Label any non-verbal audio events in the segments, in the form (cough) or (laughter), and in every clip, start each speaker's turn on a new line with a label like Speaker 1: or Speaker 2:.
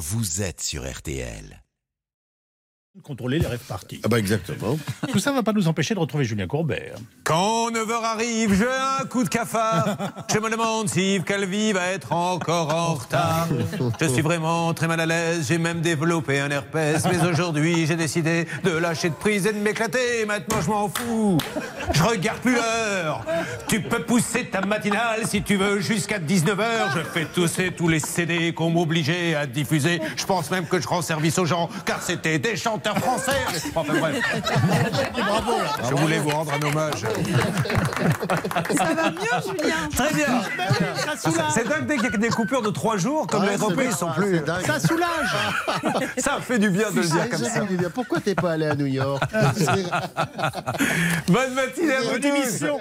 Speaker 1: vous êtes sur RTL.
Speaker 2: Contrôler les rêves partis.
Speaker 3: Ah bah exactement.
Speaker 2: Tout ça ne va pas nous empêcher de retrouver Julien Courbet.
Speaker 4: Quand 9h arrive, j'ai un coup de cafard. Je me demande si Yves Calvi va être encore en retard. Je suis vraiment très mal à l'aise, j'ai même développé un herpès. Mais aujourd'hui, j'ai décidé de lâcher de prise et de m'éclater. Maintenant, je m'en fous. Je regarde plus l'heure. Tu peux pousser ta matinale si tu veux jusqu'à 19h. Je fais tousser tous les CD qu'on m'obligeait à diffuser. Je pense même que je rends service aux gens, car c'était des chanteurs français. Enfin bref. (laughs)
Speaker 2: Bravo.
Speaker 4: Je voulais vous rendre un hommage.
Speaker 5: Ça va mieux, Julien?
Speaker 4: Très bien.
Speaker 2: Ça soulage.
Speaker 4: C'est dingue dès qu'il y a des coupures de trois jours, comme
Speaker 3: Ouais,
Speaker 4: les ils sont plus.
Speaker 3: c'est dingue.
Speaker 2: Ça soulage. (laughs)
Speaker 4: Ça fait du bien de le dire comme ça.
Speaker 3: Pourquoi t'es pas allé à New York? (laughs)
Speaker 4: Bonne matinée à
Speaker 2: Bonne émission.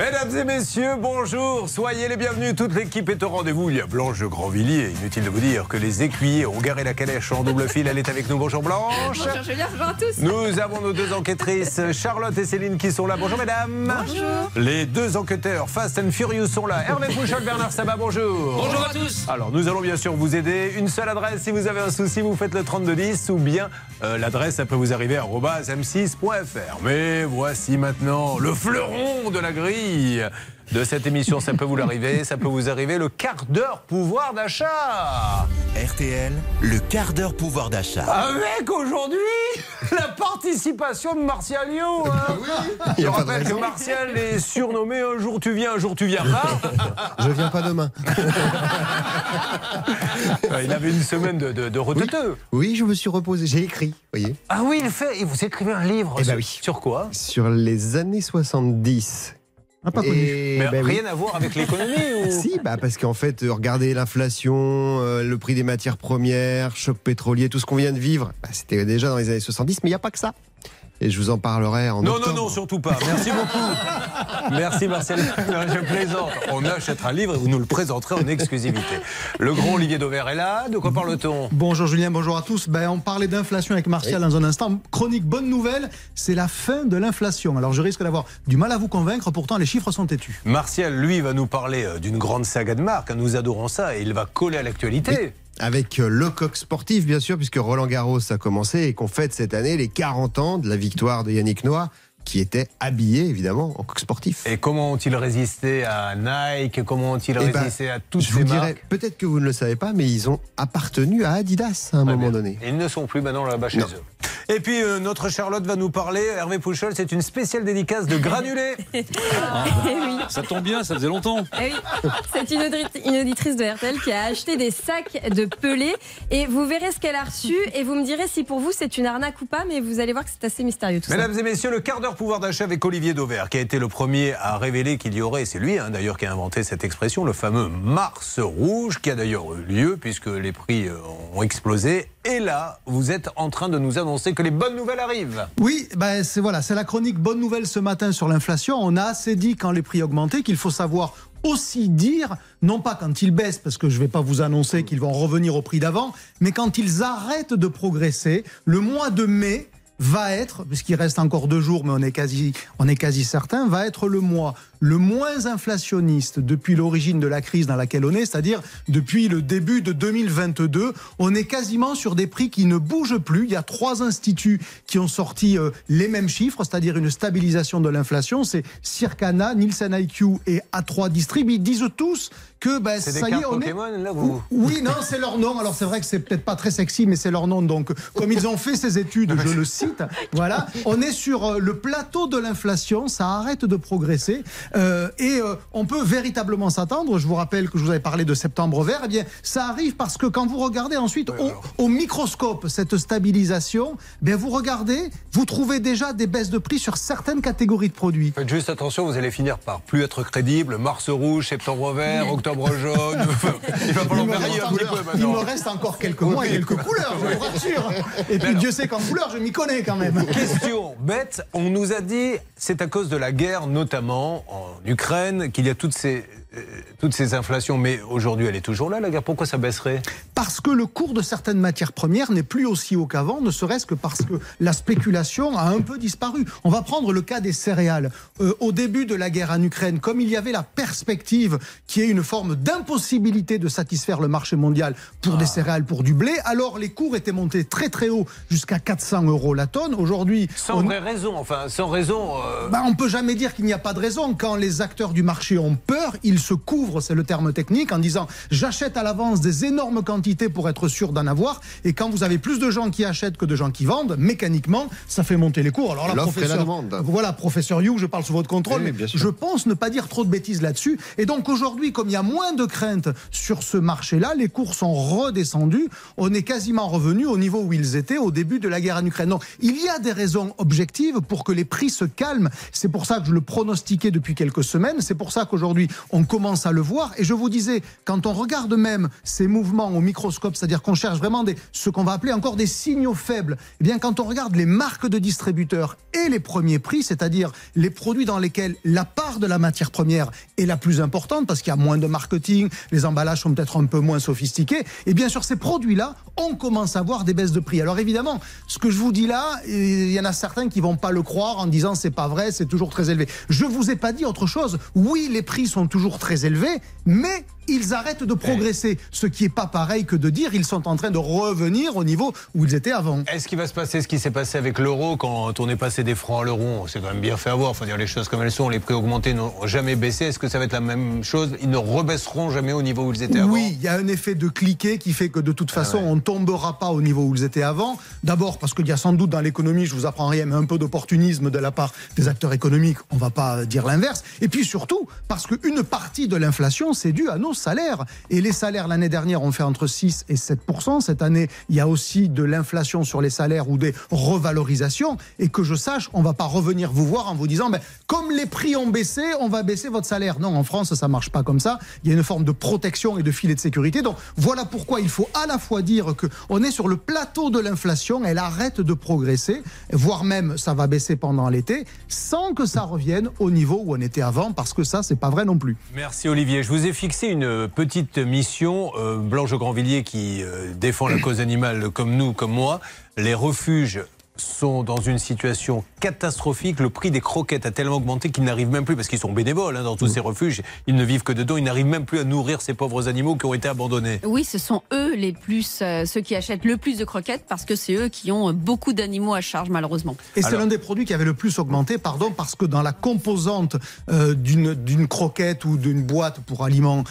Speaker 4: Mesdames et messieurs, bonjour, soyez les bienvenus. Toute l'équipe est au rendez-vous. Il y a Blanche de Grandvilliers. Inutile de vous dire que les écuyers ont garé la calèche en double fil. Elle est avec nous. Bonjour Blanche.
Speaker 5: Bonjour Julien, bonjour à tous
Speaker 4: Nous avons nos deux enquêtrices, Charlotte et Céline, qui sont là. Bonjour mesdames.
Speaker 5: Bonjour
Speaker 4: Les deux enquêteurs Fast and Furious sont là. Hervé Pouchol, Bernard Sabat, bonjour.
Speaker 6: Bonjour à tous.
Speaker 4: Alors, nous allons bien sûr vous aider. Une seule adresse, si vous avez un souci, vous faites le 3210 ou bien euh, l'adresse, ça peut vous arriver à m6.fr. Mais voici maintenant le fleuron de la grille de cette émission. Ça peut vous l'arriver, ça peut vous arriver le quart d'heure pouvoir d'achat.
Speaker 1: RTL, le quart d'heure pouvoir d'achat.
Speaker 4: Avec aujourd'hui la participation de Martial Lio. hein. Je rappelle que Martial est surnommé un jour tu viens, un jour tu viens pas.
Speaker 3: Je viens pas demain. (laughs)
Speaker 4: Il avait une semaine de, de, de reteteux.
Speaker 3: Oui, je me suis reposé. J'ai écrit, voyez,
Speaker 4: Ah oui, il fait. Et vous écrivez un livre.
Speaker 3: Eh ben
Speaker 4: sur,
Speaker 3: oui.
Speaker 4: sur quoi?
Speaker 3: Sur les années 70.
Speaker 2: Ah, pas connu.
Speaker 3: Et
Speaker 4: Mais
Speaker 3: ben oui.
Speaker 4: rien à voir avec l'économie (laughs) ou...
Speaker 3: Si, bah parce qu'en fait, euh, regardez l'inflation, euh, le prix des matières premières, choc pétrolier, tout ce qu'on vient de vivre, bah, c'était déjà dans les années 70, mais il n'y a pas que ça. Et je vous en parlerai en
Speaker 4: Non,
Speaker 3: octobre.
Speaker 4: non, non, surtout pas. Merci beaucoup. Merci Marcel. Je plaisante. On achètera un livre et vous nous le présenterez en exclusivité. Le grand Olivier Dauvert est là. De quoi parle-t-on?
Speaker 7: Bonjour Julien, bonjour à tous. Ben, on parlait d'inflation avec Martial dans un instant. Chronique bonne nouvelle, c'est la fin de l'inflation. Alors je risque d'avoir du mal à vous convaincre, pourtant les chiffres sont têtus.
Speaker 4: Martial, lui, va nous parler euh, d'une grande saga de marque. Nous adorons ça et il va coller à l'actualité.
Speaker 3: Avec euh, le coq sportif, bien sûr, puisque Roland Garros a commencé et qu'on fête cette année les 40 ans de la victoire de Yannick Noah, qui était habillé, évidemment, en coq sportif.
Speaker 4: Et comment ont-ils résisté à Nike? Comment ont-ils
Speaker 3: Eh ben,
Speaker 4: résisté à toutes
Speaker 3: Je
Speaker 4: ces
Speaker 3: vous dirais, peut-être que vous ne le savez pas, mais ils ont appartenu à Adidas à un moment
Speaker 4: bien.
Speaker 3: donné.
Speaker 4: Ils ne sont plus maintenant là-bas chez
Speaker 3: Non.
Speaker 4: eux. Et puis euh, notre Charlotte va nous parler. Hervé Pouchol, c'est une spéciale dédicace de granulés. (laughs)
Speaker 5: Eh oui,
Speaker 6: Ça tombe bien, ça faisait longtemps.
Speaker 5: eh oui. C'est une, une auditrice de RTL qui a acheté des sacs de pelés et vous verrez ce qu'elle a reçu et vous me direz si pour vous c'est une arnaque ou pas, mais vous allez voir que c'est assez mystérieux tout ça.
Speaker 4: Mesdames et messieurs, le quart d'heure pouvoir d'achat avec Olivier Dauvert, qui a été le premier à révéler qu'il y aurait, c'est lui hein, d'ailleurs qui a inventé cette expression, le fameux Mars rouge, qui a d'ailleurs eu lieu puisque les prix euh, ont explosé. Et là, vous êtes en train de nous annoncer que les bonnes nouvelles arrivent.
Speaker 7: Oui, ben c'est voilà, c'est la chronique bonne nouvelle ce matin sur l'inflation. On a assez dit quand les prix augmentaient qu'il faut savoir aussi dire, non pas quand ils baissent, parce que je ne vais pas vous annoncer qu'ils vont revenir au prix d'avant, mais quand ils arrêtent de progresser, le mois de mai va être, puisqu'il reste encore deux jours, mais on est quasi, on est quasi certain, va être le mois le moins inflationniste depuis l'origine de la crise dans laquelle on est, c'est-à-dire depuis le début de 2022. On est quasiment sur des prix qui ne bougent plus. Il y a trois instituts qui ont sorti euh, les mêmes chiffres, c'est-à-dire une stabilisation de l'inflation. C'est Circana, Nielsen IQ et A3 Distrib. Ils disent tous que ben, ça y est, on est...
Speaker 4: Pokémon, là, vous
Speaker 7: Oui, non, c'est leur nom. Alors c'est vrai que c'est peut-être pas très sexy, mais c'est leur nom. Donc, comme ils ont fait ces études, je le cite. Voilà, on est sur euh, le plateau de l'inflation. Ça arrête de progresser Euh, et euh, on peut véritablement s'attendre. Je vous rappelle que je vous avais parlé de septembre vert. Eh bien, ça arrive parce que quand vous regardez ensuite au, au microscope cette stabilisation, ben vous regardez, vous trouvez déjà des baisses de prix sur certaines catégories de produits.
Speaker 4: Faites juste attention, vous allez finir par plus être crédible. Mars rouge, septembre vert, octobre jaune. (laughs) Il va falloir
Speaker 7: Il me,
Speaker 4: varier
Speaker 7: reste
Speaker 4: un petit
Speaker 7: encore,
Speaker 4: peu
Speaker 7: il me
Speaker 4: maintenant.
Speaker 7: reste encore quelques mois et quelques couleurs, je vous rassure. Et puis Dieu sait qu'en couleur, je m'y connais quand même.
Speaker 4: Question bête, on nous a dit, c'est à cause de la guerre notamment en Ukraine, qu'il y a toutes ces, toutes ces inflations, mais aujourd'hui elle est toujours là la guerre, pourquoi ça baisserait?
Speaker 7: Parce que le cours de certaines matières premières n'est plus aussi haut qu'avant, ne serait-ce que parce que la spéculation a un peu disparu. On va prendre le cas des céréales. Euh, au début de la guerre en Ukraine, comme il y avait la perspective qu'il y ait une forme d'impossibilité de satisfaire le marché mondial pour des céréales, pour du blé, alors les cours étaient montés très très haut jusqu'à 400 euros la tonne. Aujourd'hui,
Speaker 4: Sans
Speaker 7: on-
Speaker 4: vraie raison, enfin, sans raison. euh,
Speaker 7: bah, on peut jamais dire qu'il n'y a pas de raison. Quand les acteurs du marché ont peur, ils se couvrent, c'est le terme technique, en disant j'achète à l'avance des énormes quantités pour être sûr d'en avoir. Et quand vous avez plus de gens qui achètent que de gens qui vendent, mécaniquement, ça fait monter les cours. Alors là,
Speaker 3: la
Speaker 7: professeur,
Speaker 3: demande.
Speaker 7: voilà, professeur You, je parle sous votre contrôle,
Speaker 3: Oui,
Speaker 7: mais
Speaker 3: bien sûr.
Speaker 7: je pense ne pas dire trop de bêtises là-dessus. Et donc aujourd'hui, comme il y a moins de crainte sur ce marché-là, les cours sont redescendus. On est quasiment revenu au niveau où ils étaient au début de la guerre en Ukraine. Donc il y a des raisons objectives pour que les prix se calment. C'est pour ça que je le pronostiquais depuis quelques semaines. C'est pour ça qu'aujourd'hui on commence à le voir. Et je vous disais, quand on regarde même ces mouvements au microscope, c'est-à-dire qu'on cherche vraiment ce qu'on va appeler encore des signaux faibles, eh bien quand on regarde les marques de distributeurs et les premiers prix, c'est-à-dire les produits dans lesquels la part de la matière première est la plus importante parce qu'il y a moins de marketing, les emballages sont peut-être un peu moins sophistiqués, et bien sur ces produits-là, on commence à voir des baisses de prix. Alors évidemment, ce que je vous dis là, il y en a certains qui vont pas le croire en disant c'est pas vrai, c'est toujours très élevé. Je vous ai pas dit autre chose. Oui, les prix sont toujours très élevés, mais ils arrêtent de progresser, ce qui est pas pareil que de dire ils sont en train de revenir au niveau où ils étaient avant.
Speaker 4: Est-ce qu'il va se passer ce qui s'est passé avec l'euro quand on est passé des francs à l'euro? On s'est quand même bien fait avoir. Il faut dire les choses comme elles sont. Les prix augmentés n'ont jamais baissé. Est-ce que ça va être la même chose? Ils ne rebaisseront jamais au niveau où ils étaient avant
Speaker 7: Oui, il y a un effet de cliquet qui fait que de toute façon,
Speaker 4: ouais.
Speaker 7: on ne tombera pas au niveau où ils étaient avant. D'abord parce qu'il y a sans doute dans l'économie, je vous apprends rien, mais un peu d'opportunisme de la part des acteurs économiques. On va pas dire l'inverse. Et puis surtout parce qu'une partie de l'inflation, c'est dû à nos salaires. Et les salaires l'année dernière ont fait entre 6 et 7 Cette année, il y a aussi de l'inflation sur les salaires ou des revalorisations. Et que je sache, on va pas revenir vous voir en vous disant, ben, comme les prix ont baissé, on va baisser votre salaire. Non, en France, ça marche pas comme ça. Il y a une forme de protection et de filet de sécurité. Donc voilà pourquoi il faut à la fois dire que on est sur le plateau de l'inflation, elle arrête de progresser, voire même ça va baisser pendant l'été, sans que ça revienne au niveau où on était avant, parce que ça, c'est pas vrai non plus.
Speaker 4: Merci Olivier. Je vous ai fixé une petite mission. Euh, Blanche Grandvilliers qui euh, défend la cause animale comme nous, comme moi. Les refuges sont dans une situation catastrophique. Le prix des croquettes a tellement augmenté qu'ils n'arrivent même plus, parce qu'ils sont bénévoles hein, dans tous ces refuges, ils ne vivent que dedans, ils n'arrivent même plus à nourrir ces pauvres animaux qui ont été abandonnés.
Speaker 6: Oui, ce sont eux les plus, euh, ceux qui achètent le plus de croquettes parce que c'est eux qui ont euh, beaucoup d'animaux à charge malheureusement.
Speaker 7: Et c'est l'un des produits qui avait le plus augmenté, pardon, parce que dans la composante euh, d'une d'une croquette ou d'une boîte pour aliments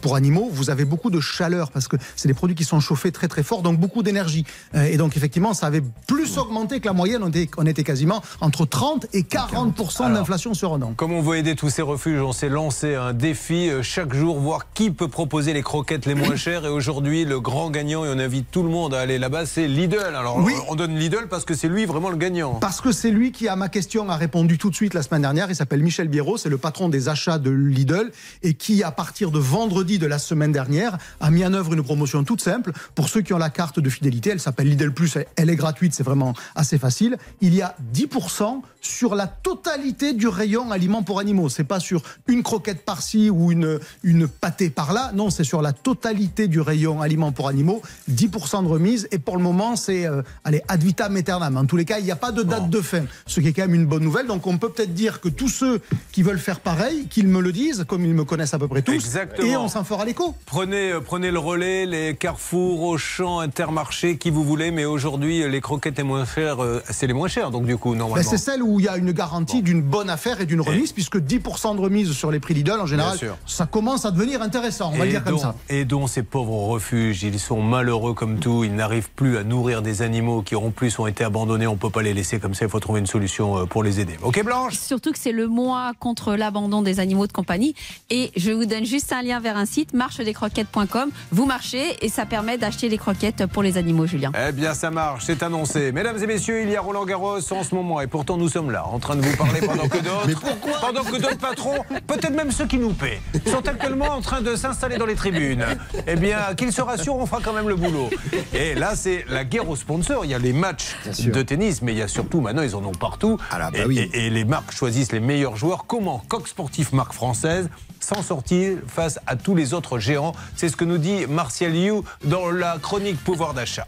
Speaker 7: pour animaux, vous avez beaucoup de chaleur parce que c'est des produits qui sont chauffés très très fort, donc beaucoup d'énergie. Euh, et donc effectivement, ça avait plus augmenté que la moyenne. On était, on était quasiment entre 30 et 40% d'inflation sur un an.
Speaker 4: Comme on veut aider tous ces refuges, on s'est lancé un défi euh, chaque jour, voir qui peut proposer les croquettes les moins (laughs) chères. Et aujourd'hui, le grand gagnant, et on invite tout le monde à aller là-bas, c'est Lidl. Alors,
Speaker 7: Oui.
Speaker 4: on donne Lidl parce que c'est lui vraiment le gagnant.
Speaker 7: Parce que c'est lui qui, à ma question, a répondu tout de suite la semaine dernière. Il s'appelle Michel Biérot, c'est le patron des achats de Lidl et qui, à partir de vendredi de la semaine dernière, a mis en œuvre une promotion toute simple. Pour ceux qui ont la carte de fidélité, elle s'appelle Lidl Plus, elle est gratuite, c'est vraiment assez facile. Il y a 10% sur la totalité du rayon aliments pour animaux. C'est pas sur une croquette par-ci ou une, une pâtée par-là. Non, c'est sur la totalité du rayon aliments pour animaux. 10% de remise. Et pour le moment, c'est, euh, allez, ad vitam aeternam. En tous les cas, il n'y a pas de date de fin. Ce qui est quand même une bonne nouvelle. Donc, on peut peut-être dire que tous ceux qui veulent faire pareil, qu'ils me le disent, comme ils me connaissent à peu près tous.
Speaker 4: Exactement.
Speaker 7: Et on s'en fera l'écho.
Speaker 4: Prenez, euh, prenez le relais, les Carrefour, Auchan, Intermarché, qui vous voulez, mais aujourd'hui, euh, les croquettes les moins chères, euh, c'est les moins chères, donc du coup,
Speaker 7: Ben,
Speaker 4: normalement.
Speaker 7: c'est celle où il y a une garantie d'une bonne affaire et d'une remise, puisque 10% de remise sur les prix Lidl, en général, ça commence à devenir intéressant, on va le
Speaker 4: et
Speaker 7: dire comme
Speaker 4: donc,
Speaker 7: ça.
Speaker 4: et donc ces pauvres refuges, ils sont malheureux comme tout, ils n'arrivent plus à nourrir des animaux qui en plus ont été abandonnés, on ne peut pas les laisser comme ça, il faut trouver une solution euh, pour les aider. Ok Blanche?
Speaker 6: Surtout que c'est le mois contre l'abandon des animaux de compagnie. Et je vous donne juste un lien vers un site, marchedescroquettes.com. Vous marchez et ça permet d'acheter des croquettes pour les animaux, Julien.
Speaker 4: Eh bien, ça marche, c'est annoncé. Mesdames et messieurs, il y a Roland Garros en ce moment, et pourtant nous sommes là, en train de vous parler pendant que d'autres, (laughs) pendant que d'autres patrons, peut-être même ceux qui nous paient, sont actuellement en train de s'installer dans les tribunes. Eh bien, qu'ils se rassurent, on fera quand même le boulot. Et là, c'est la guerre aux sponsors. Il y a les matchs de tennis, mais il y a surtout, maintenant, ils en ont partout.
Speaker 3: Ah là, bah
Speaker 4: et,
Speaker 3: oui.
Speaker 4: et- et les marques choisissent les meilleurs joueurs. Comment Coq Sportif, marque française, s'en sortir face à tous les autres géants. C'est ce que nous dit Martial You dans la chronique pouvoir d'achat.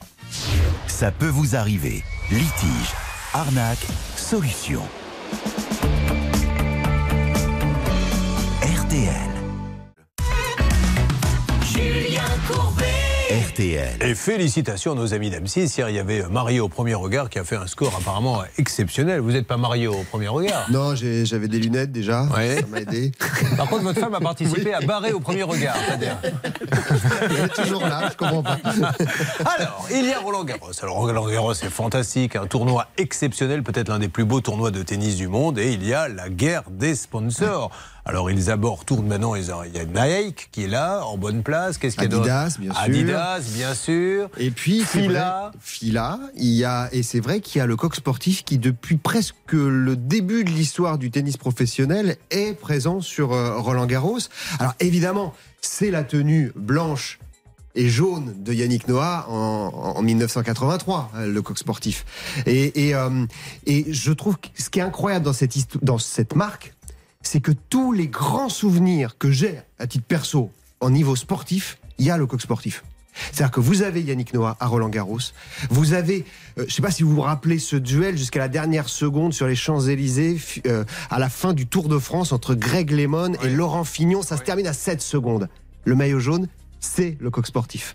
Speaker 1: Ça peut vous arriver. Litige, arnaque, solution. RTL. Julien Courbet. RTL.
Speaker 4: Et félicitations à nos amis d'M6. Hier, il y avait Mario au premier regard qui a fait un score apparemment exceptionnel. Vous n'êtes pas Mario au premier regard
Speaker 3: Non, j'avais des lunettes déjà.
Speaker 4: Ouais.
Speaker 3: Ça m'a aidé.
Speaker 4: Par contre, votre femme a participé à barrer au premier regard. c'est-à-dire-
Speaker 3: Elle est toujours là, je comprends pas.
Speaker 4: Alors, il y a Roland Garros. Alors, Roland Garros, c'est fantastique, un tournoi exceptionnel, peut-être l'un des plus beaux tournois de tennis du monde. Et il y a la guerre des sponsors. Alors, ils abordent, tournent maintenant. ils ont- Il y a Nike qui est là, en bonne place. Qu'est-ce qu'il y a
Speaker 3: Adidas, bien sûr.
Speaker 4: Adidas, bien sûr.
Speaker 3: Et puis,
Speaker 4: Fila.
Speaker 3: vrai, Fila, il y a, et c'est vrai qu'il y a le coq sportif qui, depuis presque le début de l'histoire du tennis professionnel, est présent sur euh, Roland Garros. Alors, évidemment, c'est la tenue blanche et jaune de Yannick Noah en, en 1983, euh, le coq sportif. Et, et, euh, et je trouve que ce qui est incroyable dans cette, histo- dans cette marque, c'est que tous les grands souvenirs que j'ai à titre perso en niveau sportif, il y a le coq sportif. C'est-à-dire que vous avez Yannick Noah à Roland Garros, vous avez, euh, je ne sais pas si vous vous rappelez ce duel jusqu'à la dernière seconde sur les Champs-Élysées euh, à la fin du Tour de France entre Greg LeMond et Laurent Fignon, ça se termine à 7 secondes. Le maillot jaune, c'est le coq sportif.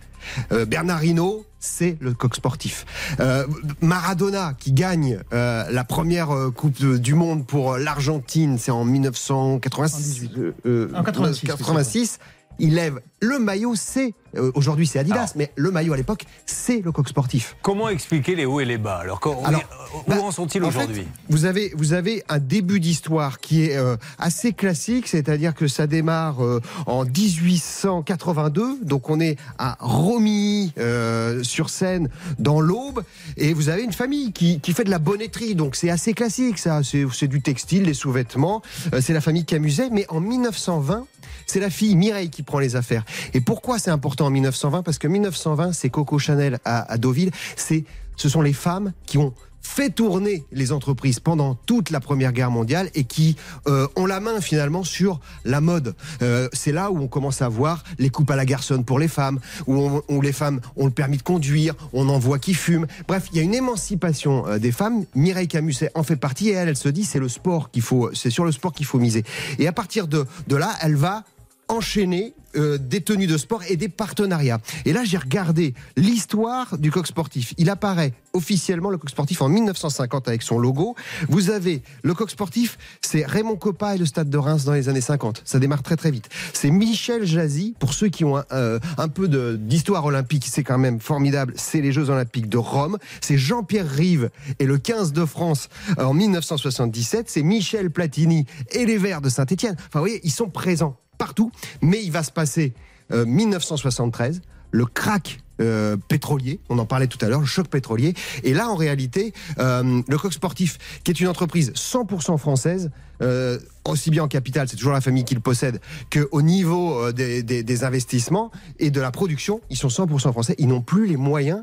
Speaker 3: Euh, Bernard Hinault, c'est le coq sportif. Euh, Maradona qui gagne euh, la première euh, Coupe du Monde pour l'Argentine, c'est en 1986. euh, euh,
Speaker 7: En 86,
Speaker 3: 86. Il lève le maillot, c'est euh, aujourd'hui c'est Adidas,
Speaker 4: Alors.
Speaker 3: mais le maillot à l'époque, c'est le coq sportif.
Speaker 4: Comment expliquer les hauts et les bas Alors, quand on
Speaker 3: Alors,
Speaker 4: est- où
Speaker 3: bah,
Speaker 4: en sont-ils aujourd'hui?
Speaker 3: vous avez, vous avez un début d'histoire qui est euh, assez classique, c'est-à-dire que ça démarre euh, en 1882, donc on est à Romilly euh, sur Seine dans l'Aube, et vous avez une famille qui, qui fait de la bonnetterie, donc c'est assez classique, ça, c'est du textile, des sous-vêtements, euh, c'est la famille Camuset, mais en 1920. C'est la fille Mireille qui prend les affaires. Et pourquoi c'est important en 1920 Parce que 1920, c'est Coco Chanel à, Deauville. C'est, ce sont les femmes qui ont fait tourner les entreprises pendant toute la Première Guerre mondiale et qui euh, ont la main finalement sur la mode. Euh, c'est là où on commence à voir les coupes à la garçonne pour les femmes, où, on- où les femmes ont le permis de conduire, on en voit qui fument. Bref, il y a une émancipation euh, des femmes. Mireille Camus en fait partie et elle, elle se dit c'est le sport qu'il faut, c'est sur le sport qu'il faut miser. Et à partir de, de là, elle va enchaîner euh, des tenues de sport et des partenariats. Et là, j'ai regardé l'histoire du coq sportif. Il apparaît officiellement le coq sportif en 1950 avec son logo. Vous avez le coq sportif, c'est Raymond Coppa et le Stade de Reims dans les années 50. Ça démarre très très vite. C'est Michel Jazzy. Pour ceux qui ont un, euh, un peu d'histoire olympique, c'est quand même formidable. C'est les Jeux olympiques de Rome. C'est Jean-Pierre Rive et le 15 de France euh, en 1977. C'est Michel Platini et les Verts de Saint-Étienne. Enfin, vous voyez, ils sont présents partout. Mais il va se passer euh, 1973, le crack euh, pétrolier, on en parlait tout à l'heure, le choc pétrolier. Et là, en réalité, euh, le coq sportif, qui est une entreprise 100% française, euh, aussi bien en capital, c'est toujours la famille qui le possède, qu'au niveau euh, des- des investissements et de la production, ils sont 100% français. Ils n'ont plus les moyens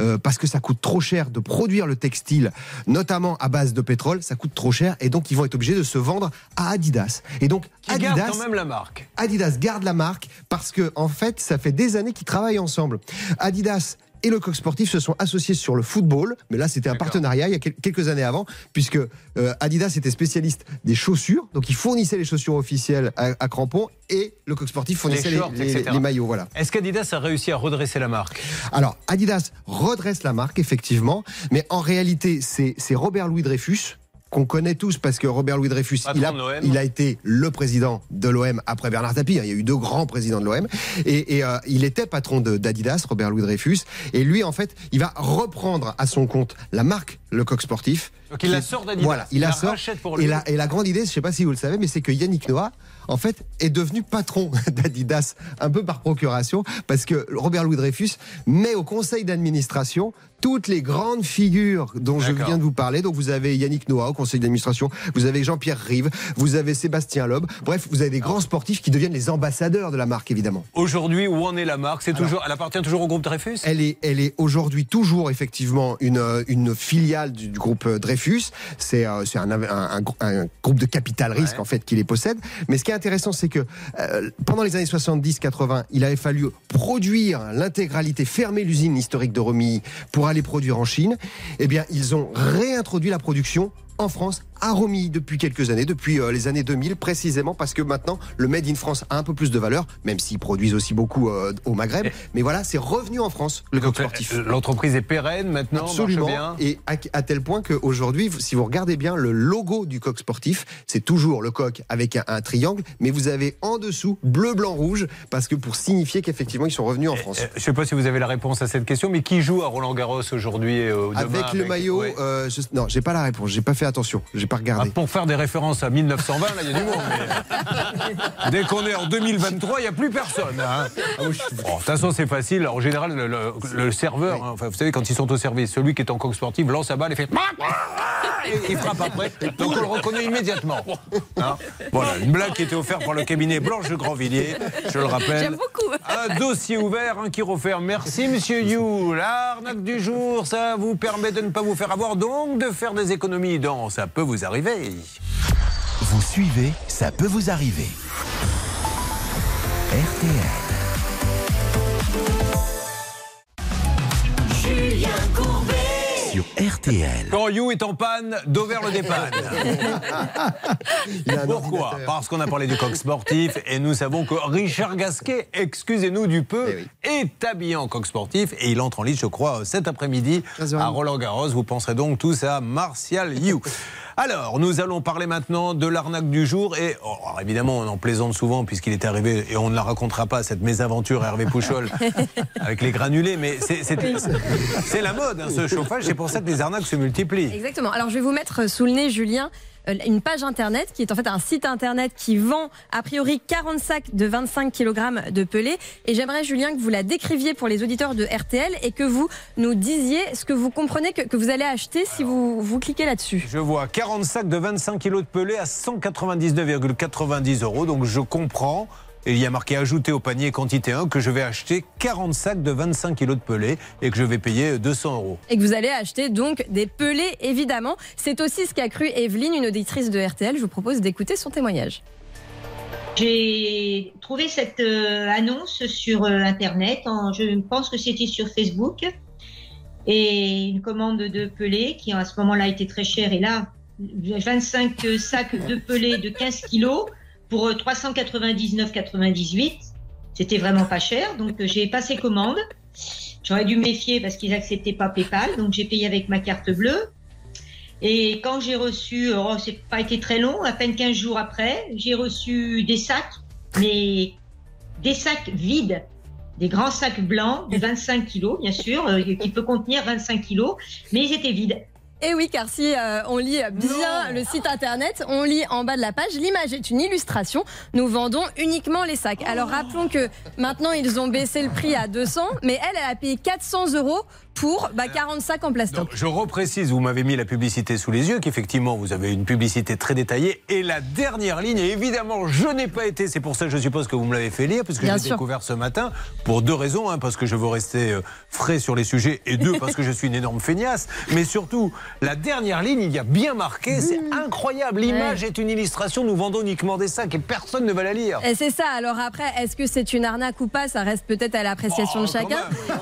Speaker 3: euh, parce que ça coûte trop cher de produire le textile, notamment à base de pétrole, ça coûte trop cher et donc ils vont être obligés de se vendre à Adidas. Et donc
Speaker 4: Qui garde
Speaker 3: Adidas,
Speaker 4: quand même la marque.
Speaker 3: Adidas garde la marque parce que en fait, ça fait des années qu'ils travaillent ensemble. Adidas et le coq sportif se sont associés sur le football, mais là c'était un partenariat il y a quel- quelques années avant, puisque euh, Adidas était spécialiste des chaussures, donc il fournissait les chaussures officielles à, à crampons et le coq sportif fournissait les,
Speaker 4: shorts,
Speaker 3: les-
Speaker 4: etc.
Speaker 3: les maillots. Voilà.
Speaker 4: Est-ce qu'Adidas a réussi à redresser la marque?
Speaker 3: Alors, Adidas redresse la marque, effectivement, mais en réalité, c'est Robert Louis Dreyfus qu'on connaît tous parce que Robert Louis Dreyfus, il a, il été le président de l'OM après Bernard Tapie. hein. Il y a eu deux grands présidents de l'OM. Et, et, euh, il était patron de- d'Adidas, Robert Louis Dreyfus. Et lui, en fait, il va reprendre à son compte la marque Le Coq Sportif.
Speaker 4: Donc il la sort d'Adidas.
Speaker 3: Voilà, il,
Speaker 4: Il
Speaker 3: la
Speaker 4: la
Speaker 3: sort.
Speaker 4: rachète pour
Speaker 3: et, la, et la grande idée, je ne sais pas si vous le savez, mais c'est que Yannick Noah, en fait, est devenu patron (laughs) d'Adidas un peu par procuration, parce que Robert Louis Dreyfus met au conseil d'administration toutes les grandes figures dont je viens de vous parler. Donc vous avez Yannick Noah au conseil d'administration, vous avez Jean-Pierre Rive, vous avez Sébastien Loeb. Bref, vous avez des grands sportifs qui deviennent les ambassadeurs de la marque, évidemment.
Speaker 4: Aujourd'hui, où en est la marque? C'est toujours, elle appartient toujours au groupe Dreyfus?
Speaker 3: Elle est, elle est aujourd'hui toujours effectivement une, euh, une filiale du, du groupe euh, Dreyfus. C'est euh, un, un- un- un groupe de capital risque
Speaker 4: Ouais.
Speaker 3: en fait qui les possède. Mais ce qui est qui est intéressant, c'est que euh, pendant les années 70-80, il avait fallu produire l'intégralité, fermer l'usine historique de Romilly pour aller produire en Chine. Eh bien, ils ont réintroduit la production en France à Romilly depuis quelques années, depuis euh, les années 2000 précisément, parce que maintenant le Made in France a un peu plus de valeur, même s'ils produisent aussi beaucoup euh, au Maghreb. Mais voilà, c'est revenu en France le coq sportif.
Speaker 4: euh, L'entreprise est pérenne maintenant,
Speaker 3: Absolument.
Speaker 4: bien.
Speaker 3: Et à, à tel point qu'aujourd'hui, si vous regardez bien le logo du coq sportif, c'est toujours le coq avec un, un triangle, mais vous avez en dessous bleu, blanc, rouge, parce que pour signifier qu'effectivement ils sont revenus en France.
Speaker 4: Euh, Je ne sais pas si vous avez la réponse à cette question, mais qui joue à Roland Garros aujourd'hui demain
Speaker 3: Avec le maillot,
Speaker 4: ouais.
Speaker 3: euh, je- non, j'ai pas la réponse, j'ai pas fait attention, j'ai pas
Speaker 4: Ah,
Speaker 3: regardé.
Speaker 4: pour faire des références à 1920, là, il y a du monde. mais Dès qu'on est en 2023, il n'y a plus personne. hein. Bon, De toute façon, c'est facile. En général, le, le- le serveur, hein, enfin, vous savez, quand ils sont au service, celui qui est en coq sportif lance sa balle et fait. Et il frappe après. Donc on le reconnaît immédiatement. Hein voilà, une blague qui était offerte par le cabinet Blanche de Grandvilliers, je le rappelle.
Speaker 6: J'aime beaucoup.
Speaker 4: Un dossier ouvert, un qui referme. Merci, monsieur You. L'arnaque du jour, ça vous permet de ne pas vous faire avoir, donc de faire des économies dans Ça peut vous arriver.
Speaker 1: Vous suivez, ça peut vous arriver. RTL.
Speaker 8: Julien Courbet.
Speaker 1: Sur RTL.
Speaker 4: Quand You est en panne, Dover le dépanne. (laughs) Pourquoi. Parce qu'on a parlé du coq sportif et nous savons que Richard Gasquet, excusez-nous du peu,
Speaker 3: Eh oui.
Speaker 4: est habillé en coq sportif et il entre en lice, je crois, cet après-midi
Speaker 3: 13h30.
Speaker 4: à Roland Garros. Vous penserez donc tous à Martial You. Alors, nous allons parler maintenant de l'arnaque du jour. Et oh, évidemment, on en plaisante souvent puisqu'il est arrivé, et on ne la racontera pas, cette mésaventure Hervé Pouchol (laughs) avec les granulés. Mais c'est la mode, hein, ce chauffage. C'est pour ça que les arnaques se multiplient.
Speaker 5: Exactement. Alors je vais vous mettre sous le nez, Julien, une page internet qui est en fait un site internet qui vend a priori 40 sacs de 25 kg de pelés. Et j'aimerais, Julien, que vous la décriviez pour les auditeurs de RTL et que vous nous disiez ce que vous comprenez que, que vous allez acheter si vous, vous cliquez là-dessus.
Speaker 4: Je vois 40 sacs de 25 kilos de pelé à 199,90 euros. Donc je comprends, et il y a marqué ajouter au panier quantité 1, que je vais acheter 40 sacs de 25 kilos de pelé et que je vais payer 200 euros.
Speaker 5: Et que vous allez acheter donc des pelés, évidemment. C'est aussi ce qu'a cru Evelyne, une auditrice de RTL. Je vous propose d'écouter son témoignage.
Speaker 9: J'ai trouvé cette euh, annonce sur euh, Internet, en- je pense que c'était sur Facebook, et une commande de pelés qui à ce moment-là était très chère. Et là, 25 sacs de pelés de 15 kilos pour euh, 399,98. C'était vraiment pas cher, donc euh, j'ai passé commande. J'aurais dû méfier parce qu'ils acceptaient pas PayPal, donc j'ai payé avec ma carte bleue. Et quand j'ai reçu, oh, c'est pas été très long, à peine 15 jours après, j'ai reçu des sacs, mais des sacs vides, des grands sacs blancs de 25 kilos, bien sûr, euh, qui peut contenir 25 kilos, mais ils étaient vides.
Speaker 5: Et oui, car si euh, on lit bien le site internet, on lit en bas de la page, l'image est une illustration. Nous vendons uniquement les sacs. Alors rappelons que maintenant ils ont baissé le prix à 200, mais elle, elle a payé 400 euros pour bah, 40 sacs en plastoc.
Speaker 4: Donc, je reprécise, vous m'avez mis la publicité sous les yeux, qu'effectivement, vous avez une publicité très détaillée. Et la dernière ligne, et évidemment, je n'ai pas été, c'est pour ça que je suppose que vous me l'avez fait lire, puisque j'ai découvert ce matin, pour deux raisons. Un, parce que je veux rester euh, frais sur les sujets, et deux, parce que je suis une énorme feignasse. Mais surtout, la dernière ligne, il y a bien marqué, c'est incroyable. L'image est une illustration, nous vendons uniquement des sacs, et personne ne va la lire.
Speaker 5: Et c'est ça. Alors après, est-ce que c'est une arnaque ou pas Ça reste peut-être à l'appréciation
Speaker 4: Oh,
Speaker 5: de chacun.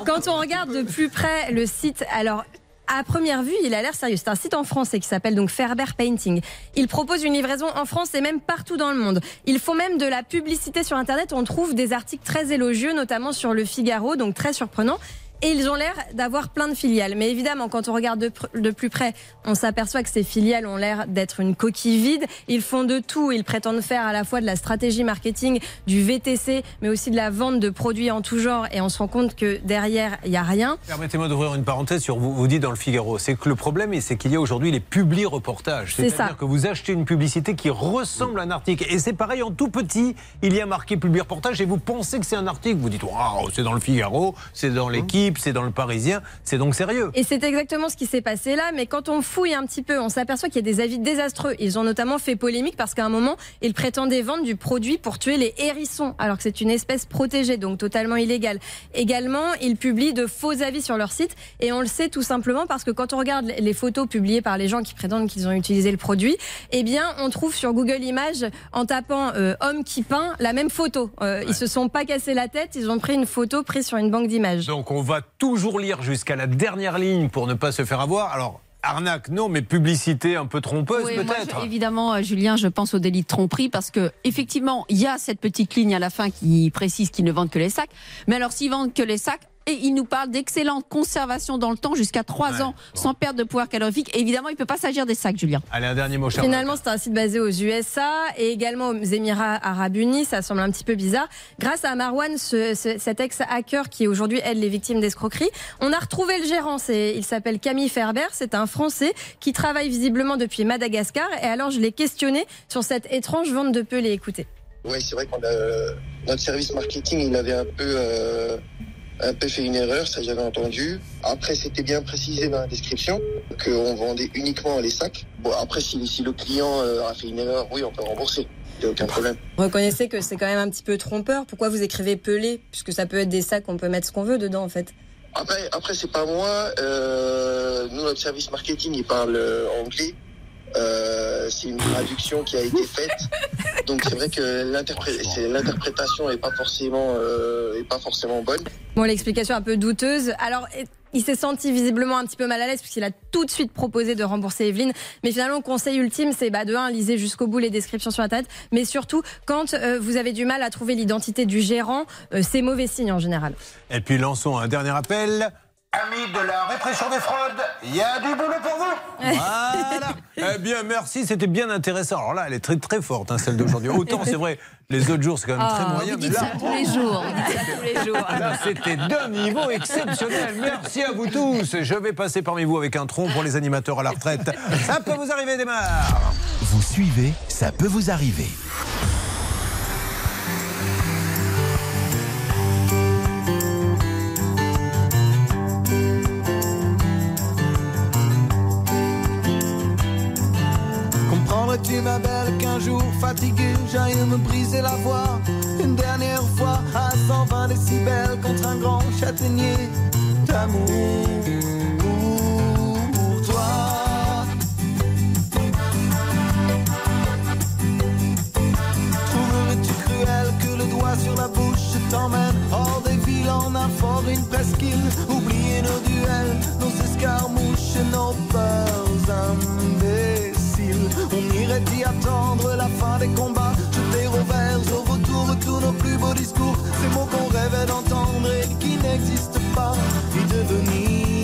Speaker 4: Quand
Speaker 5: on regarde de plus près le site, alors. À première vue, il a l'air sérieux. C'est un site en français qui s'appelle donc Ferber Painting. Il propose une livraison en France et même partout dans le monde. Ils font même de la publicité sur Internet. On trouve des articles très élogieux, notamment sur Le Figaro, donc très surprenant. Et ils ont l'air d'avoir plein de filiales. Mais évidemment, quand on regarde de, pr- de plus près, on s'aperçoit que ces filiales ont l'air d'être une coquille vide. Ils font de tout. Ils prétendent faire à la fois de la stratégie marketing, du VTC, mais aussi de la vente de produits en tout genre. Et on se rend compte que derrière, il n'y a rien.
Speaker 4: Permettez-moi d'ouvrir une parenthèse sur vous, vous dites dans le Figaro. C'est que le problème, c'est qu'il y a aujourd'hui les publi reportages.
Speaker 5: C'est
Speaker 4: C'est-à-dire que vous achetez une publicité qui ressemble à un article. Et c'est pareil en tout petit. Il y a marqué publi reportage et vous pensez que c'est un article. Vous dites, waouh, c'est dans le Figaro, c'est dans l'équipe, l'équipe, c'est dans le Parisien, c'est donc sérieux.
Speaker 5: Et c'est exactement ce qui s'est passé là, mais quand on fouille un petit peu, on s'aperçoit qu'il y a des avis désastreux. Ils ont notamment fait polémique parce qu'à un moment, ils prétendaient vendre du produit pour tuer les hérissons, alors que c'est une espèce protégée, donc totalement illégale. Également, ils publient de faux avis sur leur site, et on le sait tout simplement parce que quand on regarde les photos publiées par les gens qui prétendent qu'ils ont utilisé le produit, eh bien, on trouve sur Google Images, en tapant euh, homme qui peint, la même photo. Euh, Ils se sont pas cassé la tête, ils ont pris une photo prise sur une banque d'images.
Speaker 4: Donc on va toujours lire jusqu'à la dernière ligne pour ne pas se faire avoir. Alors, arnaque, non, mais publicité un peu trompeuse
Speaker 6: Oui,
Speaker 4: peut-être.
Speaker 6: évidemment, euh, Julien, je pense au délit de tromperie parce que effectivement, il y a cette petite ligne à la fin qui précise qu'ils ne vendent que les sacs. Mais alors, s'ils vendent que les sacs, et ils nous parlent d'excellente conservation dans le temps jusqu'à 3
Speaker 4: Ouais,
Speaker 6: ans
Speaker 4: bon.
Speaker 6: sans perte de pouvoir calorifique. Et évidemment, il ne peut pas s'agir des sacs, Julien.
Speaker 4: Allez, un dernier mot, cher
Speaker 5: Finalement, c'est un site basé aux USA et également aux Émirats Arabes Unis. Ça semble un petit peu bizarre. Grâce à Marwan, ce- ce- cet ex-hacker qui aujourd'hui aide les victimes d'escroquerie, on a retrouvé le gérant. C'est- Il s'appelle Camille Ferber. C'est un Français qui travaille visiblement depuis Madagascar. Et alors, je l'ai questionné sur cette étrange vente de pelés. Écoutez.
Speaker 8: Oui, c'est vrai qu'on a notre service marketing, il avait un peu euh, un peu fait une erreur, ça j'avais entendu. Après, c'était bien précisé dans la description qu'on vendait uniquement les sacs. Bon, après, si, si le client euh, a fait une erreur, oui, on peut rembourser. Il n'y a aucun problème.
Speaker 5: Reconnaissez que c'est quand même un petit peu trompeur. Pourquoi vous écrivez pelé? Puisque ça peut être des sacs, on peut mettre ce qu'on veut dedans en fait.
Speaker 8: Après, après c'est pas moi. Euh, nous, notre service marketing, il parle euh, anglais. Euh, c'est une traduction qui a été faite. (laughs) Donc c'est vrai que l'interprétation est pas forcément euh, est pas forcément bonne.
Speaker 5: Bon, l'explication un peu douteuse. Alors, il s'est senti visiblement un petit peu mal à l'aise puisqu'il a tout de suite proposé de rembourser Evelyne. Mais finalement, le conseil ultime, c'est bah, de 1, lisez jusqu'au bout les descriptions sur Internet. Mais surtout, quand euh, vous avez du mal à trouver l'identité du gérant, euh, c'est mauvais signe en général.
Speaker 4: Et puis lançons un dernier appel. Amis de la répression des fraudes, il y a du boulot pour vous. Voilà. (laughs) eh bien, merci, c'était bien intéressant. Alors là, elle est très très forte, hein, celle d'aujourd'hui. Autant, c'est vrai, les autres jours, c'est quand même très moyen.
Speaker 6: vous
Speaker 4: mais là,
Speaker 6: ça tous les jours. Vous dites ça tous les jours.
Speaker 4: Là, c'était d'un niveau exceptionnel. Merci à vous tous. Je vais passer parmi vous avec un tronc pour les animateurs à la retraite. Ça peut vous arriver, démarre.
Speaker 1: Vous suivez, ça peut vous arriver.
Speaker 10: Comprendrais-tu, ma belle, qu'un jour fatigué, j'aille me briser la voix. Une dernière fois à 120 décibels contre un grand châtaignier d'amour. Pour toi. Trouverais-tu cruel que le doigt sur la bouche t'emmène? Hors des villes en un fort, une presqu'île. Oublier nos duels, nos escarmouches nos peurs imbéciles On irait y attendre la fin des combats. Jeter au vert, au retour tous nos plus beaux discours. Ces mots qu'on rêvait d'entendre et qui n'existent pas. Devenir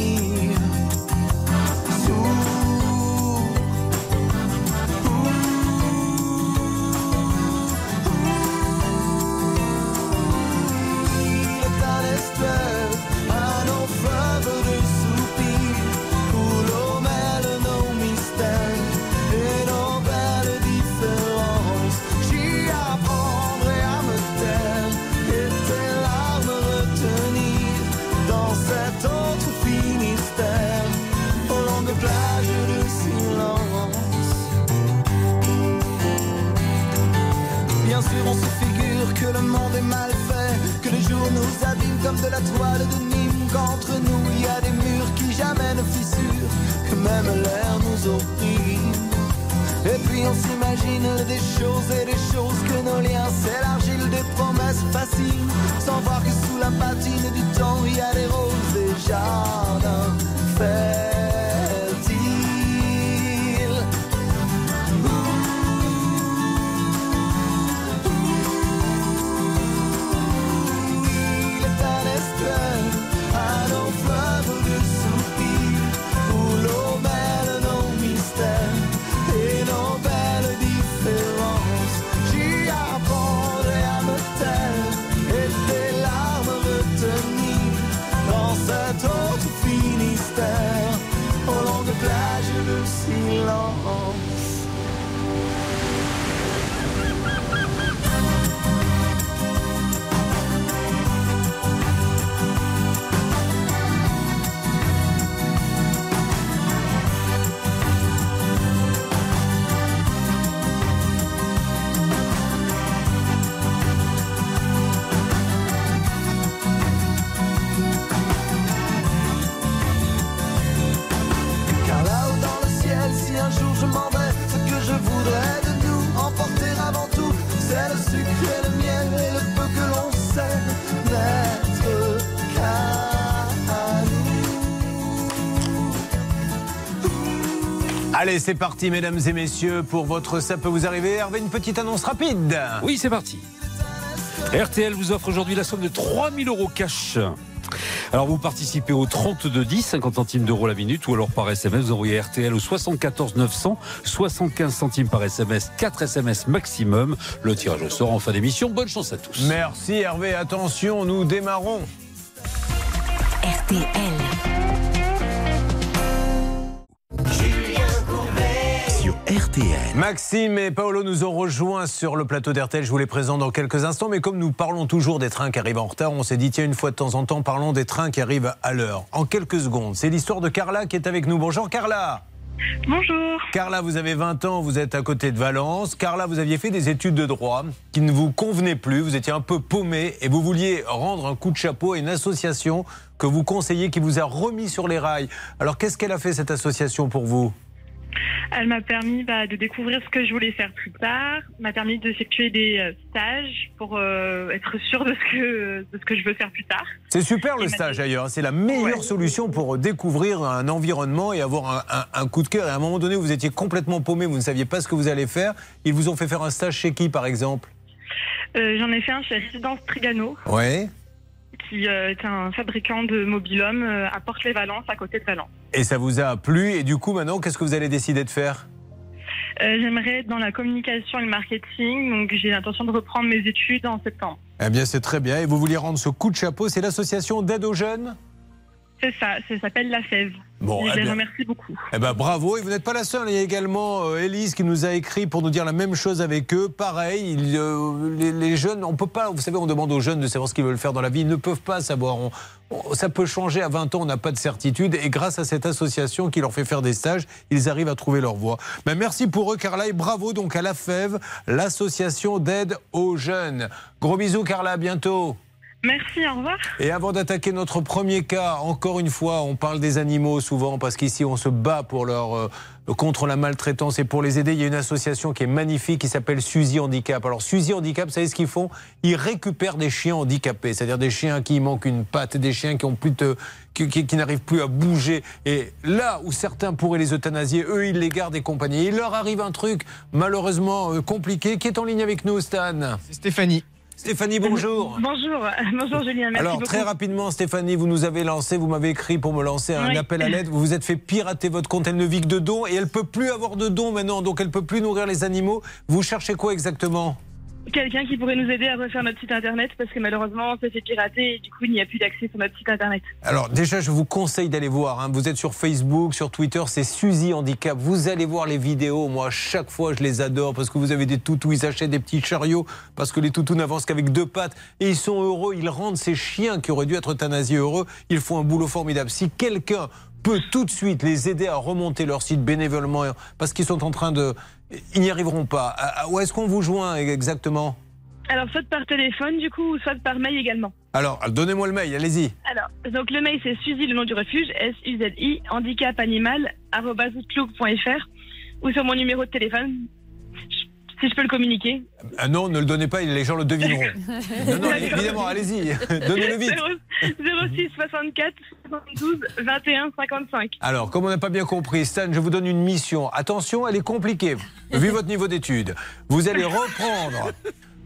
Speaker 10: le monde est mal fait, que les jours nous abîment comme de la toile de Nîmes, qu'entre nous il y a des murs qui jamais ne fissurent, que même l'air nous opprime. Et puis on s'imagine des choses et des choses que nos liens s'élargissent, des promesses faciles, sans voir que sous la patine du temps il y a des roses et jardins fertiles.
Speaker 4: Allez, c'est parti, mesdames et messieurs, pour votre Ça peut vous arriver. Hervé, une petite annonce rapide.
Speaker 11: Oui, c'est parti. RTL vous offre aujourd'hui la somme de 3000 euros cash. Alors vous participez au 3210, 50 centimes d'euros la minute, ou alors par SMS, vous envoyez RTL au 74 900, 75 centimes par SMS, 4 SMS maximum. Le tirage au sort en fin d'émission. Bonne chance à tous.
Speaker 4: Merci Hervé, attention, nous démarrons.
Speaker 12: RTL.
Speaker 1: RTL.
Speaker 4: Maxime et Paolo nous ont rejoints sur le plateau d'RTL. Je vous les présente dans quelques instants. Mais comme nous parlons toujours des trains qui arrivent en retard, on s'est dit, tiens, une fois de temps en temps, parlons des trains qui arrivent à l'heure. En quelques secondes, c'est l'histoire de Carla qui est avec nous. Bonjour Carla.
Speaker 13: Bonjour.
Speaker 4: Carla, vous avez 20 ans, vous êtes à côté de Valence. Carla, vous aviez fait des études de droit qui ne vous convenaient plus, vous étiez un peu paumé et vous vouliez rendre un coup de chapeau à une association que vous conseillez qui vous a remis sur les rails. Alors qu'est-ce qu'elle a fait cette association pour vous?
Speaker 13: Elle m'a permis bah, de découvrir ce que je voulais faire plus tard, m'a permis d'effectuer des euh, stages pour euh, être sûre de ce, que, de ce que je veux faire plus tard.
Speaker 4: C'est super le stage d'ailleurs, c'est la meilleure solution pour découvrir un environnement et avoir un, un- un coup de cœur. Et à un moment donné, vous étiez complètement paumé, vous ne saviez pas ce que vous allez faire. Ils vous ont fait faire un stage chez qui par exemple?
Speaker 13: Euh, J'en ai fait un chez Résidence Trigano,
Speaker 4: Ouais.
Speaker 13: Qui euh, est un fabricant de mobil-hommes euh, à Porte-les-Valences, à côté de Valence.
Speaker 4: Et ça vous a plu et du coup maintenant, qu'est-ce que vous allez décider de faire?
Speaker 13: Euh, J'aimerais être dans la communication et le marketing, donc j'ai l'intention de reprendre mes études en septembre.
Speaker 4: Eh bien c'est très bien. Et vous vouliez rendre ce coup de chapeau, c'est l'association d'aide aux jeunes?
Speaker 13: C'est ça, ça s'appelle La Fève.
Speaker 4: Bon,
Speaker 13: Et
Speaker 4: eh
Speaker 13: je les
Speaker 4: bien.
Speaker 13: remercie beaucoup.
Speaker 4: Eh ben bravo, et vous n'êtes pas la seule. Il y a également euh, Élise qui nous a écrit pour nous dire la même chose avec eux. Pareil, ils, euh, les, les jeunes, on peut pas. Vous savez, on demande aux jeunes de savoir ce qu'ils veulent faire dans la vie. Ils ne peuvent pas savoir. On- on- ça peut changer à 20 ans, on n'a pas de certitude. Et grâce à cette association qui leur fait faire des stages, ils arrivent à trouver leur voie. Ben, merci pour eux, Carla, et bravo donc à la FEV, l'association d'aide aux jeunes. Gros bisous, Carla, à bientôt.
Speaker 13: Merci, au revoir.
Speaker 4: Et avant d'attaquer notre premier cas, encore une fois, on parle des animaux souvent parce qu'ici on se bat pour leur euh, contre la maltraitance et pour les aider. Il y a une association qui est magnifique qui s'appelle Suzy Handicap. Alors Suzy Handicap, vous savez ce qu'ils font? Ils récupèrent des chiens handicapés, c'est-à-dire des chiens qui manquent une patte, des chiens qui ont plus de qui, qui- qui n'arrivent plus à bouger. Et là où certains pourraient les euthanasier, eux, ils les gardent et compagnie. Il leur arrive un truc malheureusement euh, compliqué. Qui est en ligne avec nous, Stan C'est Stéphanie. Stéphanie, bonjour.
Speaker 13: Bonjour, (laughs) bonjour Julien, merci
Speaker 4: Alors,
Speaker 13: beaucoup.
Speaker 4: très rapidement, Stéphanie, vous nous avez lancé, vous m'avez écrit pour me lancer un
Speaker 13: Oui.
Speaker 4: appel à l'aide. Vous vous êtes fait pirater votre compte. Elle ne vit que de dons et elle peut plus avoir de dons maintenant. Donc, elle peut plus nourrir les animaux. Vous cherchez quoi exactement?
Speaker 13: Quelqu'un qui pourrait nous aider à refaire notre site internet parce que malheureusement on s'est pirater et du coup il n'y a plus d'accès sur notre site internet.
Speaker 4: Alors, déjà, je vous conseille d'aller voir. hein. Vous êtes sur Facebook, sur Twitter, c'est Suzy Handicap. Vous allez voir les vidéos. Moi, chaque fois, je les adore parce que vous avez des toutous. Ils achètent des petits chariots parce que les toutous n'avancent qu'avec deux pattes. Et ils sont heureux. Ils rendent ces chiens qui auraient dû être euthanasiés heureux. Ils font un boulot formidable. Si quelqu'un peut tout de suite les aider à remonter leur site bénévolement parce qu'ils sont en train de. Ils n'y arriveront pas. À- Où est-ce qu'on vous joint exactement?
Speaker 13: Alors soit par téléphone du coup ou soit par mail également.
Speaker 4: Alors, donnez-moi le mail, allez-y.
Speaker 13: Alors, donc le mail c'est Suzy, le nom du refuge, S-U-Z-I, handicap animal, arobase outlook.fr, ou sur mon numéro de téléphone, si je peux le communiquer.
Speaker 4: Ah non, ne le donnez pas, les gens le devineront. (laughs) Non, non, évidemment, allez-y, (laughs) donnez-le vite.
Speaker 13: 06 64 72 21 55.
Speaker 4: Alors, comme on n'a pas bien compris, Stan, je vous donne une mission. Attention, elle est compliquée, vu votre niveau d'études. Vous allez reprendre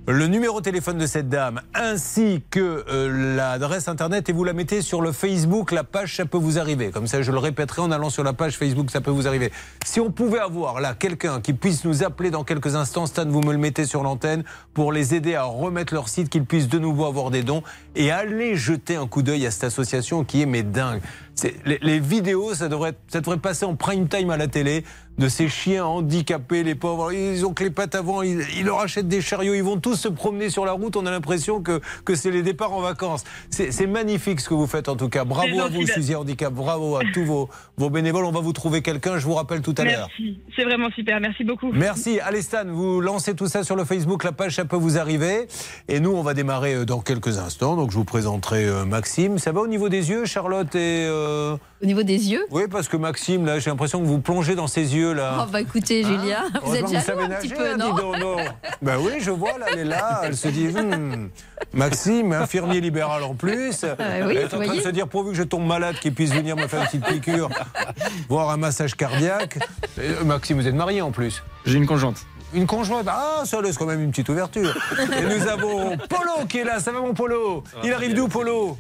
Speaker 4: le numéro de téléphone de cette dame ainsi que euh, l'adresse internet et vous la mettez sur le Facebook, la page ça peut vous arriver. Comme ça, je le répéterai en allant sur la page Facebook, ça peut vous arriver. Si on pouvait avoir là quelqu'un qui puisse nous appeler dans quelques instants, Stan, vous me le mettez sur l'antenne pour les aider à remettre leur site, qu'ils puissent de nouveau avoir des dons et aller jeter un coup d'œil à cette association qui est mais dingue. Les, les vidéos, ça devrait, ça devrait passer en prime time à la télé de ces chiens handicapés, les pauvres. Ils ont que les pattes avant, ils, ils leur achètent des chariots, ils vont tous se promener sur la route. On a l'impression que, que c'est les départs en vacances. C'est magnifique ce que vous faites en tout cas. Bravo à vous. Suzy Handicap. Bravo à tous vos, vos bénévoles. On va vous trouver quelqu'un, je vous rappelle tout à l'heure.
Speaker 13: Merci, c'est vraiment super, merci beaucoup.
Speaker 4: Merci. Allez Stan, vous lancez tout ça sur le Facebook, la page ça peut vous arriver. Et nous, on va démarrer euh, dans quelques instants. Donc je vous présenterai euh, Maxime. Ça va au niveau des yeux, Charlotte et... euh,
Speaker 6: Au niveau des yeux?
Speaker 4: Oui, parce que Maxime, là, j'ai l'impression que vous plongez dans ses yeux, là.
Speaker 6: Oh bah écoutez, Julien, vous êtes jaloux un
Speaker 4: savez
Speaker 6: petit peu,
Speaker 4: hein,
Speaker 6: non
Speaker 4: donc, non Ben oui, je vois, là, elle est là, elle se dit, Hmm, Maxime, infirmier libéral en plus.
Speaker 6: Ah oui,
Speaker 4: elle est en train de se dire, pourvu que je tombe malade, qu'il puisse venir me faire une petite piqûre, voir un massage cardiaque. Euh, Maxime, vous êtes marié en plus
Speaker 12: J'ai une conjointe.
Speaker 4: Une conjointe Ah, ça laisse quand même une petite ouverture. Et nous avons Polo qui est là, ça va mon Polo? Il arrive d'où, Polo?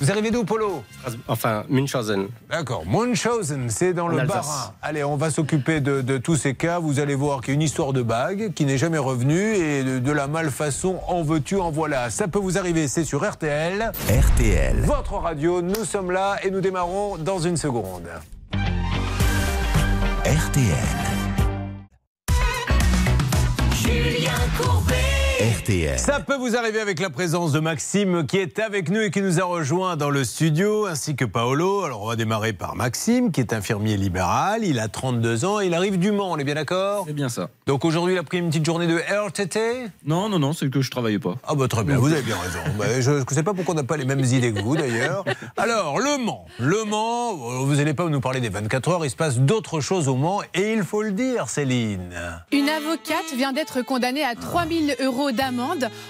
Speaker 4: Vous arrivez d'où, Polo
Speaker 12: Enfin, Munchausen.
Speaker 4: D'accord, Munchausen, c'est dans
Speaker 12: En
Speaker 4: le. Bas-Rhin. Allez, on va s'occuper de, de tous ces cas. Vous allez voir qu'il y a une histoire de bague qui n'est jamais revenue et de, de la malfaçon en veux-tu, en voilà. Ça peut vous arriver, c'est sur RTL.
Speaker 1: RTL.
Speaker 4: Votre radio, nous sommes là et nous démarrons dans une seconde.
Speaker 1: RTL. RTL.
Speaker 4: Ça peut vous arriver avec la présence de Maxime qui est avec nous et qui nous a rejoint dans le studio, ainsi que Paolo. Alors on va démarrer par Maxime qui est infirmier libéral, il a 32 ans, il arrive du Mans, on est bien d'accord?
Speaker 12: C'est bien ça.
Speaker 4: Donc aujourd'hui il a pris une petite journée de RTT
Speaker 12: Non, non, non, c'est que je travaillais pas.
Speaker 4: Ah bah très bien, vous avez bien raison. (laughs) Bah, je ne sais pas pourquoi on n'a pas les mêmes idées que vous d'ailleurs. Alors, Le Mans. Le Mans, euh, vous n'allez pas nous parler des 24 heures, il se passe d'autres choses au Mans et il faut le dire Céline.
Speaker 14: Une avocate vient d'être condamnée à 3000 euros d'amende.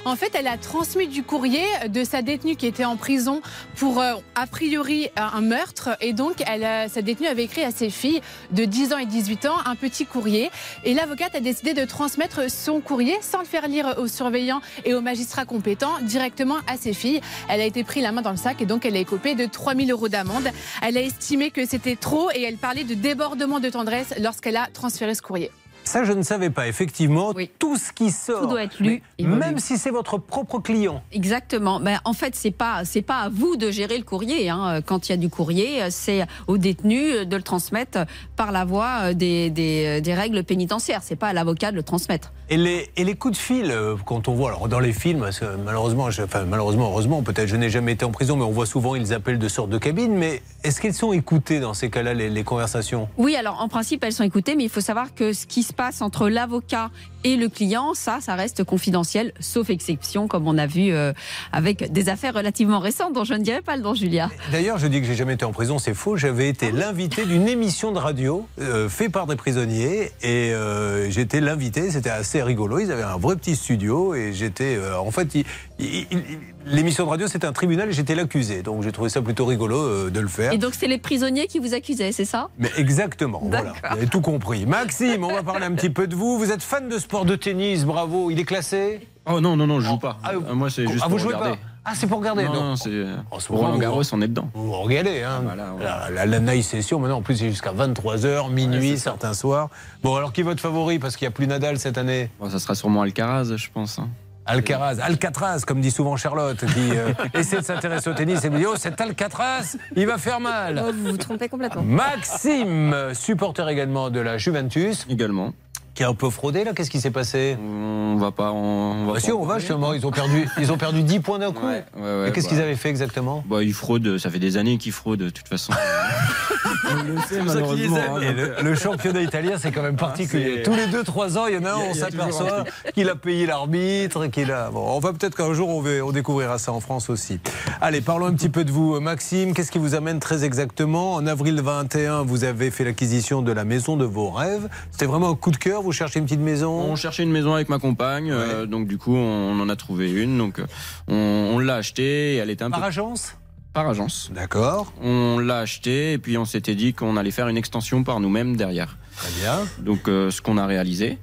Speaker 14: En fait, elle a transmis du courrier de sa détenue qui était en prison pour, euh, a priori, un meurtre. Et donc, a- sa détenue avait écrit à ses filles de 10 ans et 18 ans un petit courrier. Et l'avocate a décidé de transmettre son courrier sans le faire lire aux surveillants et aux magistrats compétents directement à ses filles. Elle a été prise la main dans le sac et donc elle a écopé de 3000 euros d'amende. Elle a estimé que c'était trop et elle parlait de débordement de tendresse lorsqu'elle a transféré ce courrier.
Speaker 4: Ça, je ne savais pas. Effectivement, tout ce qui sort,
Speaker 6: Tout doit être lu
Speaker 4: même si c'est votre propre client.
Speaker 6: Exactement. Ben, en fait, c'est pas c'est pas à vous de gérer le courrier. hein. Quand il y a du courrier, c'est aux détenus de le transmettre par la voie des, des, des règles pénitentiaires. C'est pas à l'avocat de le transmettre.
Speaker 4: Et les, et les coups de fil, euh, quand on voit, alors dans les films, malheureusement, je- enfin malheureusement, heureusement, peut-être je n'ai jamais été en prison, mais on voit souvent, ils appellent de sortes de cabines, mais est-ce qu'elles sont écoutées dans ces cas-là, les, les conversations?
Speaker 6: Oui, alors en principe, elles sont écoutées, mais il faut savoir que ce qui se passe entre l'avocat et le client, ça, ça reste confidentiel, sauf exception, comme on a vu euh, avec des affaires relativement récentes, dont je ne dirais pas le nom, Julia.
Speaker 4: D'ailleurs, je dis que j'ai jamais été en prison, c'est faux. J'avais été l'invité d'une émission de radio euh, fait par des prisonniers et euh, j'étais l'invité. C'était assez rigolo. Ils avaient un vrai petit studio et j'étais. en fait, il- il- il- l'émission de radio c'était un tribunal et j'étais l'accusé. Donc j'ai trouvé ça plutôt rigolo euh, de le faire.
Speaker 6: Et donc, c'est les prisonniers qui vous accusaient, c'est ça?
Speaker 4: Mais exactement, voilà. Vous avez tout compris. Maxime, on va parler un petit peu de vous. Vous êtes fan de sport de tennis, bravo. Il est classé?
Speaker 12: Oh non, non, non, je joue pas. Euh, Moi, c'est juste
Speaker 4: Ah,
Speaker 12: pour
Speaker 4: vous jouez
Speaker 12: regarder.
Speaker 4: pas Ah, c'est pour regarder.
Speaker 12: Non, non, c'est
Speaker 4: En ce
Speaker 12: pour
Speaker 4: moment,
Speaker 12: Roland Garros, on est dedans.
Speaker 4: Vous regardez, hein. La, la, la night session, maintenant, en plus, c'est jusqu'à 23h, minuit, certains soirs. Bon, alors qui est votre favori? Parce qu'il n'y a plus Nadal cette année
Speaker 12: Bon, ça sera sûrement Alcaraz, je pense. hein.
Speaker 4: Alcaraz, Alcatraz, comme dit souvent Charlotte, qui euh, essaie de s'intéresser au tennis et me dit Oh, cet Alcatraz, il va faire mal.
Speaker 5: Oh, vous vous trompez complètement.
Speaker 4: Maxime, supporter également de la Juventus.
Speaker 12: Également.
Speaker 4: Qui a un peu fraudé, là, qu'est-ce qui s'est passé
Speaker 12: On va pas. On, va
Speaker 4: Bah
Speaker 12: pas
Speaker 4: si, on va justement, ils ont perdu, ils ont perdu 10 points d'un coup.
Speaker 12: Ouais, ouais, ouais,
Speaker 4: Et qu'est-ce
Speaker 12: bah.
Speaker 4: qu'ils avaient fait exactement
Speaker 12: Bah, ils fraudent, ça fait des années qu'ils fraudent, de toute façon. (laughs) on le sait, malheureusement. hein,
Speaker 4: Et le, le championnat italien, c'est quand même particulier.
Speaker 12: c'est-
Speaker 4: Tous les 2-3 ans, il y en a un, on s'aperçoit qu'il a payé l'arbitre, qu'il a. Bon, on va peut-être qu'un jour, on, va- on découvrira ça en France aussi. Allez, parlons un petit peu de vous, Maxime. Qu'est-ce qui vous amène très exactement? En avril 21, vous avez fait l'acquisition de la maison de vos rêves. C'était vraiment un coup de cœur Vous cherchez une petite maison?
Speaker 12: On cherchait une maison avec ma compagne, euh, donc du coup on en a trouvé une, donc euh, on, on l'a achetée et elle était un
Speaker 4: Par
Speaker 12: peu
Speaker 4: agence?
Speaker 12: Par agence.
Speaker 4: D'accord.
Speaker 12: On l'a achetée et puis on s'était dit qu'on allait faire une extension par nous-mêmes derrière.
Speaker 4: Très bien.
Speaker 12: Donc euh, ce qu'on a réalisé.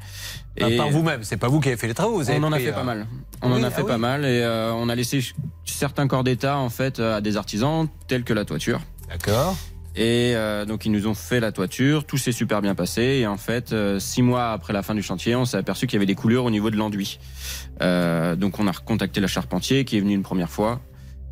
Speaker 4: Ah, par vous-même, c'est pas vous qui avez fait les travaux. Vous avez
Speaker 12: on en a fait
Speaker 4: euh,
Speaker 12: pas mal. On
Speaker 4: Oui,
Speaker 12: en a
Speaker 4: ah
Speaker 12: fait
Speaker 4: oui.
Speaker 12: pas mal et euh, on a laissé certains corps d'état en fait à des artisans tels que la toiture.
Speaker 4: D'accord.
Speaker 12: Et euh, donc ils nous ont fait la toiture, tout s'est super bien passé et en fait euh, six mois après la fin du chantier, on s'est aperçu qu'il y avait des coulures au niveau de l'enduit. Euh, donc on a recontacté la charpentier qui est venu une première fois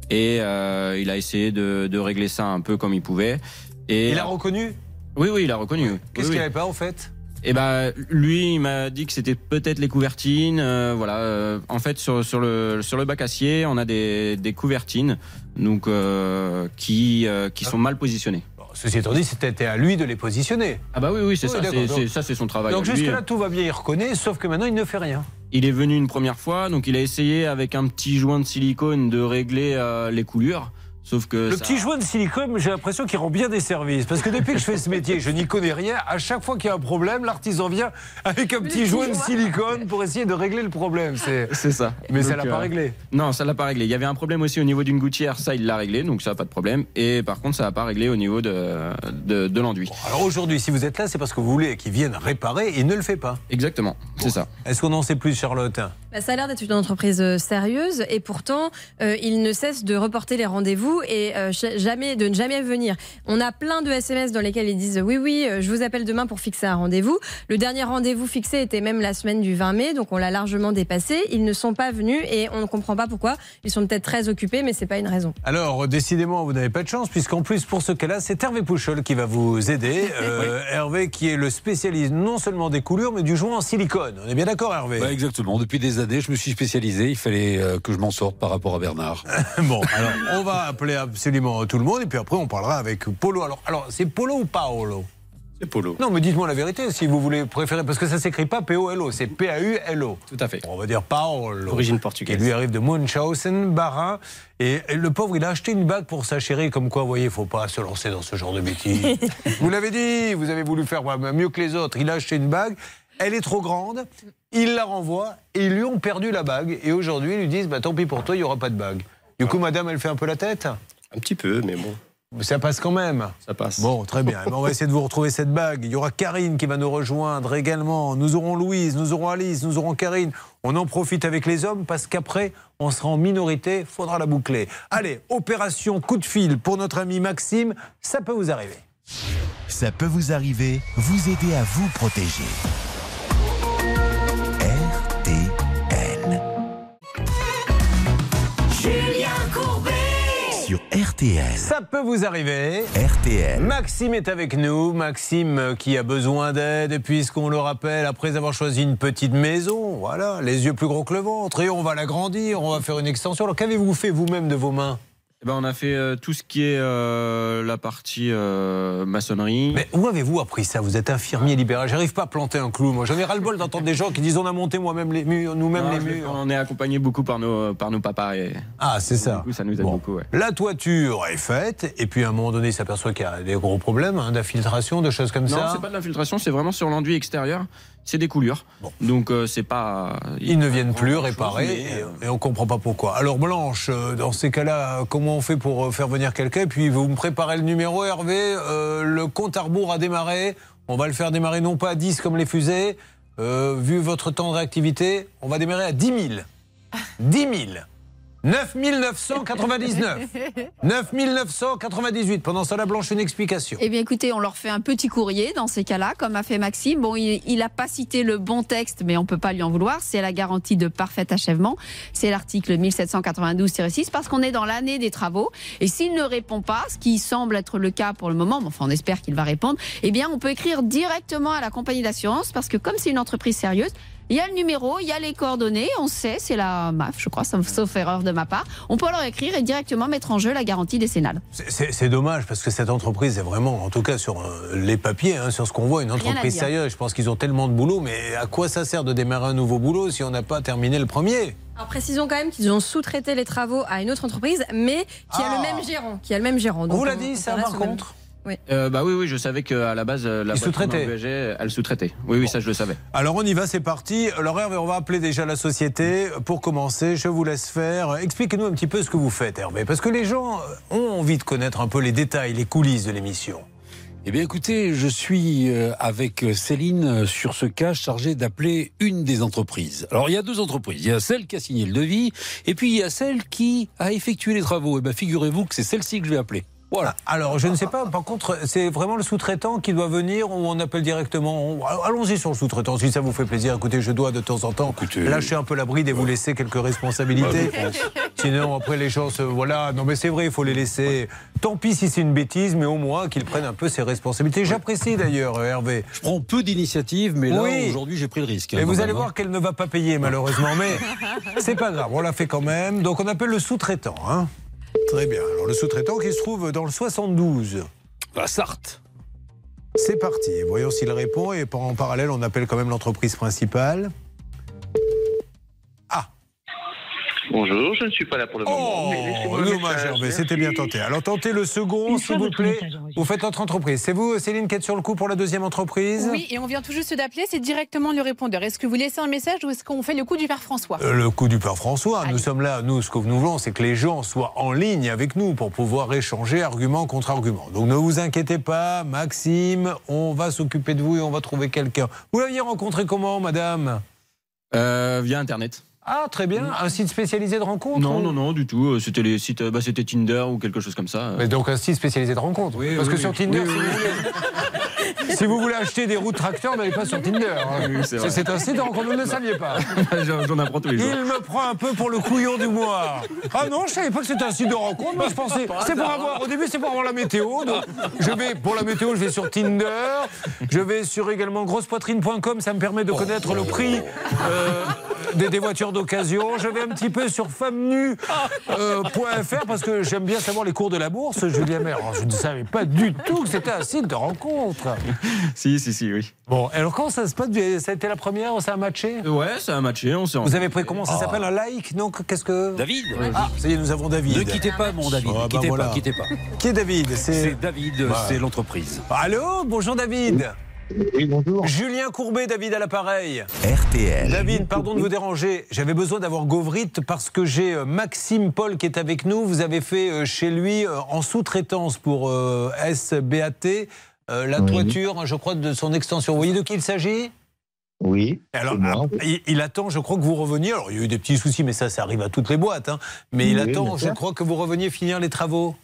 Speaker 12: et euh, il a essayé de, de régler ça un peu comme il pouvait. Et
Speaker 4: Il a reconnu?
Speaker 12: Oui oui il a reconnu.
Speaker 4: Qu'est-ce
Speaker 12: Oui,
Speaker 4: qu'il
Speaker 12: oui.
Speaker 4: avait pas, en fait?
Speaker 12: Et ben lui, il m'a dit que c'était peut-être les couvertines. euh, voilà. euh, en fait, sur, sur le sur le bac acier, on a des, des couvertines, donc euh, qui qui sont mal positionnées.
Speaker 4: Ceci étant dit, c'était à lui de les positionner.
Speaker 12: Ah bah oui oui c'est
Speaker 4: Oui,
Speaker 12: ça.
Speaker 4: donc-
Speaker 12: ça c'est son travail.
Speaker 4: Donc jusque-là, tout va bien, il reconnaît, sauf que maintenant, il ne fait rien.
Speaker 12: Il est venu une première fois, donc il a essayé avec un petit joint de silicone de régler les coulures. Sauf que
Speaker 11: Le
Speaker 12: ça-
Speaker 11: petit joint de silicone, j'ai l'impression qu'il rend bien des services. Parce que depuis que je fais ce métier, je n'y connais rien. À chaque fois qu'il y a un problème, l'artisan vient avec un petit joint de silicone pour essayer de régler le problème. C'est (laughs)
Speaker 12: C'est ça.
Speaker 11: Mais ça l'a pas
Speaker 12: euh,
Speaker 11: réglé.
Speaker 12: Non, ça l'a pas réglé. Il y avait un problème aussi au niveau d'une gouttière, ça il l'a réglé, donc ça pas de problème. Et par contre, ça n'a pas réglé au niveau de, de, de l'enduit.
Speaker 4: Alors aujourd'hui, si vous êtes là, c'est parce que vous voulez qu'il vienne réparer et il ne le fait pas.
Speaker 12: Exactement, c'est ça.
Speaker 4: Est-ce qu'on en sait plus, Charlotte?
Speaker 5: Bah, ça a l'air d'être une entreprise euh, sérieuse et pourtant euh, il ne cesse de reporter les rendez-vous et euh, jamais de ne jamais venir. On a plein de SMS dans lesquels ils disent oui oui je vous appelle demain pour fixer un rendez-vous. Le dernier rendez-vous fixé était même la semaine du 20 mai donc on l'a largement dépassé. Ils ne sont pas venus et on ne comprend pas pourquoi. Ils sont peut-être très occupés mais c'est pas une raison.
Speaker 4: Alors, décidément, vous n'avez pas de chance, puisqu'en plus, pour ce cas-là, c'est Hervé Pouchol qui va vous aider. (laughs) Euh, Hervé, qui est le spécialiste non seulement des coulures, mais du joint en silicone. On est bien d'accord, Hervé?
Speaker 11: Ouais, exactement. Depuis des années, je me suis spécialisé. Il fallait euh, que je m'en sorte par rapport à Bernard. (laughs)
Speaker 4: Bon, alors, on va appeler absolument tout le monde, et puis après, on parlera avec Polo. Alors, alors c'est Polo ou Paolo?
Speaker 11: C'est Polo.
Speaker 4: Non, mais dites-moi la vérité, si vous voulez préférer, parce que ça s'écrit pas P-O-L-O, c'est P-A-U-L-O.
Speaker 12: Tout à fait.
Speaker 4: On va dire Paolo.
Speaker 12: Origine
Speaker 4: Qui lui arrive de Munchausen, Barin. Et et le pauvre, il a acheté une bague pour sa chérie, comme quoi, vous voyez, il faut pas se lancer dans ce genre de bêtises. (laughs) vous l'avez dit, vous avez voulu faire bah, mieux que les autres. Il a acheté une bague, elle est trop grande, il la renvoie, et ils lui ont perdu la bague. Et aujourd'hui, ils lui disent, bah, tant pis pour toi, il n'y aura pas de bague. Du coup, madame, elle fait un peu la tête?
Speaker 15: Un petit peu, mais bon.
Speaker 4: ça passe quand même.
Speaker 15: Ça passe.
Speaker 4: Bon, très bien. On va essayer de vous retrouver cette bague. Il y aura Karine qui va nous rejoindre également. Nous aurons Louise, nous aurons Alice, nous aurons Karine. On en profite avec les hommes parce qu'après, on sera en minorité. Faudra la boucler. Allez, opération coup de fil pour notre ami Maxime. Ça peut vous arriver.
Speaker 1: Ça peut vous arriver, vous aider à vous protéger. RTL.
Speaker 4: Ça peut vous arriver.
Speaker 1: RTL.
Speaker 4: Maxime est avec nous. Maxime euh, qui a besoin d'aide, puisqu'on le rappelle, après avoir choisi une petite maison, voilà, les yeux plus gros que le ventre, et on va l'agrandir, on va faire une extension. Alors qu'avez-vous fait vous-même de vos mains?
Speaker 12: Eh ben, on a fait euh, tout ce qui est euh, la partie euh, maçonnerie.
Speaker 4: Mais où avez-vous appris ça? Vous êtes infirmier libéral. J'arrive pas à planter un clou. Moi, j'en ai ras-le-bol d'entendre des gens qui disent on a monté moi-même les murs, nous-mêmes
Speaker 12: Non,
Speaker 4: les murs.
Speaker 12: On est accompagné beaucoup par nos, par nos papas. Et...
Speaker 4: Ah, c'est ça.
Speaker 12: Du coup, ça nous aide
Speaker 4: Bon.
Speaker 12: beaucoup. ouais.
Speaker 4: La toiture est faite, et puis à un moment donné, il s'aperçoit qu'il y a des gros problèmes hein, d'infiltration, de choses comme
Speaker 12: Non,
Speaker 4: ça.
Speaker 12: c'est pas de l'infiltration, c'est vraiment sur l'enduit extérieur. C'est des coulures. Donc euh, c'est pas.
Speaker 4: Ils ne viennent plus
Speaker 12: grand-chose,
Speaker 4: réparer
Speaker 12: mais, euh,
Speaker 4: et, et on comprend pas pourquoi. Alors Blanche, euh, dans ces cas-là, comment on fait pour faire venir quelqu'un? Et puis vous me préparez le numéro, Hervé. euh, le compte à rebours a démarré. On va le faire démarrer non pas à 10 comme les fusées. Euh, vu votre temps de réactivité, on va démarrer à 10 000. 10 000. 9 999. 9 998. Pendant ça, la Blanche, une explication.
Speaker 6: Eh bien, écoutez, on leur fait un petit courrier dans ces cas-là, comme a fait Maxime. Bon, il n'a pas cité le bon texte, mais on peut pas lui en vouloir. C'est la garantie de parfait achèvement. C'est l'article 1792-6, parce qu'on est dans l'année des travaux. Et s'il ne répond pas, ce qui semble être le cas pour le moment, mais enfin, on espère qu'il va répondre, eh bien, on peut écrire directement à la compagnie d'assurance, parce que comme c'est une entreprise sérieuse, il y a le numéro, il y a les coordonnées, on sait, c'est la MAF, je crois, sauf erreur de ma part. On peut leur écrire et directement mettre en jeu la garantie décennale.
Speaker 4: C'est- dommage parce que cette entreprise est vraiment, en tout cas sur euh, les papiers, hein, sur ce qu'on voit, une entreprise sérieuse. Je pense qu'ils ont tellement de boulot, mais à quoi ça sert de démarrer un nouveau boulot si on n'a pas terminé le premier?
Speaker 5: Alors précisons quand même qu'ils ont sous-traité les travaux à une autre entreprise, mais qui a
Speaker 4: Ah.
Speaker 5: le même gérant, qui a le même gérant.
Speaker 4: On vous l'a dit, ça, par contre
Speaker 5: Oui.
Speaker 12: Euh, bah oui, oui, je savais qu'à la base, euh, la
Speaker 4: sous-traitaient.
Speaker 12: engageait, elle sous-traitait. Oui, oui, ça je le savais.
Speaker 4: Alors on y va, c'est parti. Alors Hervé, on va appeler déjà la société. Pour commencer, je vous laisse faire. Expliquez-nous un petit peu ce que vous faites, Hervé, parce que les gens ont envie de connaître un peu les détails, les coulisses de l'émission.
Speaker 11: Eh bien, écoutez, je suis euh, avec Céline euh, sur ce cas chargé d'appeler une des entreprises. Alors, il y a deux entreprises. Il y a celle qui a signé le devis, et puis il y a celle qui a effectué les travaux. Eh bien, figurez-vous que c'est celle-ci que je vais appeler. Voilà.
Speaker 4: Alors, je ne sais pas, par contre, c'est vraiment le sous-traitant qui doit venir ou on appelle directement On- Allons-y sur le sous-traitant, si ça vous fait plaisir. Écoutez, je dois de temps en temps
Speaker 11: Écoutez,
Speaker 4: lâcher un peu la bride et vous laisser quelques responsabilités.
Speaker 11: Bah.
Speaker 4: Sinon, après, les gens se. Voilà, non, mais c'est vrai, il faut les laisser. Tant pis si c'est une bêtise, mais au moins qu'ils prennent un peu ses responsabilités. J'apprécie d'ailleurs, Hervé.
Speaker 11: Je prends peu d'initiatives, mais là,
Speaker 4: Oui.
Speaker 11: aujourd'hui, j'ai pris le risque. hein,
Speaker 4: Et
Speaker 11: quand
Speaker 4: vous allez
Speaker 11: hein.
Speaker 4: voir qu'elle ne va pas payer, malheureusement, mais (laughs) c'est pas grave, on l'a fait quand même. Donc, on appelle le sous-traitant. Hein. Très bien. Alors, le sous-traitant qui se trouve dans le 72.
Speaker 11: La Sarthe.
Speaker 4: C'est parti. Voyons s'il répond. Et en parallèle, on appelle quand même l'entreprise principale.
Speaker 15: Bonjour, je ne suis pas là pour le moment. un
Speaker 4: Dommage. Hervé, c'était bien tenté. Alors tentez le second, s'il vous plaît. Vous faites notre entreprise. C'est vous, Céline, qui êtes sur le coup pour la deuxième entreprise
Speaker 14: Oui, et on vient tout juste d'appeler, c'est directement le répondeur. Est-ce que vous laissez un message ou est-ce qu'on fait le coup du père François?
Speaker 4: Euh, Le coup du Père François, nous sommes là, nous, ce que nous voulons, c'est que les gens soient en ligne avec nous pour pouvoir échanger argument contre argument. Donc ne vous inquiétez pas, Maxime, on va s'occuper de vous et on va trouver quelqu'un. Vous l'aviez rencontré comment, madame?
Speaker 12: Euh, Via Internet.
Speaker 4: Ah, très bien. Un site spécialisé de rencontres
Speaker 12: Non,
Speaker 4: ou-
Speaker 12: non, non, du tout. Euh, C'était les sites, euh, bah, c'était Tinder ou quelque chose comme ça.
Speaker 4: Mais donc un site spécialisé de rencontres.
Speaker 12: Oui,
Speaker 4: Parce
Speaker 12: oui,
Speaker 4: que sur. Tinder, si, vous voulez, si vous voulez acheter des roues de tracteur, n'allez pas sur Tinder. hein.
Speaker 12: C'est
Speaker 4: un site de rencontre, vous ne le saviez pas. (laughs)
Speaker 12: J'en apprends tous les jours.
Speaker 4: Il me prend un peu pour le couillon du mois. Ah non, je savais pas que c'était un site de rencontre. Moi, je pensais. C'est pour avoir. Au début, c'est pour avoir la météo. Donc, je vais pour la météo, je vais sur Tinder. Je vais sur également grossepoitrine.com. Ça me permet de connaître le prix euh, des, des voitures d'occasion. Je vais un petit peu sur femmenu.fr parce que j'aime bien savoir les cours de la bourse. Julien Maire, Alors, je ne savais pas du tout que c'était un site de rencontre.
Speaker 12: Si, si, si, oui.
Speaker 4: Bon, alors comment ça se passe? Ça a été la première Ça a matché?
Speaker 12: Ouais, ça a matché. On s'est
Speaker 4: Vous avez pris comment ça
Speaker 11: Ah.
Speaker 4: s'appelle? Un like Donc qu'est-ce que?
Speaker 11: David
Speaker 4: Ah, ça y est, nous avons David.
Speaker 11: Ne quittez pas, mon David.
Speaker 4: Oh, bah
Speaker 11: quittez
Speaker 4: voilà.
Speaker 11: pas, quittez pas.
Speaker 4: Qui est David?
Speaker 11: C'est David,
Speaker 4: Ouais.
Speaker 11: c'est l'entreprise.
Speaker 4: Allô, bonjour David.
Speaker 15: Oui, bonjour.
Speaker 4: Julien Courbet, David à l'appareil.
Speaker 1: RTL.
Speaker 4: David, pardon de vous déranger. J'avais besoin d'avoir Govrit parce que j'ai euh, Maxime Paul qui est avec nous. Vous avez fait euh, chez lui euh, en sous-traitance pour SBAT la
Speaker 15: Oui.
Speaker 4: toiture, je crois, de son extension. Vous voyez de qui il s'agit?
Speaker 15: Oui.
Speaker 4: alors, ah, il, il attend, je crois que vous reveniez. Alors, il y a eu des petits soucis, mais ça, ça arrive à toutes les boîtes. hein. Mais il attend, je crois que vous reveniez finir les travaux.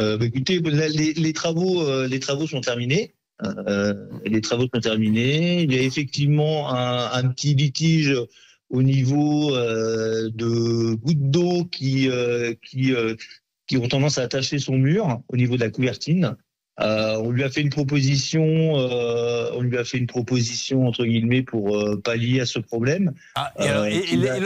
Speaker 15: Euh, bah, écoutez, là, les, les travaux, euh, les travaux sont terminés. Euh, les travaux sont terminés. Il y a effectivement un, un petit litige au niveau euh, de gouttes d'eau qui euh, qui euh, qui ont tendance à attacher son mur au niveau de la couvertine. Euh, on lui a fait une proposition, euh, on lui a fait une proposition entre guillemets pour euh, pallier à ce problème.
Speaker 4: Ah, et alors,
Speaker 15: Euh,
Speaker 4: il,
Speaker 15: a-
Speaker 4: il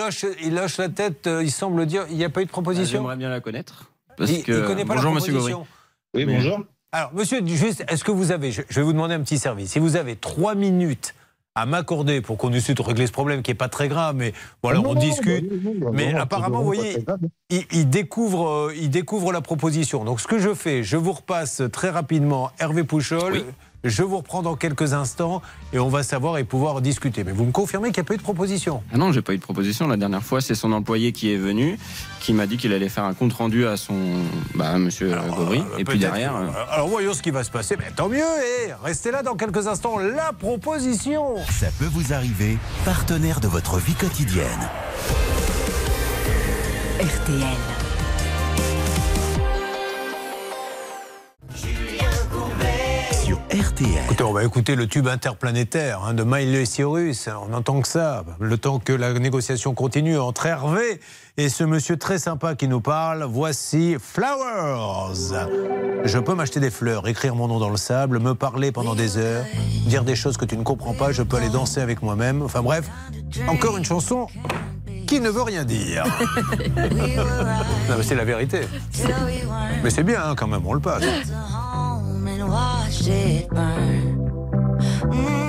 Speaker 4: il la tête, euh, il semble dire il n'y a pas eu de proposition
Speaker 12: J'aimerais bien la connaître. Parce
Speaker 4: Il
Speaker 12: que...
Speaker 4: connaît pas
Speaker 12: Bonjour,
Speaker 4: la
Speaker 12: monsieur
Speaker 4: proposition.
Speaker 12: Gauvry.
Speaker 15: Oui,
Speaker 12: Mais-
Speaker 15: bonjour.
Speaker 4: Alors, monsieur, juste, est-ce que vous avez, je, je vais vous demander un petit service, si vous avez trois minutes à m'accorder pour qu'on puisse régler ce problème qui n'est pas très grave, mais voilà,
Speaker 15: Ah
Speaker 4: on
Speaker 15: non,
Speaker 4: discute.
Speaker 15: non,
Speaker 4: mais
Speaker 15: non,
Speaker 4: apparemment, vous voyez, il, il découvre, euh, il découvre la proposition. Donc, ce que je fais, je vous repasse très rapidement Hervé Pouchol.
Speaker 12: Oui.
Speaker 4: Je vous reprends dans quelques instants et on va savoir et pouvoir discuter. Mais vous me confirmez qu'il n'y a pas eu de proposition?
Speaker 12: Ah non, j'ai pas eu de proposition. La dernière fois, c'est son employé qui est venu, qui m'a dit qu'il allait faire un compte rendu à son, bah, à monsieur euh, Gauvry.
Speaker 4: Euh,
Speaker 12: Et puis derrière, euh,
Speaker 4: Alors voyons ce qui va se passer. Mais tant mieux. Et restez là dans quelques instants. La proposition.
Speaker 1: Ça peut vous arriver, partenaire de votre vie quotidienne.
Speaker 16: RTL.
Speaker 1: RTL.
Speaker 4: Écoutez, on va écouter le tube interplanétaire hein, de Miley Cyrus. On n'entend que ça. Le temps que la négociation continue entre Hervé et ce monsieur très sympa qui nous parle. Voici Flowers. Je peux m'acheter des fleurs, écrire mon nom dans le sable, me parler pendant des heures, dire des choses que tu ne comprends pas. Je peux aller danser avec moi-même. Enfin bref, encore une chanson qui ne veut rien dire. (laughs) Non, mais c'est la vérité. Mais c'est bien hein, quand même, on le passe.
Speaker 16: Watched it burn. Mm,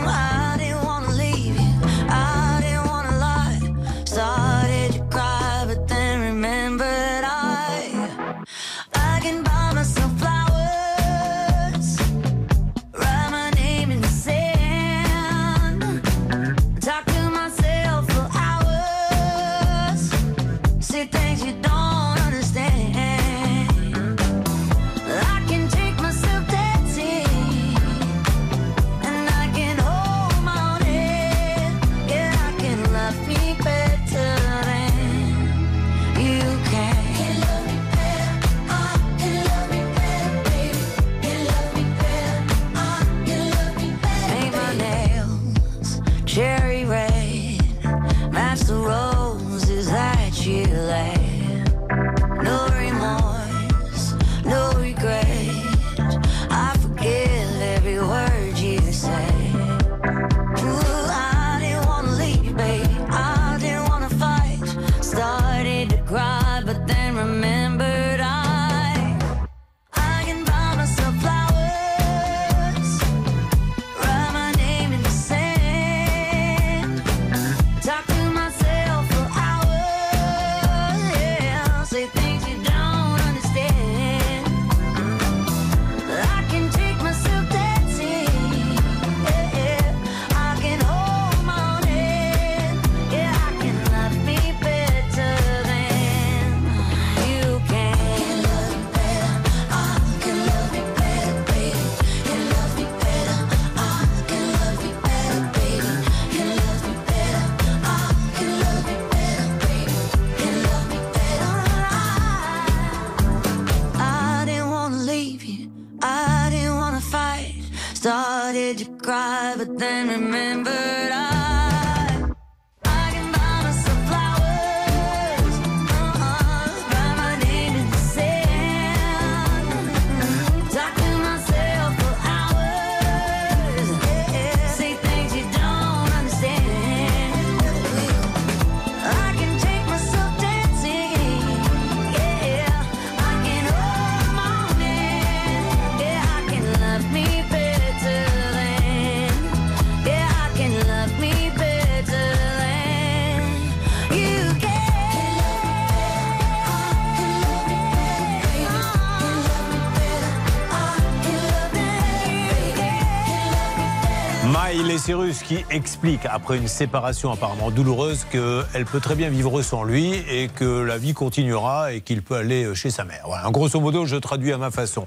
Speaker 4: Qui explique, après une séparation apparemment douloureuse, qu'elle peut très bien vivre sans lui et que la vie continuera et qu'il peut aller chez sa mère. Voilà, grosso modo, je traduis à ma façon.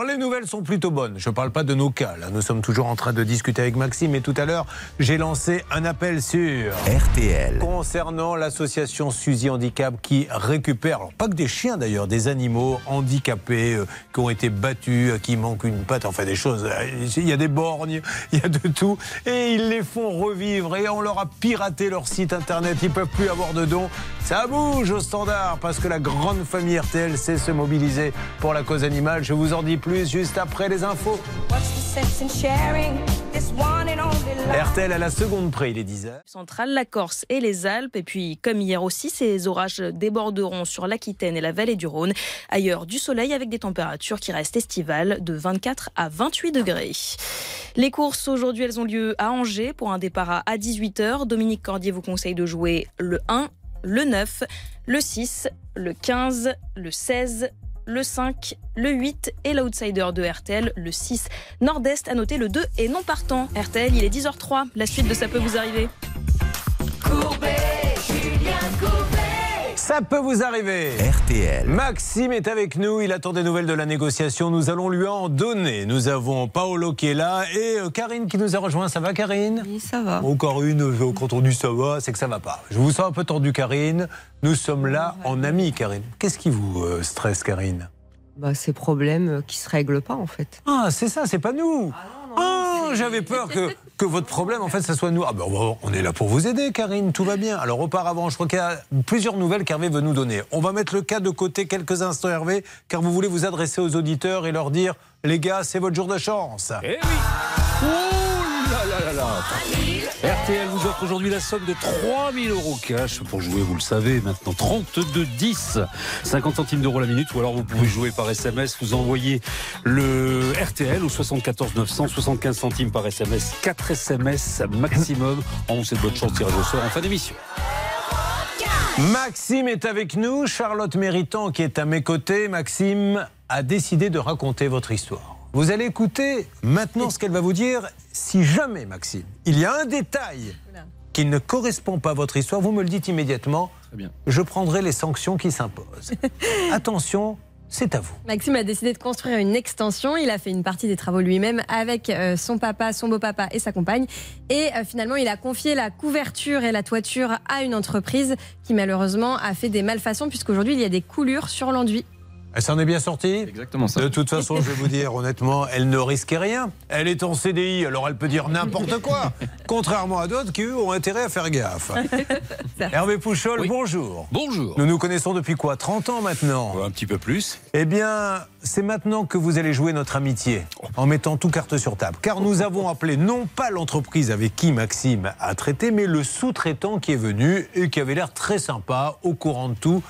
Speaker 4: Les nouvelles sont plutôt bonnes. Je ne parle pas de nos cas. Là, nous sommes toujours en train de discuter avec Maxime et tout à l'heure, j'ai lancé un appel sur
Speaker 1: RTL.
Speaker 4: concernant l'association Suzy Handicap qui récupère, alors pas que des chiens d'ailleurs, des animaux handicapés euh, qui ont été battus, à qui manque une patte, enfin des choses. euh, Il y a des borgnes, (laughs) il y a de tout. Et ils les font revivre et on leur a piraté leur site internet. Ils peuvent plus avoir de dons. Ça bouge au standard parce que la grande famille RTL sait se mobiliser pour la cause animale. Je vous en dis plus juste après les infos. RTL à la seconde près, il est 10h.
Speaker 17: centrale, la Corse et les Alpes. Et puis, comme hier aussi, ces orages déborderont sur l'Aquitaine et la vallée du Rhône. Ailleurs, du soleil avec des températures qui restent estivales de 24 à 28 degrés. Les courses aujourd'hui, elles ont lieu à Angers pour un départ à 18h. Dominique Cordier vous conseille de jouer le 1, le 9, le 6, le 15, le 16, le 5, le 8 et l'outsider de RTL, le 6. Nord-Est a noté le 2 et non partant. RTL, il est 10h03. La suite de ça peut vous arriver.
Speaker 4: Ça peut vous arriver.
Speaker 1: RTL.
Speaker 4: Maxime est avec nous. Il attend des nouvelles de la négociation. Nous allons lui en donner. Nous avons Paolo qui est là et euh, Karine qui nous a rejoint. Ça va, Karine?
Speaker 18: Oui, ça va.
Speaker 4: Oh, Karine, euh, quand on dit ça va, c'est que ça va pas. Je vous sens un peu tendu, Karine. Nous sommes là en amis, Karine. Qu'est-ce qui vous euh, stresse, Karine?
Speaker 18: Bah, ces problèmes euh, qui se règlent pas, en fait.
Speaker 4: Ah, c'est ça, c'est pas nous. Ah, j'avais peur que, que votre problème, en fait, ça soit nous. Ah ben, on est là pour vous aider, Karine, tout va bien. Alors, auparavant, je crois qu'il y a plusieurs nouvelles qu'Hervé veut nous donner. On va mettre le cas de côté quelques instants, Hervé, car vous voulez vous adresser aux auditeurs et leur dire, les gars, c'est votre jour de chance.
Speaker 11: Eh oui Oh là là là là RTL vous offre aujourd'hui la somme de 3000 euros cash pour jouer, vous le savez maintenant, 32 10, 50 centimes d'euros la minute, ou alors vous pouvez jouer par SMS, vous envoyez le RTL au 74 900, 75 centimes par SMS, 4 SMS maximum. On vous souhaite bonne chance, tirage au sort en fin d'émission.
Speaker 4: Maxime est avec nous, Charlotte Méritant qui est à mes côtés. Maxime a décidé de raconter votre histoire. Vous allez écouter maintenant ce qu'elle va vous dire. Si jamais, Maxime, il y a un détail qui ne correspond pas à votre histoire, vous me le dites immédiatement. Je prendrai les sanctions qui s'imposent. (laughs) Attention, c'est à vous.
Speaker 5: Maxime a décidé de construire une extension. Il a fait une partie des travaux lui-même avec euh, son papa, son beau-papa et sa compagne. Et euh, finalement, il a confié la couverture et la toiture à une entreprise qui malheureusement a fait des malfaçons puisqu'aujourd'hui, il y a des coulures sur l'enduit.
Speaker 4: Elle s'en est bien sortie
Speaker 12: Exactement ça.
Speaker 4: De toute façon, je vais vous dire honnêtement, elle ne risquait rien. Elle est en CDI, alors elle peut dire n'importe quoi. Contrairement à d'autres qui, eux, ont intérêt à faire gaffe. (laughs) Hervé Pouchol, bonjour.
Speaker 11: Bonjour.
Speaker 4: Nous nous connaissons depuis quoi 30 ans maintenant
Speaker 11: Un petit peu plus.
Speaker 4: Eh bien, c'est maintenant que vous allez jouer notre amitié, en mettant tout carte sur table. Car nous avons appelé non pas l'entreprise avec qui Maxime a traité, mais le sous-traitant qui est venu et qui avait l'air très sympa, au courant de tout.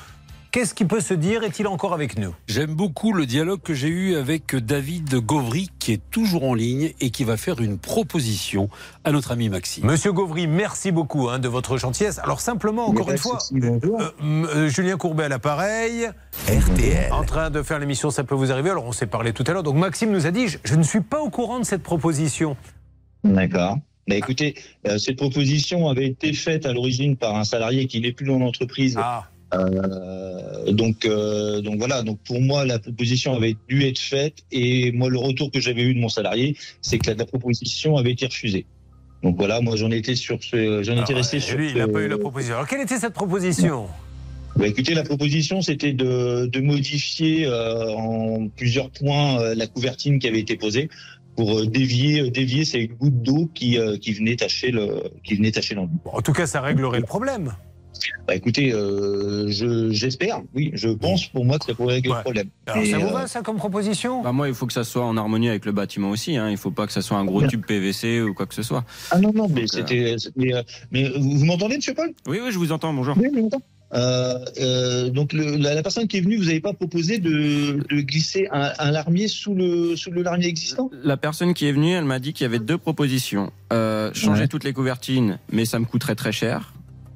Speaker 4: Qu'est-ce qui peut se dire? Est-il encore avec nous?
Speaker 11: J'aime beaucoup le dialogue que j'ai eu avec David Gauvry, qui est toujours en ligne et qui va faire une proposition à notre ami Maxime.
Speaker 4: Monsieur Gauvry, merci beaucoup hein, de votre gentillesse. Alors simplement, encore une fois, euh, euh, Julien Courbet à l'appareil.
Speaker 1: RTL.
Speaker 4: En train de faire l'émission, ça peut vous arriver. Alors on s'est parlé tout à l'heure. Donc Maxime nous a dit, je, je ne suis pas au courant de cette proposition.
Speaker 15: D'accord. Bah, écoutez, euh, cette proposition avait été faite à l'origine par un salarié qui n'est plus dans l'entreprise.
Speaker 4: Ah.
Speaker 15: Euh, donc, euh, donc voilà. Donc pour moi, la proposition avait dû être faite et moi, le retour que j'avais eu de mon salarié, c'est que la, la proposition avait été refusée. Donc voilà, moi j'en étais sur ce, j'en étais resté
Speaker 4: euh,
Speaker 15: sur.
Speaker 4: lui, il n'a pas eu la proposition. Alors quelle était cette proposition?
Speaker 15: Bah, écoutez, la proposition, c'était de, de modifier euh, en plusieurs points la couvertine qui avait été posée. pour dévier, dévier ces gouttes d'eau qui, qui venaient tacher le, qui venaient tacher l'enduit.
Speaker 4: En tout cas, ça réglerait le problème.
Speaker 15: Bah, écoutez, euh, je, j'espère, oui, je pense pour moi que ça pourrait régler le problème.
Speaker 4: Alors, ça vous
Speaker 15: euh,
Speaker 4: va, ça, comme proposition?
Speaker 12: Bah moi, il faut que ça soit en harmonie avec le bâtiment aussi. Hein. Il faut pas que ça soit un gros tube PVC ou quoi que ce soit.
Speaker 15: Ah non, non, mais
Speaker 12: Donc, euh,
Speaker 15: c'était. c'était, euh, Mais vous, vous m'entendez, monsieur Paul?
Speaker 12: Oui, oui, je vous entends, bonjour.
Speaker 15: Oui, je vous entends. Euh, euh, donc le- la, la personne qui est venue, vous n'avez pas proposé de, de glisser un, un larmier sous le, sous le larmier existant?
Speaker 12: La personne qui est venue, elle m'a dit qu'il y avait deux propositions. Euh, changer
Speaker 15: Ouais.
Speaker 12: toutes les couvertines, mais ça me coûterait très cher.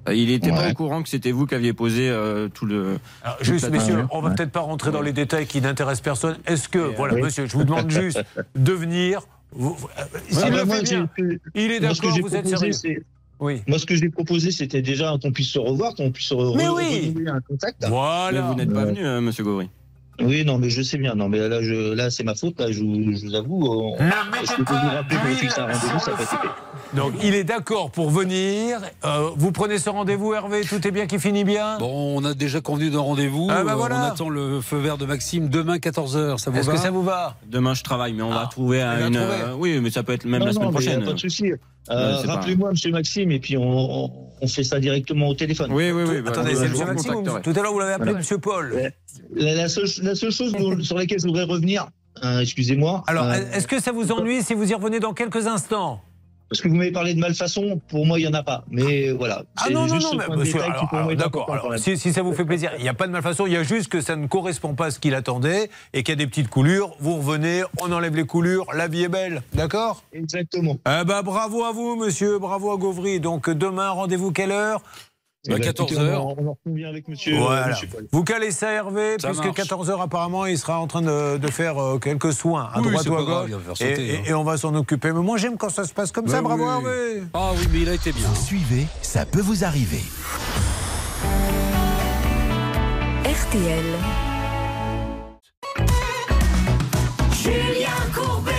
Speaker 12: Euh, Il n'était pas au courant que c'était vous qui aviez posé euh, tout le.
Speaker 4: Alors, Juste, messieurs, on va peut-être pas rentrer dans les détails qui n'intéressent personne. Est-ce que, voilà,
Speaker 15: oui.
Speaker 4: monsieur, je vous demande juste (laughs) de venir. Vous, vous- euh, s'il
Speaker 15: Ouais,
Speaker 4: le
Speaker 15: bah, moi,
Speaker 4: fait bien,
Speaker 15: j'ai-
Speaker 4: il est
Speaker 15: moi, ce que
Speaker 4: d'accord,
Speaker 15: j'ai
Speaker 4: vous êtes sérieux. Oui.
Speaker 15: Moi, ce que j'ai proposé, c'était déjà qu'on puisse se revoir, qu'on puisse re-
Speaker 4: Mais
Speaker 15: re-
Speaker 4: oui.
Speaker 15: un contact.
Speaker 4: Voilà.
Speaker 12: Mais vous n'êtes pas venu, euh, monsieur Gauvry.
Speaker 15: Oui, non, mais je sais bien. Non, mais là, je, là, c'est ma faute. Là, je, vous- je vous avoue. on-
Speaker 4: Ne
Speaker 15: Est-ce que vous rappelez qu'on fixe un rendez-vous Ça peut être fait.
Speaker 4: Donc, il est d'accord pour venir. Euh, vous prenez ce rendez-vous, Hervé Tout est bien qui finit bien?
Speaker 11: Bon, on a déjà convenu d'un rendez-vous.
Speaker 4: Ah bah
Speaker 11: Euh,
Speaker 4: voilà.
Speaker 11: On attend le feu vert de Maxime demain 14h. Ça vous
Speaker 4: Est-ce que ça vous va?
Speaker 12: Demain, je travaille, mais on va trouver
Speaker 4: il va
Speaker 12: une.
Speaker 4: trouver.
Speaker 12: euh, oui, mais ça peut être même
Speaker 15: Non,
Speaker 12: la semaine
Speaker 15: non, mais y a
Speaker 12: prochaine.
Speaker 15: Pas de souci. Euh,
Speaker 12: Ouais, c'est pas-
Speaker 15: Rappelez-moi, Monsieur Maxime, et puis on, on, on fait ça directement au téléphone.
Speaker 12: Oui, oui, oui. bah,
Speaker 4: Attendez, c'est monsieur Maxime. Tout à l'heure, vous l'avez appelé
Speaker 15: Voilà.
Speaker 4: monsieur Paul.
Speaker 15: La, la seule, la seule chose dont- (laughs) sur laquelle je voudrais revenir, euh, excusez-moi.
Speaker 4: Alors,
Speaker 15: euh,
Speaker 4: est-ce que ça vous ennuie si vous y revenez dans quelques instants?
Speaker 15: Parce que vous m'avez parlé de malfaçon, pour moi, il n'y en a pas. Mais voilà.
Speaker 4: Ah non, non, non, mais d'accord. si ça vous fait plaisir, il n'y a pas de malfaçon, il y a juste que ça ne correspond pas à ce qu'il attendait et qu'il y a des petites coulures. Vous revenez, on enlève les coulures, la vie est belle, d'accord?
Speaker 15: Exactement.
Speaker 4: Eh ben, bravo à vous, monsieur, bravo à Gauvry. Donc, demain, rendez-vous quelle heure?
Speaker 15: Eh ben,
Speaker 11: 14
Speaker 15: écoutez,
Speaker 11: heures.
Speaker 15: On, en convient avec monsieur,
Speaker 4: Voilà.
Speaker 15: monsieur Paul.
Speaker 4: Vous calez ça, Hervé,
Speaker 11: Ça
Speaker 4: puisque
Speaker 11: marche.
Speaker 4: 14h, apparemment, il sera en train de, de faire euh, quelques soins à
Speaker 11: Oui,
Speaker 4: droite ou à gauche. et,
Speaker 11: hein.
Speaker 4: et on va s'en occuper. Mais moi, j'aime quand ça se passe comme ça.
Speaker 11: Bah
Speaker 4: Bravo,
Speaker 11: oui.
Speaker 4: Hervé.
Speaker 11: Ah oui, mais il a été bien.
Speaker 1: Vous suivez, ça peut vous arriver.
Speaker 19: RTL. Julien Courbet.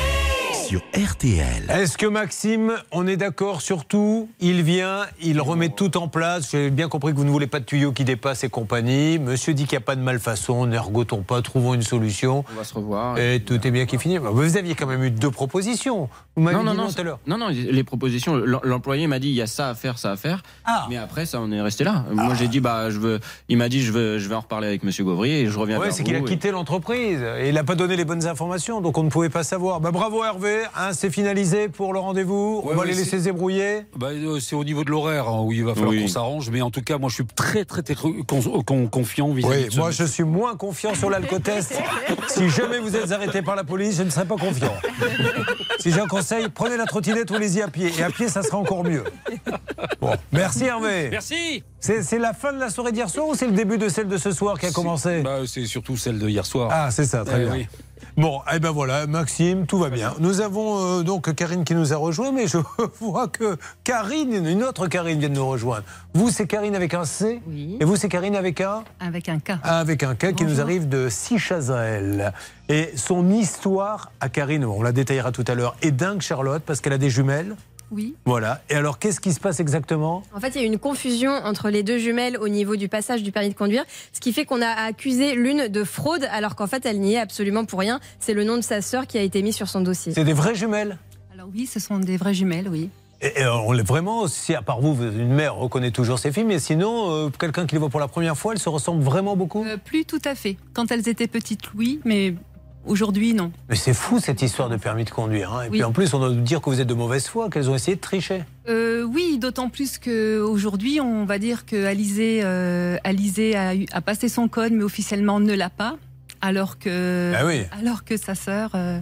Speaker 1: Sur RTL.
Speaker 4: Est-ce que Maxime, on est d'accord sur tout? Il vient, il remet tout en place. J'ai bien compris que vous ne voulez pas de tuyaux qui dépassent et compagnie. Monsieur dit qu'il n'y a pas de malfaçon, n'ergotons pas, trouvons une solution.
Speaker 12: On va se revoir.
Speaker 4: Et tout est bien qui finit. Vous aviez quand même eu deux propositions. Vous m'avez
Speaker 12: Non, non,
Speaker 4: dit
Speaker 12: non,
Speaker 4: non tout à l'heure.
Speaker 12: non, non, les propositions, l'em- l'employé m'a dit il y a ça à faire, ça à faire.
Speaker 4: Ah.
Speaker 12: Mais après, ça, on est resté là. Moi, j'ai dit, bah, je veux, il m'a dit, je veux, je vais en reparler avec monsieur Gauvry et je reviens
Speaker 4: Ouais,
Speaker 12: vers
Speaker 4: c'est qu'il a quitté l'entreprise et il n'a pas donné les bonnes informations, donc on ne pouvait pas savoir. Bah, bravo Hervé, hein, c'est finalisé pour le rendez-vous. on va
Speaker 11: ouais,
Speaker 4: les laisser se débrouiller.
Speaker 11: Bah, euh, c'est au niveau de l'horaire hein, où il va falloir
Speaker 12: Oui.
Speaker 11: qu'on s'arrange. Mais en tout cas, moi, je suis très, très, très con- con- confiant vis-à-vis
Speaker 4: Oui,
Speaker 11: de ce
Speaker 4: moi je suis moins confiant sur l'alcotest. (laughs) si jamais vous êtes arrêté par la police, je ne serai pas confiant. si j'ai un conseil, prenez la trottinette ou allez-y à pied. Et à pied, ça sera encore mieux. Bon, merci Hervé.
Speaker 11: Merci.
Speaker 4: C'est c'est la fin de la soirée d'hier soir ou c'est le début de celle de ce soir qui a commencé
Speaker 11: Bah, c'est surtout celle de hier soir.
Speaker 4: Ah, c'est ça, très
Speaker 11: Eh
Speaker 4: bien.
Speaker 11: oui.
Speaker 4: Bon, eh ben voilà, Maxime, tout va bien. Nous avons euh, donc Karine qui nous a rejoint, mais je (laughs) vois que Karine, une autre Karine vient de nous rejoindre. Vous, c'est Karine avec un C
Speaker 20: Oui.
Speaker 4: Et vous, c'est Karine avec un
Speaker 20: Avec un K.
Speaker 4: Avec un K qui nous arrive de Sichazael. Et son histoire à Karine, on la détaillera tout à l'heure, est dingue, Charlotte, parce qu'elle a des jumelles.
Speaker 20: Oui.
Speaker 4: Voilà. Et alors, qu'est-ce qui se passe exactement?
Speaker 5: En fait, il y a eu une confusion entre les deux jumelles au niveau du passage du permis de conduire, ce qui fait qu'on a accusé l'une de fraude, alors qu'en fait, elle n'y est absolument pour rien. C'est le nom de sa sœur qui a été mis sur son dossier.
Speaker 4: C'est des vraies jumelles?
Speaker 20: Alors oui, ce sont des vraies jumelles, oui.
Speaker 4: Et, et on l'est vraiment, si à part vous, vous- une mère reconnaît toujours ses filles, mais sinon, euh, quelqu'un qui les voit pour la première fois, elles se ressemblent vraiment beaucoup?
Speaker 20: Euh, plus tout à fait. Quand elles étaient petites, oui, mais aujourd'hui, non.
Speaker 4: Mais c'est fou cette histoire de permis de conduire. hein. Et
Speaker 20: Oui.
Speaker 4: puis en plus, on doit nous dire que vous êtes de mauvaise foi, qu'elles ont essayé de tricher.
Speaker 20: Euh, oui, d'autant plus qu'aujourd'hui, on va dire que Alizé, euh, Alizé a, passé son code, mais officiellement ne l'a pas, alors que,
Speaker 4: Ah oui.
Speaker 20: alors que sa sœur euh,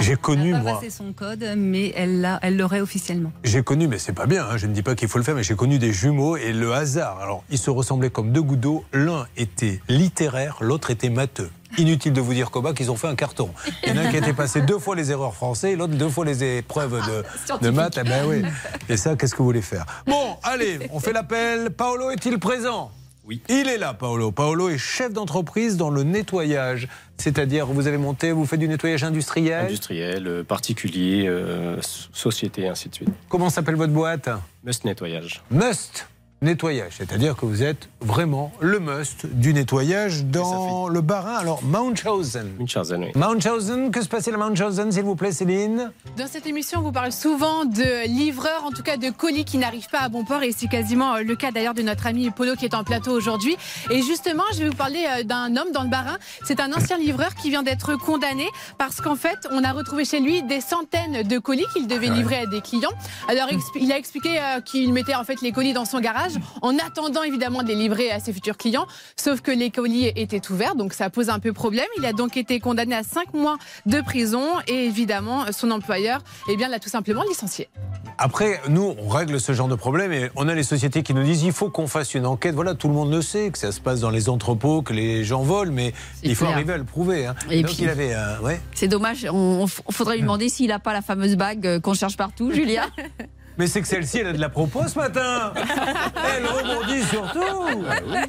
Speaker 4: J'ai connu,
Speaker 20: a pas
Speaker 4: moi.
Speaker 20: passé son code, mais elle l'a- elle l'aurait officiellement.
Speaker 4: J'ai connu, mais c'est pas bien, hein, je ne dis pas qu'il faut le faire, mais j'ai connu des jumeaux et le hasard. Alors, ils se ressemblaient comme deux gouttes d'eau. L'un était littéraire, l'autre était matheux. Inutile de vous dire qu'au bac, ils ont fait un carton. Il y en a un qui était passé deux fois les erreurs français, l'autre deux fois les épreuves de, de maths. Eh ben oui. Et ça, qu'est-ce que vous voulez faire? Bon, allez, on fait l'appel. Paolo est-il présent? Oui. Il est là, Paolo. Paolo est chef d'entreprise dans le nettoyage. C'est-à-dire, vous avez monté, vous faites du nettoyage industriel?
Speaker 21: Industriel, euh, particulier, euh, so- société, ainsi de suite.
Speaker 4: Comment s'appelle votre boîte?
Speaker 21: Must Nettoyage.
Speaker 4: Must nettoyage. C'est-à-dire que vous êtes vraiment le must du nettoyage dans le Bas-Rhin. Alors, Munchausen.
Speaker 21: Munchausen, oui.
Speaker 4: Munchausen, que se passe-t-il à Munchausen, s'il vous plaît, Céline?
Speaker 14: Dans cette émission, on vous parle souvent de livreurs, en tout cas de colis qui n'arrivent pas à bon port. Et c'est quasiment euh, le cas d'ailleurs de notre ami Polo qui est en plateau aujourd'hui. Et justement, je vais vous parler euh, d'un homme dans le Barin. C'est un ancien livreur qui vient d'être condamné parce qu'en fait, on a retrouvé chez lui des centaines de colis qu'il devait
Speaker 21: Ouais.
Speaker 14: livrer à des clients. Alors, il a expliqué euh, qu'il mettait en fait les colis dans son garage en attendant évidemment de les livrer à ses futurs clients. Sauf que les colis étaient ouverts, donc ça pose un peu problème. Il a donc été condamné à 5 mois de prison et évidemment, son employeur eh bien, l'a tout simplement licencié.
Speaker 4: Après, nous, on règle ce genre de problème et on a les sociétés qui nous disent il faut qu'on fasse une enquête. Voilà, tout le monde le sait, que ça se passe dans les entrepôts, que les gens volent, mais il faut
Speaker 6: clair.
Speaker 4: arriver à le prouver. hein.
Speaker 6: Et
Speaker 4: Donc
Speaker 6: puis-
Speaker 4: il avait. euh, ouais.
Speaker 6: C'est dommage, on, on faudrait lui demander s'il n'a pas la fameuse bague euh, qu'on cherche partout, Julia. (laughs)
Speaker 4: Mais c'est que celle-ci, elle a de la propos ce matin. (laughs) Elle rebondit surtout.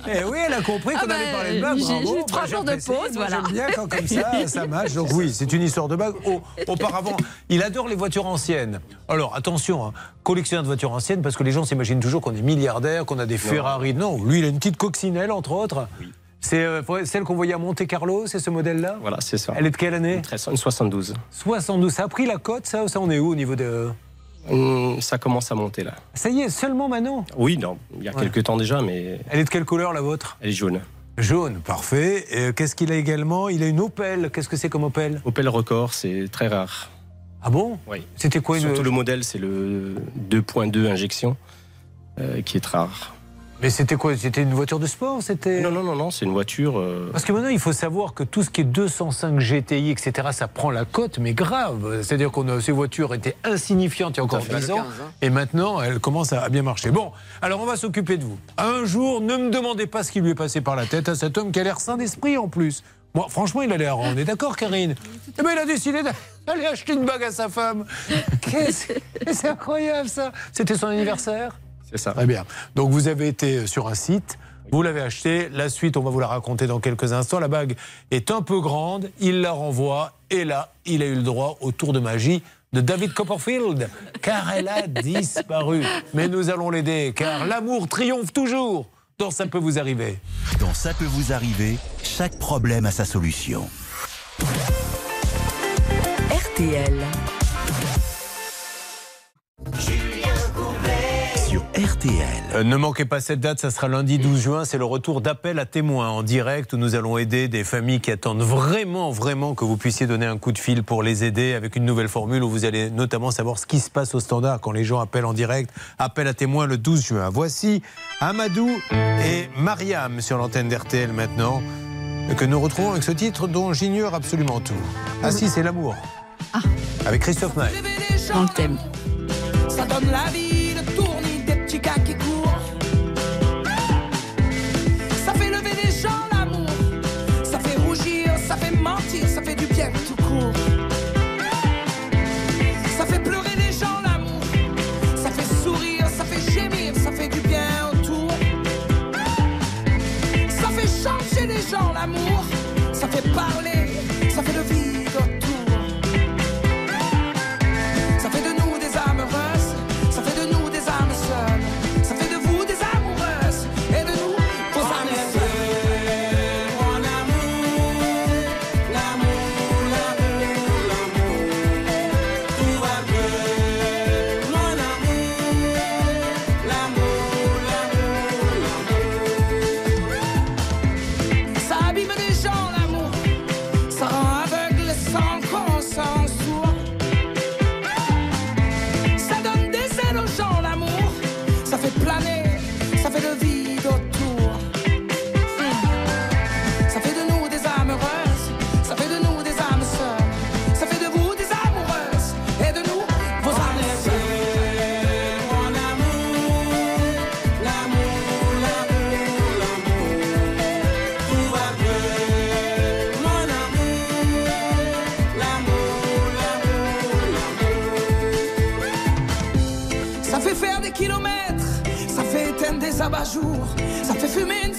Speaker 4: Et oui, elle a compris qu'on
Speaker 6: Ah bah,
Speaker 4: allait parler de bague.
Speaker 6: j'ai-
Speaker 4: bravo.
Speaker 6: j'ai eu trois
Speaker 4: Bah,
Speaker 6: jours de pause, voilà.
Speaker 4: J'aime bien quand comme ça, (laughs) ça match. Donc oui, c'est une histoire de bague. Oh, auparavant, il adore les voitures anciennes. Alors attention, hein, collectionneur de voitures anciennes, parce que les gens s'imaginent toujours qu'on est milliardaire, qu'on a des Ferrari. Non, lui, il a une petite coccinelle, entre autres. C'est euh, celle qu'on voyait à Monte Carlo, c'est ce modèle-là
Speaker 21: Voilà, c'est ça.
Speaker 4: Elle est de quelle année
Speaker 21: Une 72.
Speaker 4: 72. Ça a pris la cote, ça, ça on est où au niveau de.
Speaker 21: Ça commence à monter là.
Speaker 4: Ça y est, seulement maintenant
Speaker 21: Oui, non, il y a
Speaker 4: Ouais.
Speaker 21: quelques temps déjà, mais
Speaker 4: Elle est de quelle couleur la vôtre?
Speaker 21: Elle est jaune.
Speaker 4: Jaune, parfait. Et Qu'est-ce qu'il a également? Il a une Opel. Qu'est-ce que c'est comme Opel?
Speaker 21: Opel Record, c'est très rare.
Speaker 4: Ah bon?
Speaker 21: Oui.
Speaker 4: C'était quoi une-
Speaker 21: Surtout le modèle, c'est le 2.2 injection, euh, qui est très rare.
Speaker 4: Mais c'était quoi C'était une voiture de sport C'était
Speaker 21: Non, non, non, non, c'est une voiture. euh,
Speaker 4: Parce que maintenant, il faut savoir que tout ce qui est 205 GTI, etc., ça prend la cote, mais grave. C'est-à-dire que ces voitures étaient insignifiantes il y a encore
Speaker 21: Tout à fait.
Speaker 4: 10 ans,
Speaker 21: Le 15, hein.
Speaker 4: et maintenant, elles commencent à bien marcher. Bon, alors on va s'occuper de vous. Un jour, ne me demandez pas ce qui lui est passé par la tête à cet homme qui a l'air sain d'esprit en plus. Moi, franchement, il a l'air. On est d'accord, Karine? Eh ben, il a décidé d'aller acheter une bague à sa femme. Qu'est-ce- C'est incroyable, ça. C'était son anniversaire?
Speaker 21: C'est ça.
Speaker 4: Très bien. Donc vous avez été sur un site, vous l'avez acheté, la suite on va vous la raconter dans quelques instants. La bague est un peu grande, il la renvoie et là il a eu le droit au tour de magie de David Copperfield, car elle a (laughs) disparu. Mais nous allons l'aider, car l'amour triomphe toujours. dans Ça peut vous arriver.
Speaker 1: Dans Ça peut vous arriver, chaque problème a sa solution.
Speaker 19: RTL.
Speaker 1: RTL.
Speaker 4: Euh, ne manquez pas cette date, ça sera lundi 12 juin. C'est le retour d'appel à témoins en direct où nous allons aider des familles qui attendent vraiment, vraiment que vous puissiez donner un coup de fil pour les aider avec une nouvelle formule où vous allez notamment savoir ce qui se passe au standard quand les gens appellent en direct. Appel à témoins le 12 juin. Voici Amadou et Mariam sur l'antenne d'RTL maintenant que nous retrouvons avec ce titre dont j'ignore absolument tout. Ah si, c'est l'amour. Avec Christophe Maé.
Speaker 6: Dans le thème.
Speaker 22: Ça donne la vie, Ça fait lever les gens l'amour. Ça fait rougir, ça fait mentir, ça fait du bien tout court. Ça fait pleurer les gens l'amour. Ça fait sourire, ça fait gémir, ça fait du bien autour. Ça fait changer les gens l'amour.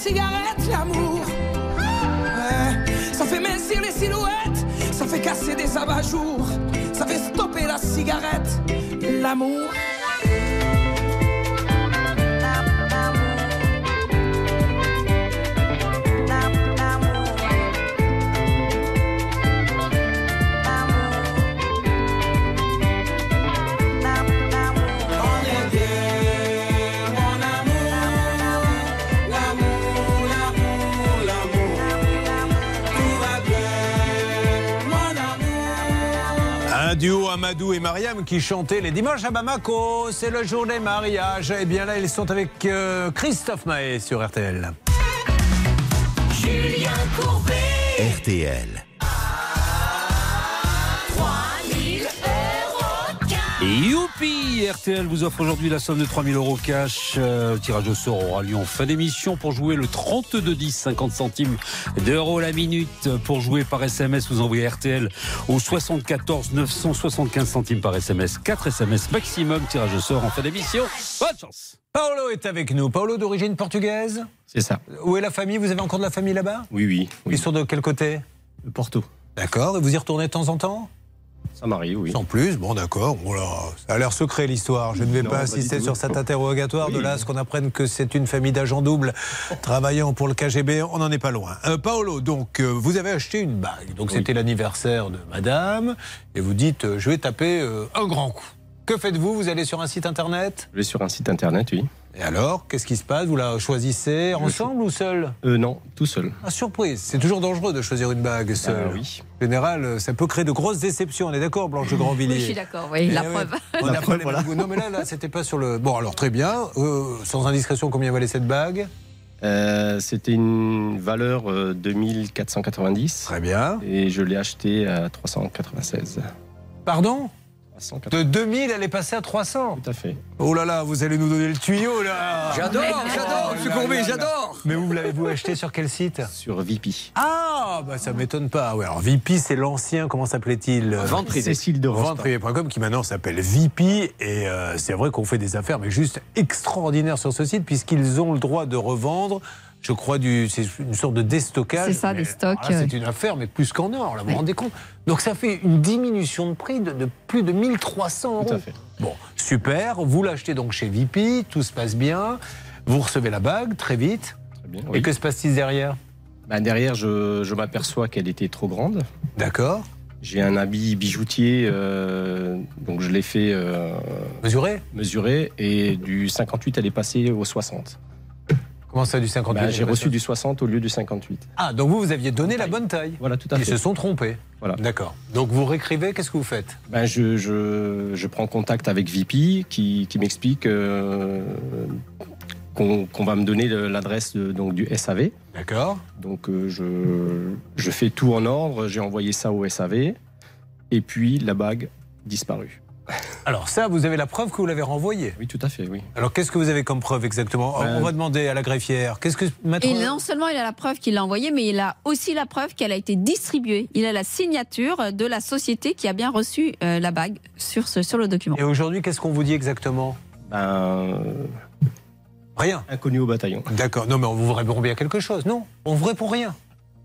Speaker 22: Cigarette, l'amour. Ça fait mincir les silhouettes, ça fait casser des abat-jours, ça fait stopper la cigarette, l'amour.
Speaker 4: Mariam qui chantaient les dimanches à Bamako. C'est le jour des mariages. Et bien là, ils sont avec euh, Christophe Maé sur RTL.
Speaker 16: Julien Courbet.
Speaker 1: RTL.
Speaker 11: Et youpi RTL vous offre aujourd'hui la somme de 3000 euros cash. Euh, le tirage au sort aura lieu en fin d'émission pour jouer le 3210, 50 centimes d'euros la minute. Pour jouer par SMS, vous envoyez RTL au 74 975 centimes par SMS. 4 SMS maximum, tirage au sort en fin d'émission. Bonne chance
Speaker 4: Paolo est avec nous. Paolo d'origine portugaise
Speaker 21: C'est ça.
Speaker 4: Où est la famille? Vous avez encore de la famille là-bas?
Speaker 21: Oui, oui.
Speaker 4: Ils sont de quel côté?
Speaker 21: De Porto.
Speaker 4: D'accord. Et vous y retournez de temps en temps?
Speaker 21: Ça m'arrive, oui.
Speaker 4: Sans plus, bon d'accord. Oh là, ça a l'air secret l'histoire. Je ne vais
Speaker 21: Non,
Speaker 4: pas insister sur cet interrogatoire. De là, à ce qu'on apprenne que c'est une famille d'agents doubles travaillant pour le KGB, on n'en est pas loin. Euh, Paolo, donc euh, vous avez acheté une bague. Donc
Speaker 21: Oui.
Speaker 4: c'était l'anniversaire de Madame, et vous dites euh, je vais taper un grand coup. Que faites-vous? Vous allez sur un site internet?
Speaker 21: Je vais sur un site internet, oui.
Speaker 4: Et alors, qu'est-ce qui se passe? Vous la choisissez ensemble ou seul?
Speaker 21: Euh, non, tout seul.
Speaker 4: Ah, surprise, c'est toujours dangereux de choisir une bague seule.
Speaker 21: Ah oui.
Speaker 4: En général, euh, ça peut créer de grosses déceptions. On est d'accord, Blanche de Grandvilliers?
Speaker 6: Oui, je suis d'accord, oui,
Speaker 4: Eh
Speaker 6: la
Speaker 4: ouais.
Speaker 6: preuve.
Speaker 4: On
Speaker 21: La
Speaker 4: n'a pas
Speaker 21: preuve,
Speaker 4: les
Speaker 21: voilà.
Speaker 4: Non, mais là, là c'était pas sur le. Bon, alors très bien. Euh, sans indiscrétion, combien valait cette bague?
Speaker 21: Euh, C'était une valeur euh, 2490
Speaker 4: Très bien.
Speaker 21: et je l'ai acheté à 396.
Speaker 4: Pardon?
Speaker 21: 380.
Speaker 4: De 2000, elle est passée à 300.
Speaker 21: Tout à fait.
Speaker 4: Oh là là, vous allez nous donner le tuyau là.
Speaker 23: J'adore, j'adore, monsieur
Speaker 4: là
Speaker 23: Courbet, j'adore.
Speaker 4: Mais où l'avez-vous acheté sur quel site?
Speaker 21: Sur VP.
Speaker 4: Ah, bah ça m'étonne pas. Ouais, alors VP, c'est l'ancien, comment s'appelait-il?
Speaker 23: Vente privée.
Speaker 21: Cécile de
Speaker 4: qui maintenant s'appelle VP et euh, c'est vrai qu'on fait des affaires mais juste extraordinaires sur ce site puisqu'ils ont le droit de revendre je crois du c'est une sorte de déstockage.
Speaker 6: C'est ça,
Speaker 4: mais
Speaker 6: des stocks.
Speaker 4: C'est une affaire mais plus qu'en or là, vous vous rendez compte? Donc ça fait une diminution de prix de, de plus de 1300 euros.
Speaker 21: Tout à fait.
Speaker 4: Bon, super, vous l'achetez donc chez VP, tout se passe bien, vous recevez la bague très vite.
Speaker 21: Très bien.
Speaker 4: Et
Speaker 21: oui.
Speaker 4: que se passe-t-il derrière?
Speaker 21: Bah, derrière, je, je m'aperçois qu'elle était trop grande.
Speaker 4: D'accord
Speaker 21: J'ai un habit bijoutier, euh, donc je l'ai fait euh,
Speaker 4: Mesuré?
Speaker 21: mesurer et du 58, elle est passée au 60.
Speaker 4: Comment ça du 58
Speaker 21: Bah, J'ai reçu du 60 au lieu du 58.
Speaker 4: Ah, donc vous, vous aviez donné la bonne taille
Speaker 21: Voilà, tout à
Speaker 4: Ils
Speaker 21: fait.
Speaker 4: se sont trompés.
Speaker 21: Voilà.
Speaker 4: D'accord. Donc vous réécrivez, qu'est-ce que vous faites?
Speaker 21: Ben, je, je, je prends contact avec VP qui, qui m'explique euh, qu'on va me donner l'adresse donc du SAV.
Speaker 4: D'accord.
Speaker 21: Donc euh, je, je fais tout en ordre, j'ai envoyé ça au SAV et puis la bague disparue.
Speaker 4: Alors ça, vous avez la preuve que vous l'avez renvoyé.
Speaker 21: Oui, tout à fait, oui.
Speaker 4: Alors qu'est-ce que vous avez comme preuve exactement
Speaker 21: Ben-
Speaker 4: On va demander à la greffière. Qu'est-ce que
Speaker 6: Et non seulement il a la preuve qu'il l'a envoyée, mais il a aussi la preuve qu'elle a été distribuée. Il a la signature de la société qui a bien reçu euh, la bague sur, ce, sur le document.
Speaker 4: Et aujourd'hui, qu'est-ce qu'on vous dit exactement
Speaker 21: Ben,
Speaker 4: Rien.
Speaker 21: inconnu au bataillon.
Speaker 4: D'accord. Non, mais on vous répond bien quelque chose. Non, on vous répond rien.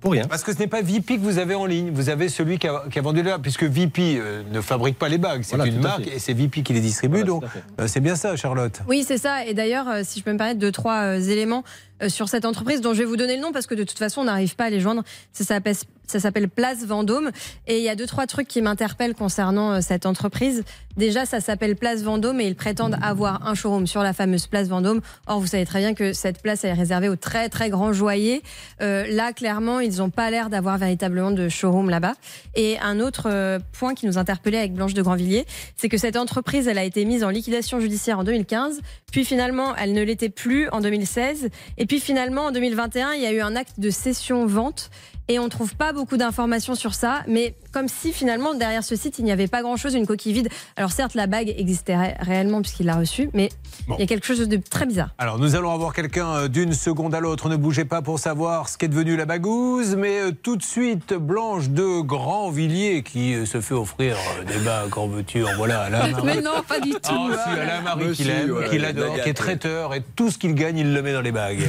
Speaker 21: Pour rien.
Speaker 4: Parce que ce n'est pas VP que vous avez en ligne. Vous avez celui qui a, qui a vendu là, puisque VP euh, ne fabrique pas les bagues. C'est
Speaker 21: Voilà,
Speaker 4: une marque et c'est VP qui les distribue.
Speaker 21: Voilà,
Speaker 4: donc euh, c'est bien ça, Charlotte.
Speaker 5: Oui, c'est ça. Et d'ailleurs, euh, si je peux me permettre, deux, trois euh, éléments sur cette entreprise dont je vais vous donner le nom parce que de toute façon, on n'arrive pas à les joindre. Ça s'appelle, Place Vendôme. Et il y a deux, trois trucs qui m'interpellent concernant euh, cette entreprise. Déjà, ça s'appelle Place Vendôme et ils prétendent avoir un showroom sur la fameuse Place Vendôme. Or, vous savez très bien que cette place est réservée aux très, très grands joailliers. Euh, là, clairement, ils n'ont pas l'air d'avoir véritablement de showroom là-bas. Et un autre euh, point qui nous interpellait avec Blanche de Grandvilliers, c'est que cette entreprise, elle a été mise en liquidation judiciaire en 2015, puis finalement, elle ne l'était plus en 2016, et puis finalement, en 2021, il y a eu un acte de cession-vente. Et on trouve pas beaucoup d'informations sur ça, mais comme si finalement derrière ce site il n'y avait pas grand-chose, une coquille vide. Alors certes la bague existait ré- réellement puisqu'il l'a reçue, mais
Speaker 4: Bon.
Speaker 5: il y a quelque chose de très bizarre.
Speaker 4: Alors nous allons avoir quelqu'un euh, d'une seconde à l'autre. Ne bougez pas pour savoir ce qu'est devenu la bagouze. Mais euh, tout de suite, Blanche de Grandvilliers qui euh, se fait offrir euh, des bagues en en voilà. Alain (laughs) Marie.
Speaker 6: Mais non, pas du tout.
Speaker 4: Ah, si, Alain Marie qui
Speaker 23: Monsieur,
Speaker 4: l'aime,
Speaker 23: ouais,
Speaker 4: qui
Speaker 23: il
Speaker 4: l'adore,
Speaker 23: l'a
Speaker 4: qui est traiteur et tout ce qu'il gagne, il le met dans les bagues.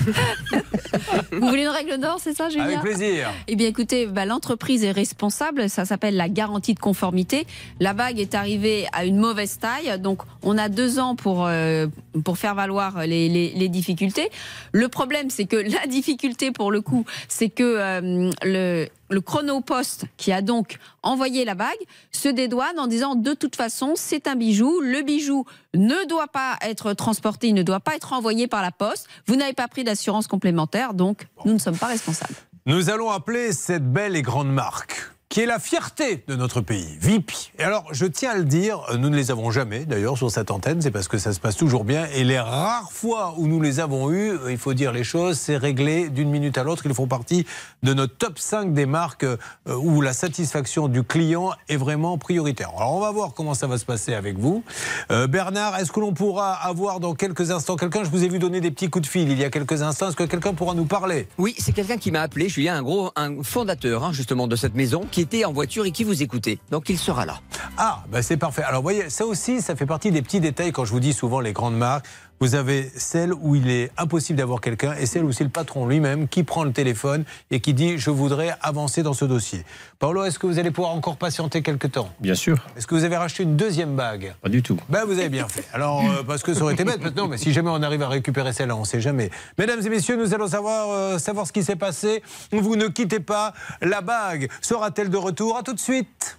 Speaker 6: Vous voulez une règle d'or, c'est ça, Julien
Speaker 4: Avec plaisir.
Speaker 6: Eh bien, écoutez, bah, l'entreprise est responsable. Ça s'appelle la garantie de conformité. La bague est arrivée à une mauvaise taille, donc on a deux ans pour euh, pour faire valoir les, les, les difficultés. Le problème, c'est que la difficulté, pour le coup, c'est que euh, le le chronopost qui a donc envoyé la bague se dédouane en disant de toute façon c'est un bijou, le bijou ne doit pas être transporté, il ne doit pas être envoyé par la poste, vous n'avez pas pris d'assurance complémentaire donc nous ne sommes pas responsables.
Speaker 4: Nous allons appeler cette belle et grande marque. Qui est la fierté de notre pays, VIP. Et alors, je tiens à le dire, nous ne les avons jamais, d'ailleurs, sur cette antenne, c'est parce que ça se passe toujours bien. Et les rares fois où nous les avons eus, il faut dire les choses, c'est réglé d'une minute à l'autre. Ils font partie de notre top 5 des marques euh, où la satisfaction du client est vraiment prioritaire. Alors, on va voir comment ça va se passer avec vous. Euh, Bernard, est-ce que l'on pourra avoir dans quelques instants quelqu'un? Je vous ai vu donner des petits coups de fil il y a quelques instants. Est-ce que quelqu'un pourra nous parler?
Speaker 23: Oui, c'est quelqu'un qui m'a appelé, Julien, un gros un fondateur hein, justement de cette maison, qui en voiture et qui vous écoutait. Donc il sera là.
Speaker 4: Ah, bah c'est parfait. Alors, vous voyez, ça aussi, ça fait partie des petits détails quand je vous dis souvent les grandes marques. Vous avez celle où il est impossible d'avoir quelqu'un et celle où c'est le patron lui-même qui prend le téléphone et qui dit Je voudrais avancer dans ce dossier. Paolo, est-ce que vous allez pouvoir encore patienter quelques temps?
Speaker 21: Bien sûr.
Speaker 4: Est-ce que vous avez racheté une deuxième bague?
Speaker 21: Pas du tout.
Speaker 4: Ben, vous avez bien fait. Alors, euh, parce que ça aurait été bête maintenant, mais si jamais on arrive à récupérer celle-là, on ne sait jamais. Mesdames et messieurs, nous allons savoir, euh, savoir ce qui s'est passé. Vous ne quittez pas. La bague sera-t-elle de retour? À tout de suite.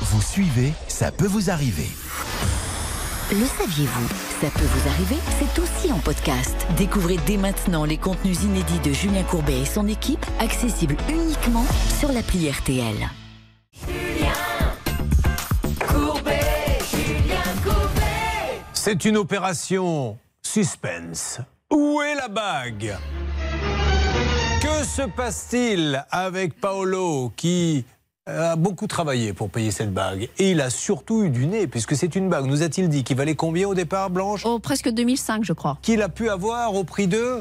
Speaker 1: Vous suivez, ça peut vous arriver.
Speaker 19: Le saviez-vous Ça peut vous arriver, c'est aussi en podcast. Découvrez dès maintenant les contenus inédits de Julien Courbet et son équipe, accessibles uniquement sur l'appli RTL.
Speaker 4: C'est une opération suspense. Où est la bague? Que se passe-t-il avec Paolo qui a beaucoup travaillé pour payer cette bague et il a surtout eu du nez puisque c'est une bague. Nous a-t-il dit qu'il valait combien au départ, Blanche?
Speaker 6: Oh, presque 2005, je crois.
Speaker 4: Qu'il a pu avoir au prix de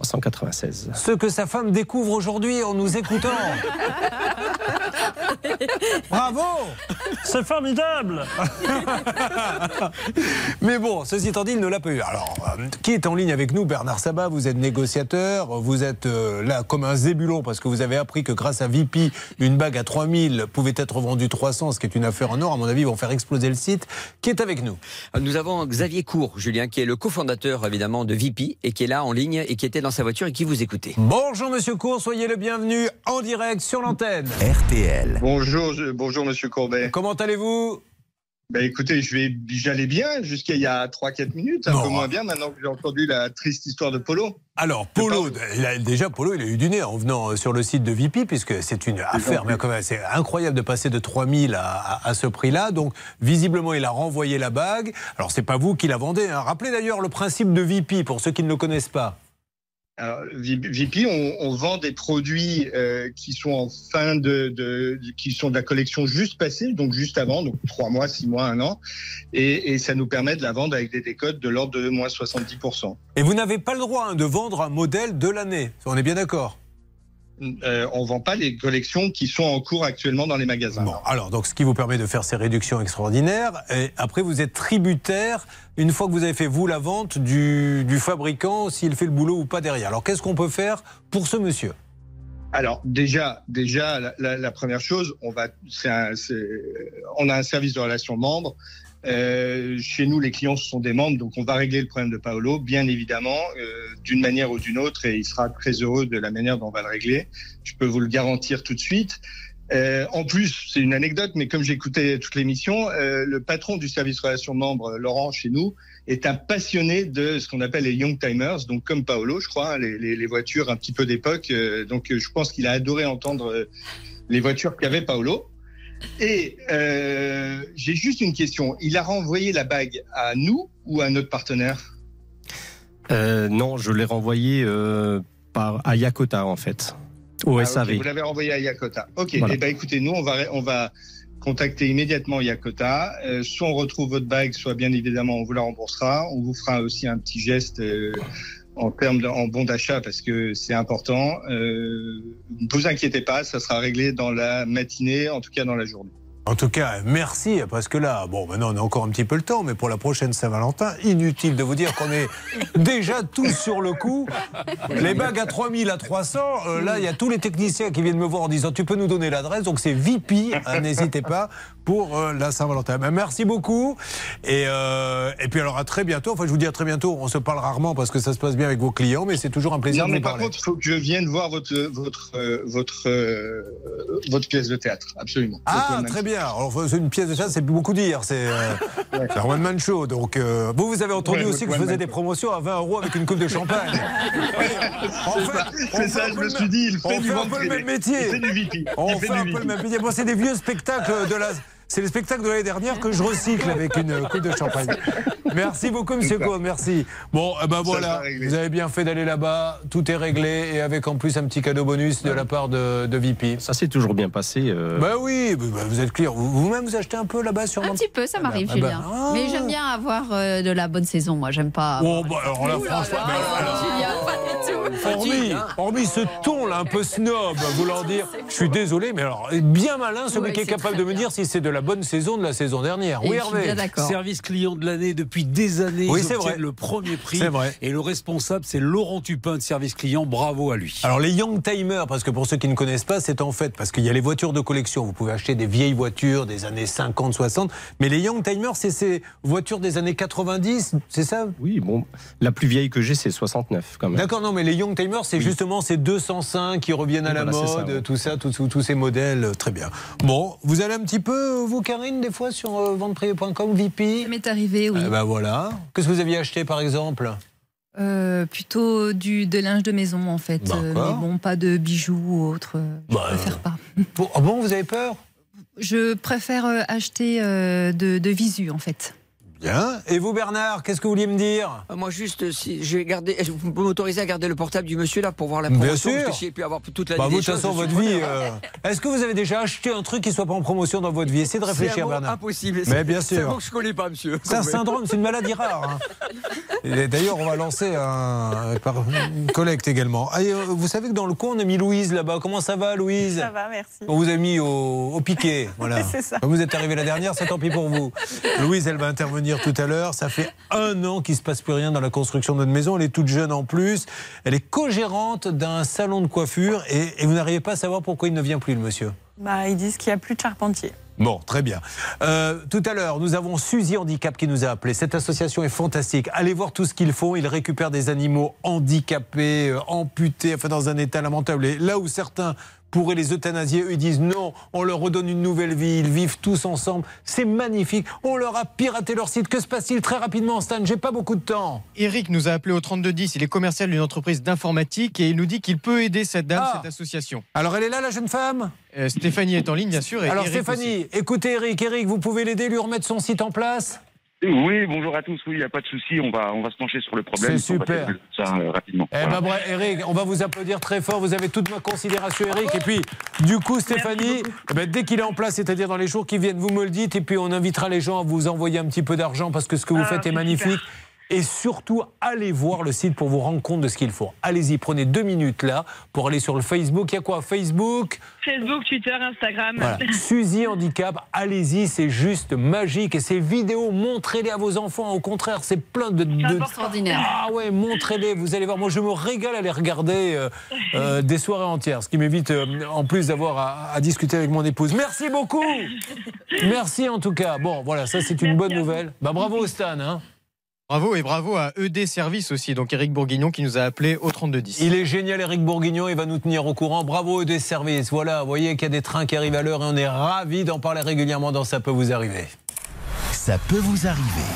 Speaker 21: 396.
Speaker 4: Ce que sa femme découvre aujourd'hui en nous écoutant. (laughs) Bravo C'est formidable (laughs) Mais bon, ceci étant dit, il ne l'a pas eu. Alors, euh, qui est en ligne avec nous? Bernard Sabat, vous êtes négociateur, vous êtes euh, là comme un zébulon parce que vous avez appris que grâce à VP, une bague à 3000 pouvait être vendue 300, ce qui est une affaire en or. À mon avis, ils vont faire exploser le site. Qui est avec nous?
Speaker 23: Nous avons Xavier Cour, Julien, qui est le cofondateur évidemment de VP et qui est là en ligne et qui était dans sa voiture et qui vous écoutait.
Speaker 4: Bonjour Monsieur Cour, soyez le bienvenu en direct sur l'antenne.
Speaker 1: RTL.
Speaker 24: Bonjour, je- bonjour Monsieur Courbet.
Speaker 4: Comment allez-vous?
Speaker 24: Ben écoutez, je vais, j'allais bien jusqu'à il y a 3-4 minutes, un
Speaker 4: Non.
Speaker 24: peu moins bien maintenant que j'ai entendu la triste histoire de Polo.
Speaker 4: Alors, Polo, déjà, Polo, il a eu du nez en venant euh, sur le site de VP, puisque c'est une affaire, mais quand même, c'est incroyable de passer de 3000 à, à, à ce prix-là. Donc, visiblement, il a renvoyé la bague. Alors, c'est pas vous qui la vendez. hein. Rappelez d'ailleurs le principe de VP, pour ceux qui ne le connaissent pas.
Speaker 24: Alors, VP, on, vend des produits euh, qui sont en fin de, qui sont de la collection juste passée, donc juste avant, donc 3 mois, 6 mois, 1 an, et, ça nous permet de la vendre avec des décodes de l'ordre de moins 70%.
Speaker 4: Et vous n'avez pas le droit hein, de vendre un modèle de l'année. On est bien d'accord
Speaker 24: Euh, on vend pas les collections qui sont en cours actuellement dans les magasins.
Speaker 4: Bon, alors, donc, ce qui vous permet de faire ces réductions extraordinaires. Et après, vous êtes tributaire, une fois que vous avez fait, vous, la vente du, du fabricant, s'il fait le boulot ou pas derrière. Alors, qu'est-ce qu'on peut faire pour ce monsieur?
Speaker 24: Alors déjà, déjà la, la- la première chose, on va, c'est un- c'est- on a un service de relations membres. Euh, chez nous, les clients sont des membres, donc on va régler le problème de Paolo, bien évidemment, euh, d'une manière ou d'une autre, et il sera très heureux de la manière dont on va le régler. Je peux vous le garantir tout de suite. Euh, en plus, c'est une anecdote, mais comme j'écoutais toute l'émission, euh, le patron du service relations membres, Laurent, chez nous, est un passionné de ce qu'on appelle les young timers, donc comme Paolo, je crois, hein, les, les- les voitures un petit peu d'époque. Euh, donc, euh, je pense qu'il a adoré entendre euh, les voitures qu'avait Paolo. Et euh, j'ai juste une question. Il a renvoyé la bague à nous ou à notre partenaire?
Speaker 21: Euh, non, je l'ai renvoyé euh, par à Yakota en fait, au
Speaker 24: Ah. Vous l'avez renvoyé à Yakota. Ok.
Speaker 21: Voilà.
Speaker 24: Eh ben, écoutez, nous, on va, on va contacter immédiatement Yakota. Soit on retrouve votre bague, soit bien évidemment, on vous la remboursera. On vous fera aussi un petit geste en termes de, en bon d'achat parce que c'est important. Euh, ne vous inquiétez pas, ça sera réglé dans la matinée, en tout cas dans la journée.
Speaker 4: En tout cas, merci, parce que là, bon, maintenant on a encore un petit peu le temps, mais pour la prochaine Saint-Valentin, inutile de vous dire qu'on est (laughs) déjà tous sur le coup. Les bagues à 3000, à 300, euh, là, il y a tous les techniciens qui viennent me voir en disant Tu peux nous donner l'adresse Donc c'est VIP, hein, n'hésitez pas, pour euh, la Saint-Valentin. Ben, merci beaucoup. Et, euh, et puis alors à très bientôt. Enfin, je vous dis à très bientôt. On se parle rarement parce que ça se passe bien avec vos clients, mais c'est toujours un plaisir
Speaker 24: Non,
Speaker 4: de
Speaker 24: mais
Speaker 4: vous
Speaker 24: par
Speaker 4: parler.
Speaker 24: contre, il faut que je vienne voir votre, votre, euh, votre, votre pièce de théâtre, absolument.
Speaker 4: Ah, très bien. Alors, c'est une pièce de théâtre, c'est beaucoup dire. C'est (laughs) un one-man show. Donc, vous, vous avez entendu
Speaker 24: Ouais,
Speaker 4: aussi que je faisais des promotions à 20 euros avec une coupe de champagne. (laughs)
Speaker 24: C'est ça, je me suis dit, il fait
Speaker 4: on
Speaker 24: du
Speaker 4: fait un peu le même métier.
Speaker 24: Il fait du VP.
Speaker 4: On fait,
Speaker 24: fait
Speaker 4: un peu le même métier. Bon, c'est des vieux spectacles de la. C'est les spectacles de l'année dernière que je recycle avec une (laughs) coupe de champagne. Merci beaucoup, Monsieur Cohn, merci. Bon, eh ben voilà, vous avez bien fait d'aller là-bas, tout est réglé et avec en plus un petit cadeau bonus de la part de, de VP.
Speaker 21: Ça s'est toujours bien passé. euh,
Speaker 4: Bah oui, bah, vous êtes clair. Vous- Vous-même, vous achetez un peu là-bas sur
Speaker 6: Un petit peu, ça m'arrive,
Speaker 4: ah bah,
Speaker 6: Julien.
Speaker 4: ah.
Speaker 6: Mais j'aime bien avoir euh, de la bonne saison, moi. J'aime pas.
Speaker 4: Oh, bah alors là, franchement, mais alors-
Speaker 6: Julien, pas du tout. (laughs)
Speaker 4: Hormis, hormis ce ton là un peu snob, voulant (laughs) dire, je suis désolé, mais alors bien malin celui
Speaker 6: Ouais,
Speaker 4: qui est capable de me dire si c'est de la bonne saison de la saison dernière.
Speaker 6: Et
Speaker 4: Oui, Hervé.
Speaker 11: Service client de l'année depuis des années.
Speaker 4: Oui, c'est vrai.
Speaker 11: le premier prix.
Speaker 4: C'est vrai.
Speaker 11: Et le responsable, c'est Laurent Tupin de Service client. Bravo à lui.
Speaker 4: Alors les Young Timers, parce que pour ceux qui ne connaissent pas, c'est en fait parce qu'il y a les voitures de collection. Vous pouvez acheter des vieilles voitures des années 50, 60, mais les Young Timers, c'est ces voitures des années 90, c'est ça?
Speaker 21: Oui, bon, la plus vieille que j'ai, c'est 69 quand même.
Speaker 4: D'accord, non, mais les Young Timers, c'est justement ces 205 qui reviennent à la
Speaker 21: voilà, c'est ça,
Speaker 4: mode,
Speaker 21: ouais.
Speaker 4: tout ça, tous- ces modèles, très bien. Bon, vous allez un petit peu, vous, Karine, des fois sur euh, venteprivé.com, VP
Speaker 20: Ça m'est arrivé, oui.
Speaker 4: Eh ben voilà. Qu'est-ce que vous aviez acheté, par exemple?
Speaker 20: Euh, plutôt du, de linge de maison, en fait. Euh, mais bon, pas de bijoux ou autre. euh, Je
Speaker 4: Bah,
Speaker 20: préfère pas.
Speaker 4: Ah bon, vous avez peur?
Speaker 20: Je préfère acheter de, de visu, en fait.
Speaker 4: Bien. Et vous, Bernard, qu'est-ce que vous vouliez me dire?
Speaker 23: Euh, Moi, juste, si je vais garder, (laughs) vous pouvez m'autoriser à garder le portable du monsieur là pour voir la
Speaker 4: Bien
Speaker 23: promotion
Speaker 4: sûr.
Speaker 23: Parce que j'ai pu avoir toute la
Speaker 4: Bah,
Speaker 23: vie
Speaker 4: vous, de toute façon, votre vie. euh, Est-ce que vous avez déjà acheté un truc qui soit pas en promotion dans votre vie? Essayez de
Speaker 23: C'est
Speaker 4: réfléchir,
Speaker 23: un mot
Speaker 4: Bernard.
Speaker 23: impossible.
Speaker 4: Mais bien
Speaker 23: C'est un
Speaker 4: sûr.
Speaker 23: mot que je connais pas, monsieur.
Speaker 4: C'est un syndrome, c'est une maladie rare. hein. D'ailleurs, on va lancer un, par- une collecte également. Ah, euh, vous savez que dans le coin, on a mis Louise là-bas. Comment ça va, Louise?
Speaker 25: Ça va, merci.
Speaker 4: On vous a mis au, au piquet. (laughs) Voilà.
Speaker 25: C'est ça.
Speaker 4: Vous êtes arrivé la dernière, c'est tant pis pour vous. Louise, elle va intervenir tout à l'heure. Ça fait un an qu'il ne se passe plus rien dans la construction de notre maison. Elle est toute jeune en plus. Elle est co-gérante d'un salon de coiffure. Et, et vous n'arrivez pas à savoir pourquoi il ne vient plus, le monsieur.
Speaker 25: Bah, ils disent qu'il n'y a plus de charpentier.
Speaker 4: Bon, très bien. Euh, tout à l'heure, nous avons Suzy Handicap qui nous a appelé. Cette association est fantastique. Allez voir tout ce qu'ils font. Ils récupèrent des animaux handicapés, euh, amputés, enfin dans un état lamentable. Et là où certains pourraient les euthanasier, eux ils disent non, on leur redonne une nouvelle vie, ils vivent tous ensemble. C'est magnifique. On leur a piraté leur site. Que se passe-t-il très rapidement, Stan? J'ai pas beaucoup de temps.
Speaker 26: Eric nous a appelé au 3210. Il est commercial d'une entreprise d'informatique et il nous dit qu'il peut aider cette dame,
Speaker 4: Ah.
Speaker 26: cette association.
Speaker 4: Alors elle est là, la jeune femme?
Speaker 26: Euh, Stéphanie est en ligne, bien sûr. Et
Speaker 4: Alors
Speaker 26: Eric
Speaker 4: Stéphanie,
Speaker 26: aussi.
Speaker 4: écoutez Eric, Eric, vous pouvez l'aider, lui remettre son site en place?
Speaker 27: Oui, bonjour à tous. Oui, il n'y a pas de souci. On va, on va se pencher sur le problème.
Speaker 4: C'est
Speaker 27: On va
Speaker 4: super.
Speaker 27: Ça euh, rapidement.
Speaker 4: Eh
Speaker 27: Voilà.
Speaker 4: ben bref, Eric, on va vous applaudir très fort. Vous avez toute ma considération, Eric. Et puis, du coup, Stéphanie, eh ben, dès qu'il est en place, c'est-à-dire dans les jours qui viennent, vous me le dites. Et puis, on invitera les gens à vous envoyer un petit peu d'argent parce que ce que vous
Speaker 27: Ah,
Speaker 4: faites est magnifique.
Speaker 27: super.
Speaker 4: Et surtout, allez voir le site pour vous rendre compte de ce qu'il faut. Allez-y, prenez deux minutes là pour aller sur le Facebook. Il y a quoi Facebook?
Speaker 13: Facebook, Twitter, Instagram.
Speaker 4: voilà. (laughs) Suzy Handicap, allez-y, c'est juste magique. Et ces vidéos, montrez-les à vos enfants. Au contraire, c'est plein de. de-
Speaker 6: extraordinaire.
Speaker 4: Ah ouais, montrez-les. Vous allez voir, moi je me régale à les regarder euh, (laughs) euh, des soirées entières. Ce qui m'évite, euh, en plus, d'avoir à, à discuter avec mon épouse. Merci beaucoup. (laughs) Merci en tout cas. Bon, voilà, ça c'est une bonne nouvelle. Bah bravo Stan. Hein.
Speaker 26: Bravo et bravo à ED Service aussi, donc Eric Bourguignon qui nous a appelé au 3210.
Speaker 4: Il est génial, Eric Bourguignon, il va nous tenir au courant. Bravo des services. Voilà, vous voyez qu'il y a des trains qui arrivent à l'heure et on est ravis d'en parler régulièrement dans Ça peut vous arriver.
Speaker 1: Ça peut vous arriver.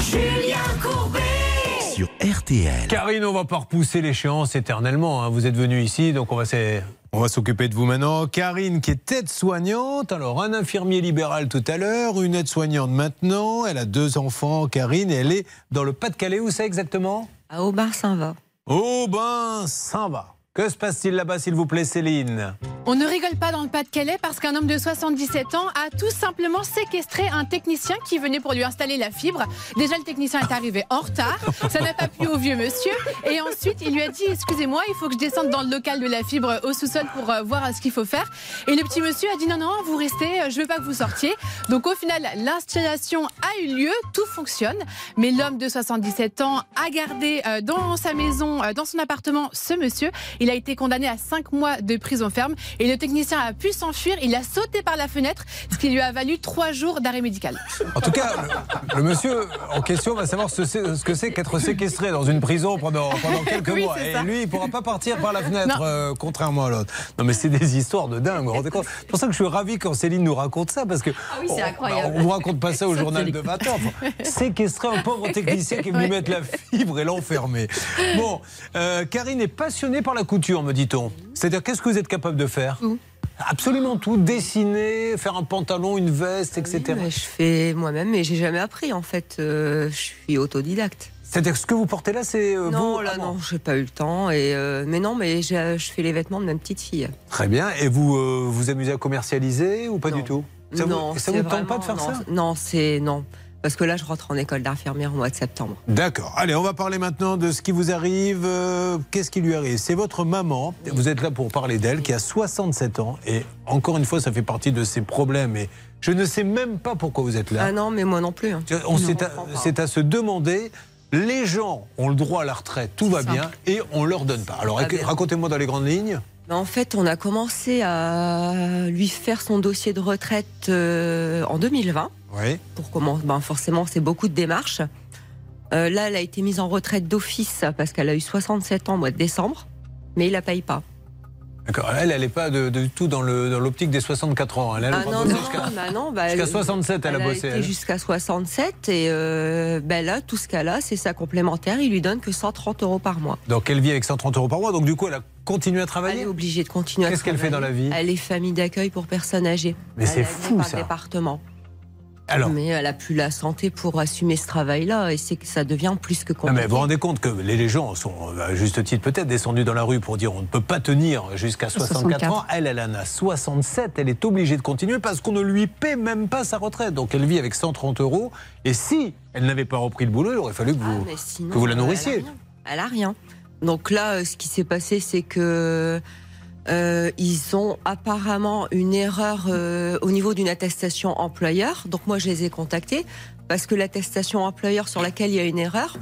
Speaker 16: Julien Courbet
Speaker 1: Sur RTL.
Speaker 4: Karine, on va pas repousser l'échéance éternellement. hein. Vous êtes venu ici, donc on va s'e- on va s'occuper de vous maintenant. Karine, qui est aide-soignante. Alors, un infirmier libéral tout à l'heure, une aide-soignante maintenant. Elle a deux enfants, Karine, et elle est dans le Pas-de-Calais. Où c'est exactement?
Speaker 18: À Aubin-Saint-Va.
Speaker 4: Aubin, Saint-Va. Que se passe-t-il là-bas, s'il vous plaît, Céline?
Speaker 14: On ne rigole pas dans le Pas-de-Calais parce qu'un homme de 77 ans a tout simplement séquestré un technicien qui venait pour lui installer la fibre. Déjà, le technicien est arrivé en retard. Ça n'a pas plu au vieux monsieur. Et ensuite, il lui a dit Excusez-moi, il faut que je descende dans le local de la fibre au sous-sol pour euh, voir ce qu'il faut faire. Et le petit monsieur a dit Non, non, vous restez, je veux pas que vous sortiez. Donc, au final, l'installation a eu lieu, tout fonctionne. Mais l'homme de 77 ans a gardé euh, dans sa maison, euh, dans son appartement, ce monsieur. Il a été condamné à 5 mois de prison ferme. Et le technicien a pu s'enfuir. Il a sauté par la fenêtre, ce qui lui a valu 3 jours d'arrêt médical.
Speaker 4: En tout cas, le, le monsieur en question va savoir ce, ce que c'est qu'être séquestré dans une prison pendant, pendant quelques
Speaker 14: Oui,
Speaker 4: mois. Et
Speaker 14: ça.
Speaker 4: lui, il ne pourra pas partir par la fenêtre, euh, contrairement à l'autre. Non, mais c'est des histoires de dingue, vous vous rendez compte? C'est pour ça que je suis ravi quand Céline nous raconte ça, parce que
Speaker 6: Ah oui, c'est
Speaker 4: on-
Speaker 6: incroyable.
Speaker 4: on ne vous raconte pas ça au journal de 20 ans. Enfin, séquestrer un pauvre technicien qui est venu mettre la fibre et l'enfermer. Bon, euh, Karine est passionnée par la couture, me dit-on. C'est-à-dire, qu'est-ce que vous êtes capable de faire Absolument tout, dessiner, faire un pantalon, une veste, etc.
Speaker 18: Oui, mais je fais moi-même, mais j'ai jamais appris en fait. Euh, je suis autodidacte.
Speaker 4: C'est-à-dire que ce que vous portez là, c'est euh,
Speaker 18: non,
Speaker 4: vous
Speaker 18: là
Speaker 4: Ah
Speaker 18: non, j'ai pas eu le temps. Et euh, mais non, mais je fais les vêtements de ma petite fille.
Speaker 4: Très bien. Et vous euh, vous amusez à commercialiser ou pas du tout? Ça
Speaker 18: non,
Speaker 4: vous, ça vous tente pas de faire ça?
Speaker 18: non, Non, c'est non, parce que là, je rentre en école d'infirmière au mois de septembre.
Speaker 4: D'accord. Allez, on va parler maintenant de ce qui vous arrive. Euh, Qu'est-ce qui lui arrive? C'est votre maman. Vous êtes là pour parler d'elle, qui a 67 ans. Et encore une fois, ça fait partie de ses problèmes. Et je ne sais même pas pourquoi vous êtes là.
Speaker 18: Ah non, mais moi non plus. hein.
Speaker 4: On c'est à, se demander. Les gens ont le droit à la retraite, tout va
Speaker 18: ça.
Speaker 4: bien, et on leur donne pas. Alors racontez-moi dans les grandes lignes.
Speaker 18: Mais en fait, on a commencé à lui faire son dossier de retraite euh, en 2020.
Speaker 4: Oui.
Speaker 18: Pour comment ben Forcément, c'est beaucoup de démarches. Euh, là, elle a été mise en retraite d'office parce qu'elle a eu 67 ans au mois de décembre, mais il la paye pas.
Speaker 4: D'accord. Elle, elle n'est pas de- du tout dans l'optique des 64 ans. Elle, elle
Speaker 18: Ah non,
Speaker 4: jusqu'à-
Speaker 18: bah non, bah,
Speaker 4: jusqu'à
Speaker 18: elle-
Speaker 4: 67, elle, a bossé. elle.
Speaker 18: jusqu'à 67 et euh, ben là, tout ce qu'elle a, c'est sa complémentaire. Il lui donne que 130 euros par mois.
Speaker 4: Donc elle vit avec 130 euros par mois. Donc du coup, elle a continué à
Speaker 18: Elle
Speaker 4: travailler.
Speaker 18: est obligée de continuer à
Speaker 4: Qu'est-ce qu'elle fait dans la vie
Speaker 18: Elle est famille d'accueil pour personnes âgées.
Speaker 4: Mais
Speaker 18: Elle
Speaker 4: c'est
Speaker 18: est
Speaker 4: fou, ça.
Speaker 18: département.
Speaker 4: Alors
Speaker 18: Mais elle a plus la santé pour assumer ce travail-là et c'est que ça devient plus que
Speaker 4: Non,
Speaker 18: compliqué.
Speaker 4: mais vous vous rendez compte que les gens sont, euh, à juste titre peut-être, descendus dans la rue pour dire on ne peut pas tenir jusqu'à 64 ans.
Speaker 18: 64.
Speaker 4: Elle, elle en a 67. Elle est obligée de continuer parce qu'on ne lui paie même pas sa retraite. Donc elle vit avec 130 euros. Et si elle n'avait pas repris le boulot, il aurait fallu que vous,
Speaker 18: Ah, sinon,
Speaker 4: que vous la nourrissiez.
Speaker 18: Elle a rien. Donc là, euh, ce qui s'est passé, c'est que euh, ils ont apparemment une erreur euh, au niveau d'une attestation employeur. Donc moi, je les ai contactés parce que l'attestation employeur sur laquelle il y a une erreur,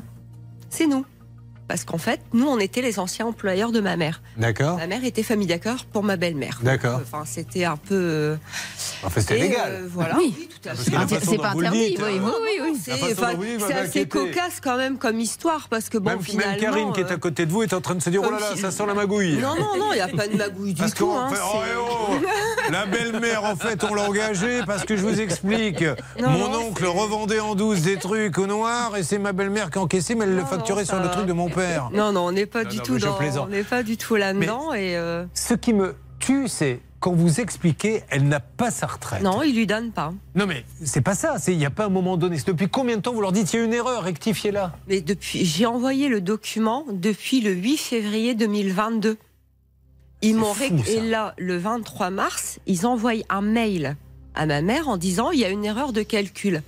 Speaker 18: c'est nous. Parce qu'en fait, nous, on était les anciens employeurs de ma mère.
Speaker 4: D'accord
Speaker 18: Ma mère était famille d'accord pour ma belle-mère.
Speaker 4: D'accord.
Speaker 18: Donc, Enfin, c'était un peu. euh,
Speaker 4: Enfin, c'était légal.
Speaker 18: euh, voilà.
Speaker 6: Oui.
Speaker 18: tout à fait.
Speaker 4: façon
Speaker 6: C'est pas interdit,
Speaker 4: dites,
Speaker 6: oui,
Speaker 4: euh,
Speaker 6: oui, oui, oui.
Speaker 18: C'est enfin, assez cocasse quand même comme histoire parce que bon,
Speaker 4: même, même
Speaker 18: finalement.
Speaker 4: Karine qui est
Speaker 18: euh,
Speaker 4: à côté de vous est en train de se dire oh là là,
Speaker 18: si-
Speaker 4: ça sent la magouille.
Speaker 18: Non, non, non, il n'y a pas de magouille du
Speaker 4: Parce
Speaker 18: tout.
Speaker 4: qu'on
Speaker 18: hein,
Speaker 4: fait- oh, eh oh, la belle-mère, en fait, on l'a engagée parce que je vous explique.
Speaker 18: Non,
Speaker 4: Mon
Speaker 18: non,
Speaker 4: oncle revendait en douce des trucs au noir et c'est ma belle-mère qui encaissait, mais elle le facturait sur le truc de mon père.
Speaker 18: Non, non, on n'est pas
Speaker 4: Non,
Speaker 18: du
Speaker 4: non,
Speaker 18: tout dans.
Speaker 4: plaisante.
Speaker 18: On n'est pas du tout là-dedans et. euh,
Speaker 4: Ce qui me tue, c'est quand vous expliquez, elle n'a pas sa retraite.
Speaker 18: Non, il lui donne pas.
Speaker 4: Non, mais c'est pas ça. c'est- Il n'y a pas un moment donné. Depuis combien de temps vous leur dites il y a une erreur, rectifiez-la?
Speaker 18: Mais depuis, j'ai envoyé le document depuis le 8 février 2022. Ils m'ont
Speaker 4: ça.
Speaker 18: et là le 23 mars, ils envoient un mail à ma mère en disant il y a une erreur de calcul.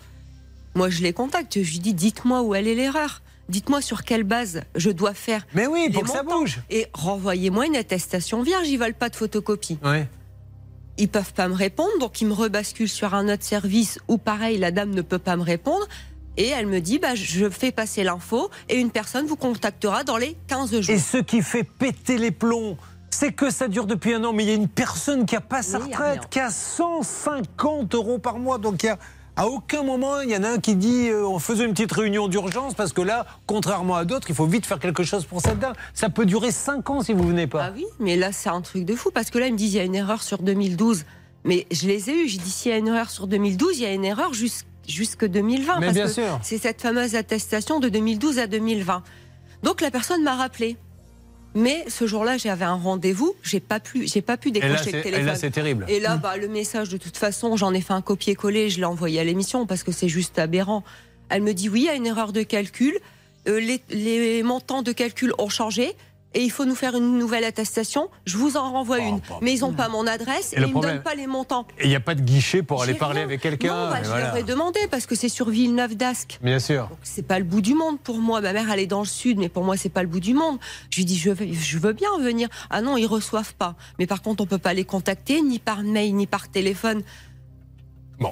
Speaker 18: Moi, je les contacte. Je lui dis dites-moi où elle est l'erreur. Dites-moi sur quelle base je dois faire.
Speaker 4: Mais oui, pour que ça bouge.
Speaker 18: Et renvoyez-moi une attestation vierge. Ils veulent pas de photocopie.
Speaker 4: Ouais.
Speaker 18: Ils peuvent pas me répondre, donc ils me rebasculent sur un autre service où pareil, la dame ne peut pas me répondre. Et elle me dit, bah, je fais passer l'info et une personne vous contactera dans les 15 jours.
Speaker 4: Et ce qui fait péter les plombs, c'est que ça dure depuis un an, mais il y a une personne qui a pas sa
Speaker 18: Oui, il y a
Speaker 4: retraite, qui a 150 euros par mois. Donc il y a, à aucun moment, il y en a un qui dit euh, on faisait une petite réunion d'urgence parce que là, contrairement à d'autres, il faut vite faire quelque chose pour cette dame. Ça peut durer 5 ans si vous venez pas.
Speaker 18: Ah oui, mais là, c'est un truc de fou parce que là, ils me disent, il y a une erreur sur 2012. Mais je les ai eus. J'ai dit, s'il y a une erreur sur 2012, il y a une erreur jus- jusque 2020.
Speaker 4: Mais
Speaker 18: parce
Speaker 4: bien
Speaker 18: que
Speaker 4: sûr.
Speaker 18: C'est cette fameuse attestation de 2012 à 2020. Donc la personne m'a rappelé. Mais ce jour-là, j'avais un rendez-vous. J'ai pas pu, j'ai pas pu
Speaker 4: Et
Speaker 18: décrocher le
Speaker 4: et
Speaker 18: téléphone.
Speaker 4: là, c'est terrible.
Speaker 18: Et là, bah, le message, de toute façon, j'en ai fait un copier-coller, je l'ai envoyé à l'émission parce que c'est juste aberrant. Elle me dit oui, il y a une erreur de calcul. Euh, les, les montants de calcul ont changé. Et il faut nous faire une nouvelle attestation, je vous en renvoie une. Mais ils n'ont pas mon adresse
Speaker 4: Et
Speaker 18: ils ne me donnent pas les montants.
Speaker 4: Et il n'y a pas de guichet pour aller parler
Speaker 18: rien.
Speaker 4: avec quelqu'un.
Speaker 18: Non, bah, je
Speaker 4: voilà.
Speaker 18: leur ai demandé parce que c'est sur Villeneuve d'Ascq.
Speaker 4: Bien sûr.
Speaker 18: C'est pas le bout du monde pour moi. Ma mère, elle est dans le sud, mais pour moi, c'est pas le bout du monde. Je lui dis, je veux, je veux bien venir. Ah non, ils reçoivent pas. Mais par contre, on peut pas les contacter, ni par mail, ni par téléphone.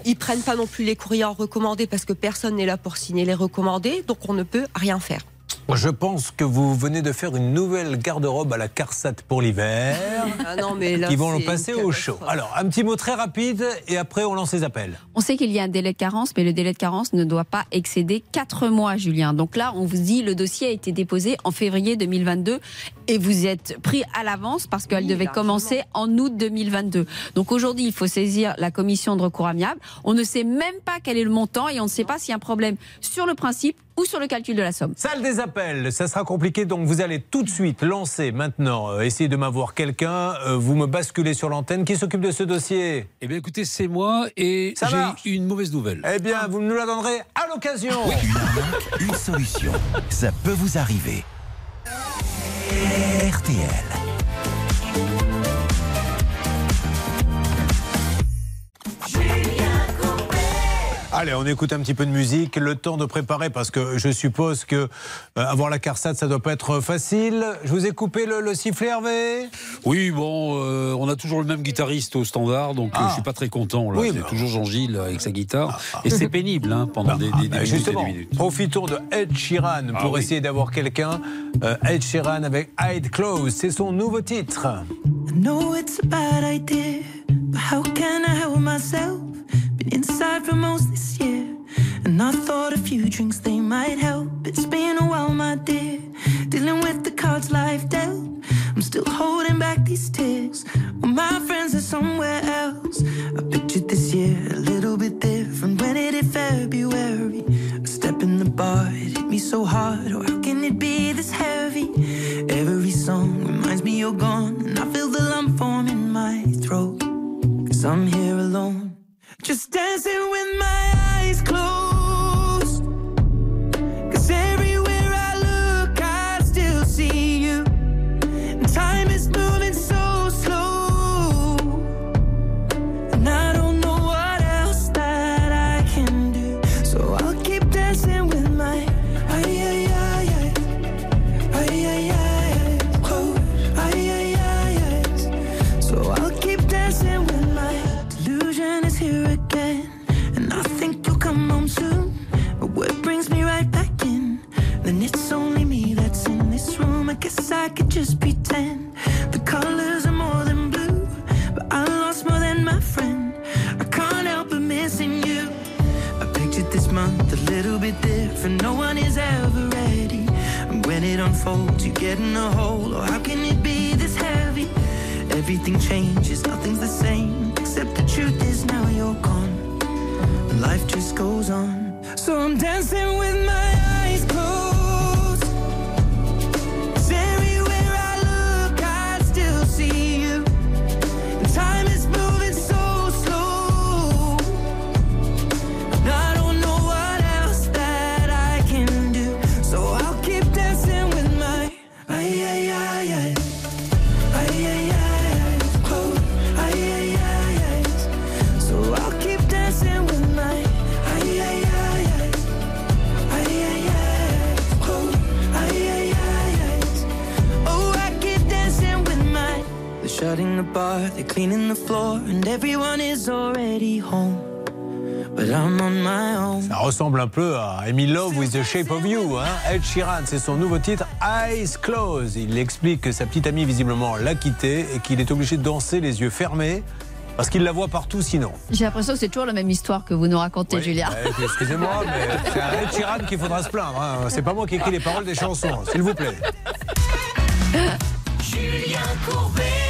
Speaker 18: Ils prennent pas non plus les courriers en recommandé parce que personne n'est là pour signer les recommandés, donc on ne peut rien faire.
Speaker 4: Je pense que vous venez de faire une nouvelle garde-robe à la Carsat pour l'hiver.
Speaker 18: Ah non, mais là,
Speaker 4: Qui vont le passer au chaud. Alors, un petit mot très rapide et après on lance les appels.
Speaker 6: On sait qu'il y a un délai de carence, mais le délai de carence ne doit pas excéder 4 mois, Julien. Donc là, on vous dit, le dossier a été déposé en février 2022 et vous êtes pris à l'avance parce qu'elle devait commencer en août 2022. Donc aujourd'hui, il faut saisir la commission de recours amiable. On ne sait même pas quel est le montant et on ne sait pas s'il y a un problème sur le principe ou sur le calcul de la somme.
Speaker 4: Salle des appels, ça sera compliqué, donc vous allez tout de suite lancer maintenant, euh, essayer de m'avoir quelqu'un, euh, vous me basculez sur l'antenne. Qui s'occupe de ce dossier?
Speaker 11: Eh bien écoutez, c'est moi et
Speaker 4: Ça marche.
Speaker 11: j'ai une mauvaise nouvelle.
Speaker 4: Eh bien, vous nous la donnerez à l'occasion.
Speaker 1: Une arnaque, une solution. Ça peut vous arriver. RTL.
Speaker 4: Allez, on écoute un petit peu de musique, le temps de préparer parce que je suppose que euh, avoir la Carsat, ça doit pas être facile. Je vous ai coupé le, le sifflet, Hervé?
Speaker 11: Oui, bon, euh, on a toujours le même guitariste au standard, donc euh,
Speaker 4: Ah.
Speaker 11: je suis pas très content. Là.
Speaker 4: Oui,
Speaker 11: C'est
Speaker 4: mais-
Speaker 11: toujours Jean-Gilles avec sa guitare. Et c'est pénible hein, pendant des, des- des
Speaker 4: Bah,
Speaker 11: minutes
Speaker 4: justement,
Speaker 11: et des minutes.
Speaker 4: profitons de Ed Sheeran
Speaker 11: Ah
Speaker 4: pour
Speaker 11: oui.
Speaker 4: essayer d'avoir quelqu'un. Euh, Ed Sheeran avec Hide Close, c'est son nouveau titre.
Speaker 16: I know it's a bad idea, but how can I help myself? Been inside for most this year, and I thought a few drinks they might help. It's been a while, my dear, dealing with the cards life dealt. I'm still holding back these tears. Well, my friends are somewhere else. I pictured this year a little bit different when it hit February. A step in the bar, it hit me so hard. Or
Speaker 4: un peu à I'm in love with the shape of you. Hein Ed Sheeran, c'est son nouveau titre, Eyes Closed. Il explique que sa petite amie, visiblement, l'a quitté et qu'il est obligé de danser les yeux fermés parce qu'il la voit partout sinon.
Speaker 6: J'ai l'impression que c'est toujours la même histoire que vous nous racontez, Julien.
Speaker 4: Ouais, Excusez-moi, (laughs) mais c'est à Ed Sheeran qu'il faudra se plaindre. hein. C'est pas moi qui écris les paroles des chansons, s'il vous plaît.
Speaker 16: Julien Courbet.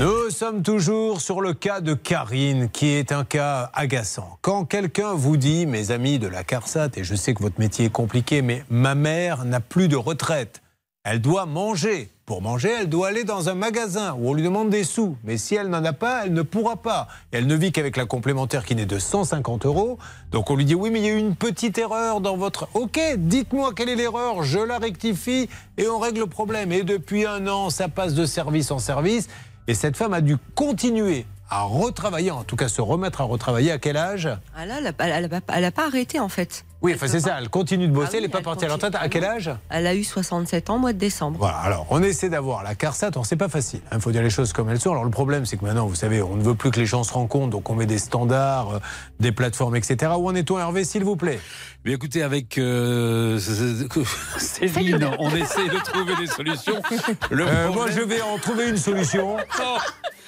Speaker 4: Nous sommes toujours sur le cas de Karine, qui est un cas agaçant. Quand quelqu'un vous dit, mes amis de la CARSAT, et je sais que votre métier est compliqué, mais ma mère n'a plus de retraite. elle doit manger. Pour manger, elle doit aller dans un magasin où on lui demande des sous. Mais si elle n'en a pas, elle ne pourra pas. Elle ne vit qu'avec la complémentaire qui n'est de 150 euros. Donc on lui dit oui, mais il y a eu une petite erreur dans votre. Ok, dites-moi quelle est l'erreur, je la rectifie et on règle le problème. Et depuis un an, ça passe de service en service. Et cette femme a dû continuer à retravailler, en tout cas se remettre à retravailler. À quel âge?
Speaker 18: Ah elle n'a pas arrêté en fait.
Speaker 4: Oui, enfin c'est ça, elle continue de bosser,
Speaker 18: Ah oui,
Speaker 4: elle n'est pas
Speaker 18: elle
Speaker 4: partie à la retraite. À quel âge?
Speaker 18: Elle a eu 67 ans au mois de décembre.
Speaker 4: Voilà, alors on essaie d'avoir la CARSAT, on sait pas facile, il faut dire les choses comme elles sont. Alors le problème c'est que maintenant, vous savez, on ne veut plus que les gens se rencontrent, donc on met des standards, euh, des plateformes, etc. Où en est-on Hervé, s'il vous plaît?
Speaker 11: Mais écoutez, avec euh, (laughs) Céline, on essaie de trouver des solutions. Le
Speaker 4: Euh, moi je vais en trouver une solution.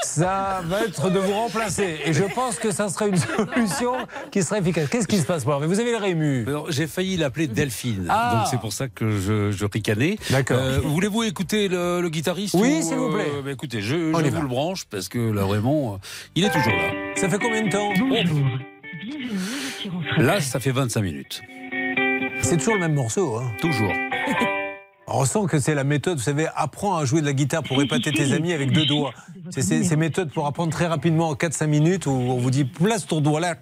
Speaker 4: Ça va être de vous remplacer. Et je pense que ça serait une (laughs) solution qui serait efficace. Qu'est-ce qui se passe, moi Vous avez le Rému.
Speaker 11: Alors, J'ai failli l'appeler Delphine,
Speaker 4: Ah.
Speaker 11: donc c'est pour ça que je, je ricanais.
Speaker 4: D'accord.
Speaker 11: Euh, Voulez-vous écouter le, le guitariste
Speaker 4: Oui,
Speaker 11: ou,
Speaker 4: s'il vous plaît.
Speaker 11: euh, bah, écoutez, je, vous
Speaker 4: va.
Speaker 11: le branche parce que là vraiment, euh, il est toujours là.
Speaker 4: Ça fait combien de temps?
Speaker 11: Là, ça fait 25 minutes.
Speaker 4: C'est toujours le même morceau. Hein.
Speaker 11: Toujours. (laughs)
Speaker 4: On sent que c'est la méthode, vous savez, apprends à jouer de la guitare pour épater tes (laughs) amis avec deux doigts. C'est ces, ces méthodes pour apprendre très rapidement en 4-5 minutes où on vous dit place ton doigt là.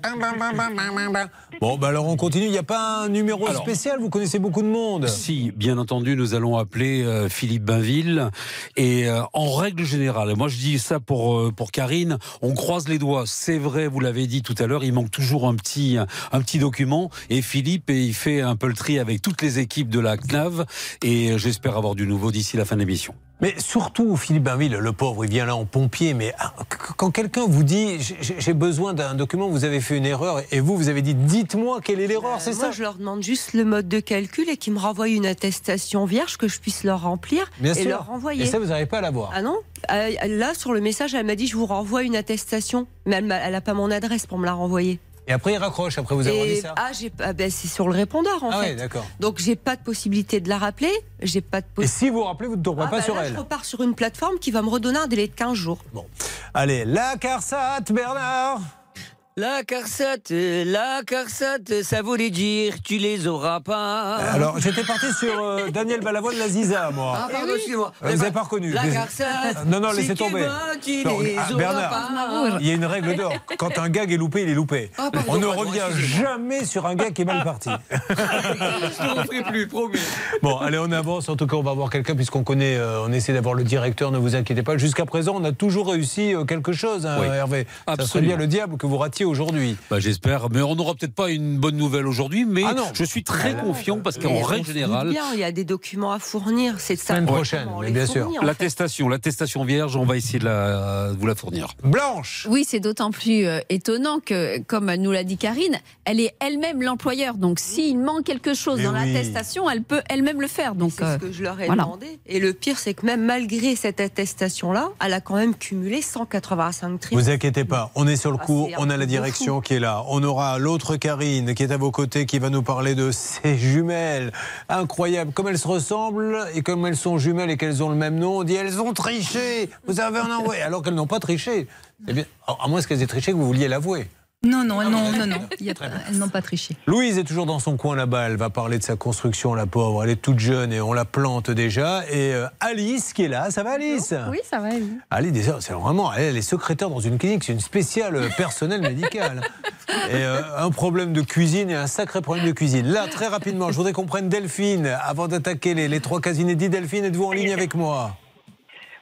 Speaker 4: Bon, bah alors on continue. Il n'y a pas un numéro
Speaker 11: Alors-
Speaker 4: spécial, vous connaissez beaucoup de monde.
Speaker 11: Si, bien entendu, nous allons appeler euh, Philippe Bainville. Et euh, en règle générale, moi je dis ça pour, euh, pour Karine, on croise les doigts. C'est vrai, vous l'avez dit tout à l'heure, il manque toujours un petit, un petit document. Et Philippe, et il fait un peu le tri avec toutes les équipes de la CNAV. Et j'espère avoir du nouveau d'ici la fin de l'émission.
Speaker 4: Mais surtout, Philippe Bainville, le pauvre, il vient là en pompier. Mais ah, qu- quand quelqu'un vous dit j'ai besoin d'un document, vous avez fait une erreur, et vous, vous avez dit dites-moi quelle est l'erreur, c'est
Speaker 18: Euh, Moi,
Speaker 4: ça
Speaker 18: je leur demande juste le mode de calcul et qu'ils me renvoient une attestation vierge que je puisse leur remplir
Speaker 4: Bien
Speaker 18: et
Speaker 4: sûr.
Speaker 18: leur renvoyer.
Speaker 4: Et ça, vous n'arrivez pas à l'avoir.
Speaker 18: Ah non Euh, Là, sur le message, elle m'a dit je vous renvoie une attestation, mais elle n'a pas mon adresse pour me la renvoyer.
Speaker 4: Et après, il raccroche, après vous avoir dit ça.
Speaker 18: ah, j'ai pas- ben, c'est sur le répondeur en
Speaker 4: Ah
Speaker 18: fait.
Speaker 4: ouais, d'accord.
Speaker 18: Donc j'ai pas de possibilité de la rappeler. J'ai pas de
Speaker 4: Et si vous rappelez, vous ne tomberez
Speaker 18: Ah,
Speaker 4: pas
Speaker 18: bah
Speaker 4: sur
Speaker 18: là,
Speaker 4: elle.
Speaker 18: Je repars sur une plateforme qui va me redonner un délai de 15 jours.
Speaker 4: Bon. Allez, la CARSAT, Bernard
Speaker 23: La carsate, la carsate, ça voulait dire tu les auras pas.
Speaker 4: Alors, j'étais parti sur euh, Daniel Balavoine, la Ziza, moi.
Speaker 23: Ah, pardon, excusez-moi.
Speaker 4: Euh, Vous n'avez pas reconnu
Speaker 23: La carsate,
Speaker 4: Non, non,
Speaker 23: si
Speaker 4: laissez
Speaker 23: tu
Speaker 4: tomber.
Speaker 23: veux, tu
Speaker 4: Non,
Speaker 23: les
Speaker 4: ah, Bernard,
Speaker 23: pas.
Speaker 4: il y a une règle d'or. Quand un gag est loupé, il est loupé.
Speaker 23: Ah, pardon,
Speaker 4: On ne revient jamais sur un gag qui est mal parti. (laughs)
Speaker 23: Je ne referai plus, promis.
Speaker 4: Bon, allez, on avance. En tout cas, on va voir quelqu'un puisqu'on connaît, euh, on essaie d'avoir le directeur, ne vous inquiétez pas. Jusqu'à présent, on a toujours réussi euh, quelque chose, hein,
Speaker 11: Oui,
Speaker 4: Hervé. Ça serait
Speaker 11: absolument.
Speaker 4: bien le diable que vous ratiez aujourd'hui.
Speaker 11: Bah, J'espère, mais on n'aura peut-être pas une bonne nouvelle aujourd'hui, mais
Speaker 4: Ah non.
Speaker 11: je suis très confiant parce qu'en règle générale,
Speaker 18: bien, il y a des documents à fournir. C'est ça.
Speaker 4: Semaine prochaine, mais bien sûr.
Speaker 11: l'attestation, l'attestation vierge, on va essayer de, la, de vous la fournir.
Speaker 4: Blanche
Speaker 6: Oui, c'est d'autant plus euh, étonnant que, comme nous l'a dit Karine, elle est elle-même l'employeur. Donc, s'il manque quelque chose
Speaker 18: Mais
Speaker 6: dans
Speaker 18: oui.
Speaker 6: l'attestation, elle peut elle-même le faire. Donc,
Speaker 18: C'est
Speaker 6: euh,
Speaker 18: ce que je leur ai
Speaker 6: voilà.
Speaker 18: demandé. Et le pire, c'est que même malgré cette attestation-là, elle a quand même cumulé 185 trimestres.
Speaker 4: Vous inquiétez pas, on est sur le
Speaker 18: Ah,
Speaker 4: coup, on a la direction qui est là. On aura l'autre Karine qui est à vos côtés qui va nous parler de ses jumelles. Incroyable, comme elles se ressemblent et comme elles sont jumelles et qu'elles ont le même nom, on dit elles ont triché. Vous avez un envoyé alors qu'elles n'ont pas triché. Eh bien, à moins qu'elles aient triché que vous vouliez l'avouer.
Speaker 20: Non, non, non, non, non. (laughs) Il y a- elles n'ont pas triché.
Speaker 4: Louise est toujours dans son coin là-bas. Elle va parler de sa construction, la pauvre. Elle est toute jeune et on la plante déjà. Et euh, Alice qui est là. Ça va, Alice?
Speaker 5: Oui, ça va. oui.
Speaker 4: Alice, déjà, c'est vraiment, elle, elle est secrétaire dans une clinique, c'est une spéciale euh, personnel médicale. Et euh, un problème de cuisine et un sacré problème de cuisine. Là, très rapidement, je voudrais qu'on prenne Delphine avant d'attaquer les, les trois cas inédits. Delphine, êtes-vous en ligne avec moi?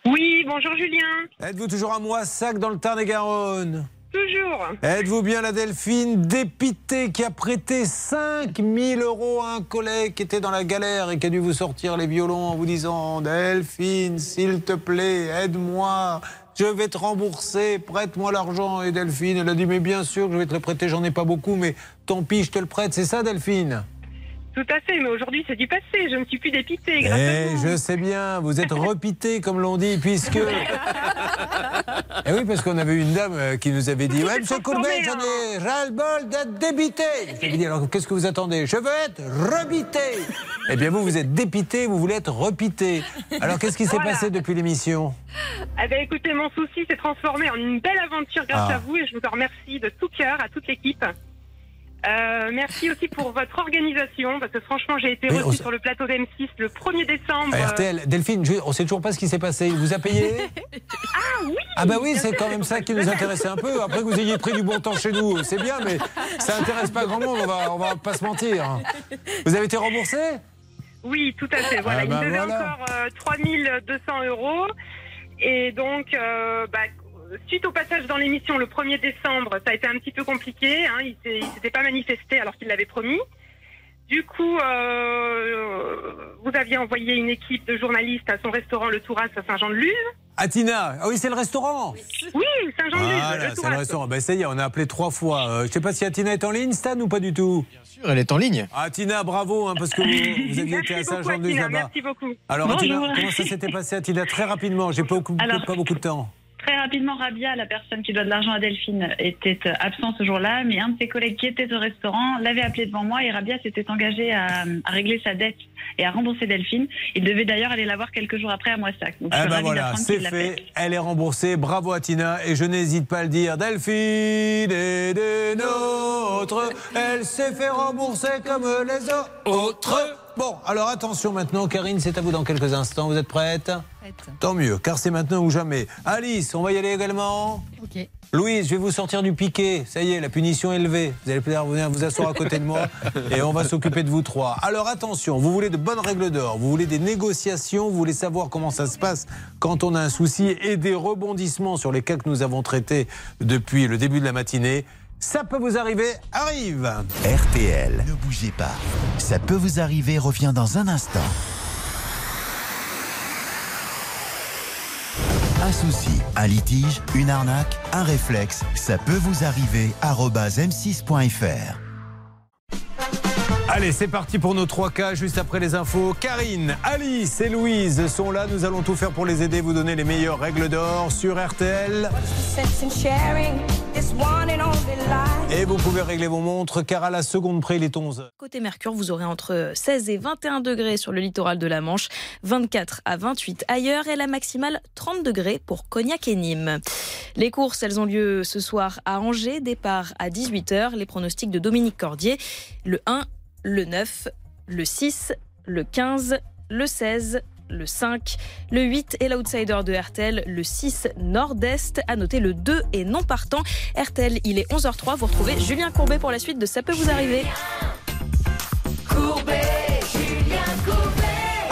Speaker 13: Oui, bonjour Julien.
Speaker 4: Êtes-vous toujours à Moissac dans le Tarn-et-Garonne?
Speaker 13: Toujours.
Speaker 4: Êtes-vous bien la Delphine dépitée qui a prêté 5000 euros à un collègue qui était dans la galère et qui a dû vous sortir les violons en vous disant Delphine, s'il te plaît, aide-moi. Je vais te rembourser, prête-moi l'argent. Et Delphine, elle a dit Mais bien sûr je vais te le prêter, j'en ai pas beaucoup, mais tant pis, je te le prête. C'est ça, Delphine?
Speaker 13: Tout à fait, mais aujourd'hui c'est du passé. Je ne suis plus dépitée. grâce à
Speaker 4: Eh,
Speaker 13: vous.
Speaker 4: je sais bien, vous êtes repité, comme l'on dit, puisque. (laughs) Eh oui, parce qu'on avait une dame euh, qui nous avait dit Ouais, monsieur Courbet, j'en ai ras-le-bol d'être débité. Je lui ai dit Alors, qu'est-ce que vous attendez? Je veux être rebité. Eh bien, vous, vous êtes dépité, vous voulez être repité. Alors, qu'est-ce qui s'est
Speaker 13: Voilà.
Speaker 4: passé depuis l'émission?
Speaker 13: Eh ben, écoutez, mon souci s'est transformé en une belle aventure grâce
Speaker 4: Ah.
Speaker 13: à vous et je vous en remercie de tout cœur à toute l'équipe.
Speaker 28: Euh, merci aussi pour votre organisation, parce que franchement, j'ai été reçue sur le plateau d'M6 le 1er décembre.
Speaker 4: Ah, RTL, Delphine, je- on sait toujours pas ce qui s'est passé. Il vous a payé (laughs)
Speaker 28: Ah oui
Speaker 4: Ah bah oui, c'est quand même ça qui nous intéressait un peu. Après que vous ayez pris du bon temps chez nous, c'est bien, mais ça intéresse pas grand monde, on va, on va pas se mentir. Vous avez été remboursé?
Speaker 28: Oui, tout à fait. Voilà,
Speaker 4: Ah bah
Speaker 28: il me devait
Speaker 4: voilà.
Speaker 28: encore euh, 3200 euros. Et donc, euh, bah, suite au passage dans l'émission le 1er décembre, ça a été un petit peu compliqué. Hein, il il s'était pas manifesté alors qu'il l'avait promis. Du coup, euh, vous aviez envoyé une équipe de journalistes à son restaurant Le Touras à Saint-Jean-de-Luz.
Speaker 4: Atina, ah oui, c'est le restaurant.
Speaker 28: Oui, Saint-Jean-de-Luz,
Speaker 4: Voilà, c'est le restaurant. Ben ça y est, on a appelé trois fois. Euh, je sais pas si Atina est en ligne, Stan, ou pas du tout? Bien
Speaker 26: sûr, elle est en ligne.
Speaker 4: Atina, bravo, hein, parce que vous, vous aviez (laughs) été à Saint-Jean-de-Luz
Speaker 28: Atina,
Speaker 4: là-bas.
Speaker 28: Merci beaucoup.
Speaker 4: Alors, Atina,
Speaker 29: Bonjour.
Speaker 4: comment ça s'était passé, Atina Très rapidement, j'ai pas, beaucoup-
Speaker 29: Alors-
Speaker 4: pas beaucoup de temps.
Speaker 29: Très rapidement, Rabia, la personne qui doit de l'argent à Delphine, était euh, absent ce jour-là, mais un de ses collègues qui était au restaurant l'avait appelé devant moi et Rabia s'était engagé à, à régler sa dette et à rembourser Delphine. Il devait d'ailleurs aller la voir quelques jours après à Moissac. Donc,
Speaker 4: ben
Speaker 29: ravie
Speaker 4: voilà, c'est fait, elle est remboursée. Bravo Atina, et je n'hésite pas à le dire. Delphine est des nôtres, elle s'est fait rembourser comme les autres. Bon, alors attention maintenant, Karine, c'est à vous dans quelques instants. Vous êtes prête Tant mieux, car c'est maintenant ou jamais. Alice, on va y aller également
Speaker 20: Ok.
Speaker 4: Louise, je vais vous sortir du piquet. Ça y est, la punition est levée. Vous allez pouvoir venir vous asseoir à côté de moi (laughs) et on va s'occuper de vous trois. Alors attention, vous voulez de bonnes règles d'or, vous voulez des négociations, vous voulez savoir comment ça se passe quand on a un souci et des rebondissements sur les cas que nous avons traités depuis le début de la matinée. Ça peut vous arriver, arrive
Speaker 1: RTL, ne bougez pas. Ça peut vous arriver, revient dans un instant. Un souci, un litige, une arnaque, un réflexe, ça peut vous arriver. arobase m6.fr.
Speaker 4: Allez, c'est parti pour nos trois cas juste après les infos. Karine, Alice et Louise sont là. Nous allons tout faire pour les aider, vous donner les meilleures règles d'or sur RTL. Et vous pouvez régler vos montres car à la seconde près, il est 11.
Speaker 30: Côté Mercure, vous aurez entre 16 et 21 degrés sur le littoral de la Manche, 24 à 28 ailleurs et la maximale 30 degrés pour Cognac et Nîmes. Les courses, elles ont lieu ce soir à Angers, départ à 18h. Les pronostics de Dominique Cordier, le 1, le 9, le 6, le 15, le 16, le 5, le 8 et l'outsider de RTL, le 6 nord-est. À noter le 2 et non partant. RTL, il est 11h03. Vous retrouvez Julien Courbet pour la suite de Ça peut vous arriver.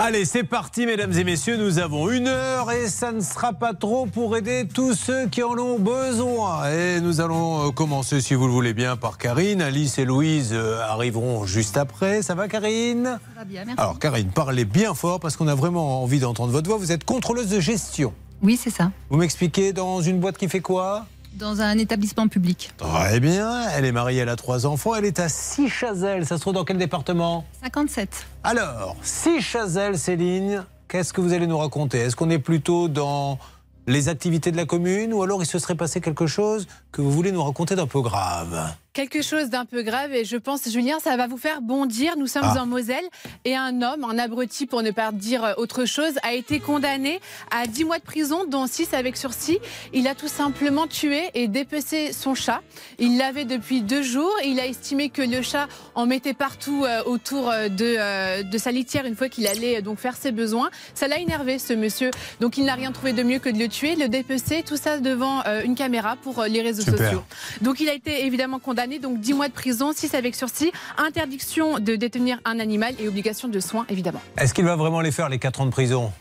Speaker 4: Allez, c'est parti, mesdames et messieurs. Nous avons une heure et ça ne sera pas trop pour aider tous ceux qui en ont besoin. Et nous allons euh, commencer, si vous le voulez bien, par Karine. Alice et Louise euh, arriveront juste après. Ça va, Karine?
Speaker 20: Ça va bien, merci.
Speaker 4: Alors, Karine, parlez bien fort parce qu'on a vraiment envie d'entendre votre voix. Vous êtes contrôleuse de gestion.
Speaker 20: Oui, c'est ça.
Speaker 4: Vous m'expliquez dans une boîte qui fait quoi?
Speaker 20: Dans un établissement public.
Speaker 4: Très bien. Elle est mariée, elle a trois enfants. Elle est à Sichazel. Ça se trouve dans quel département?
Speaker 20: 57.
Speaker 4: Alors, Sichazel, Céline, qu'est-ce que vous allez nous raconter? Est-ce qu'on est plutôt dans les activités de la commune ou alors il se serait passé quelque chose que vous voulez nous raconter d'un peu grave
Speaker 14: Quelque chose d'un peu grave et je pense, Julien, ça va vous faire bondir. Nous sommes
Speaker 4: Ah.
Speaker 14: en Moselle et un homme, un abruti pour ne pas dire euh, autre chose, a été condamné à 10 mois de prison, dont 6 avec sursis. Il a tout simplement tué et dépecé son chat. Il l'avait depuis deux jours. Il a estimé que le chat en mettait partout euh, autour euh, de, de sa litière une fois qu'il allait donc faire ses besoins. Ça l'a énervé, ce monsieur. Donc il n'a rien trouvé de mieux que de le tuer, le dépecer, tout ça devant une caméra pour les réseaux
Speaker 4: Super.
Speaker 14: sociaux. Donc il a été évidemment condamné, donc 10 mois de prison, 6 avec sursis, interdiction de détenir un animal et obligation de soins, évidemment.
Speaker 4: Est-ce qu'il va vraiment les faire, les 4 ans de prison?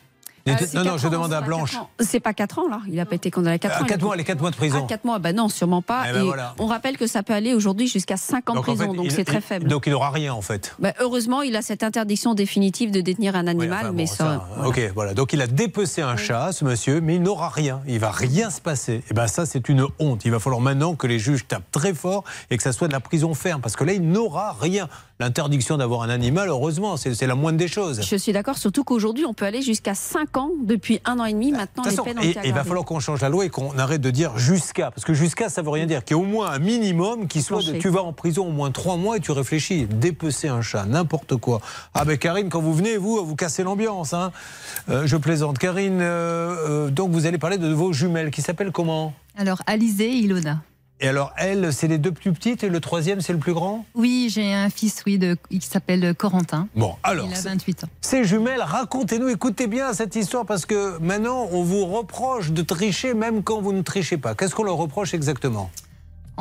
Speaker 6: Euh, c'est
Speaker 4: Non, non, je demande à Blanche.
Speaker 6: C'est pas 4 ans, là. Il n'a pas été condamné à 4
Speaker 4: Euh,
Speaker 6: ans.
Speaker 4: quatre
Speaker 6: Il a-
Speaker 4: mois, les quatre mois de prison.
Speaker 6: Ah, 4 mois, bah non, sûrement pas.
Speaker 4: Eh ben
Speaker 6: et
Speaker 4: voilà.
Speaker 6: on rappelle que ça peut aller aujourd'hui jusqu'à 5 ans de
Speaker 4: en
Speaker 6: prison,
Speaker 4: fait,
Speaker 6: donc c'est très faible.
Speaker 4: Donc il n'aura rien en fait.
Speaker 6: Bah, heureusement, il a cette interdiction définitive de détenir un animal,
Speaker 4: Enfin, bon,
Speaker 6: mais
Speaker 4: ça,
Speaker 6: ça.
Speaker 4: Ok, voilà. Donc il a dépecé un chat, ce monsieur, mais il n'aura rien. Il va rien se passer. Et ben ça, c'est une honte. Il va falloir maintenant que les juges tapent très fort et que ça soit de la prison ferme, parce que là, il n'aura rien. L'interdiction d'avoir un animal, heureusement, c'est c'est la moindre des choses.
Speaker 6: Je suis d'accord, surtout qu'aujourd'hui, on peut aller jusqu'à 5 ans depuis un an et demi. Maintenant, les peines
Speaker 4: façon,
Speaker 6: ont
Speaker 4: et-
Speaker 6: été
Speaker 4: il va falloir qu'on change la loi et qu'on arrête de dire jusqu'à. Parce que jusqu'à, ça veut rien dire. Qu'il y ait au moins un minimum qui soit de tu vas en prison au moins trois mois et tu réfléchis. Dépecer un chat, n'importe quoi. Ah ben Karine, quand vous venez, vous, vous cassez l'ambiance. Hein. Euh, je plaisante. Karine, euh, euh, donc vous allez parler de vos jumelles qui s'appellent comment?
Speaker 20: Alors, Alizé et Ilona.
Speaker 4: Et alors, elle, c'est les deux plus petites et le troisième, c'est le plus grand?
Speaker 20: Oui, j'ai un fils, oui, de, qui s'appelle Corentin.
Speaker 4: Bon, alors.
Speaker 20: Il a
Speaker 4: c'est-
Speaker 20: 28 ans.
Speaker 4: Ces jumelles, racontez-nous, écoutez bien cette histoire parce que maintenant, on vous reproche de tricher même quand vous ne trichez pas. Qu'est-ce qu'on leur reproche exactement?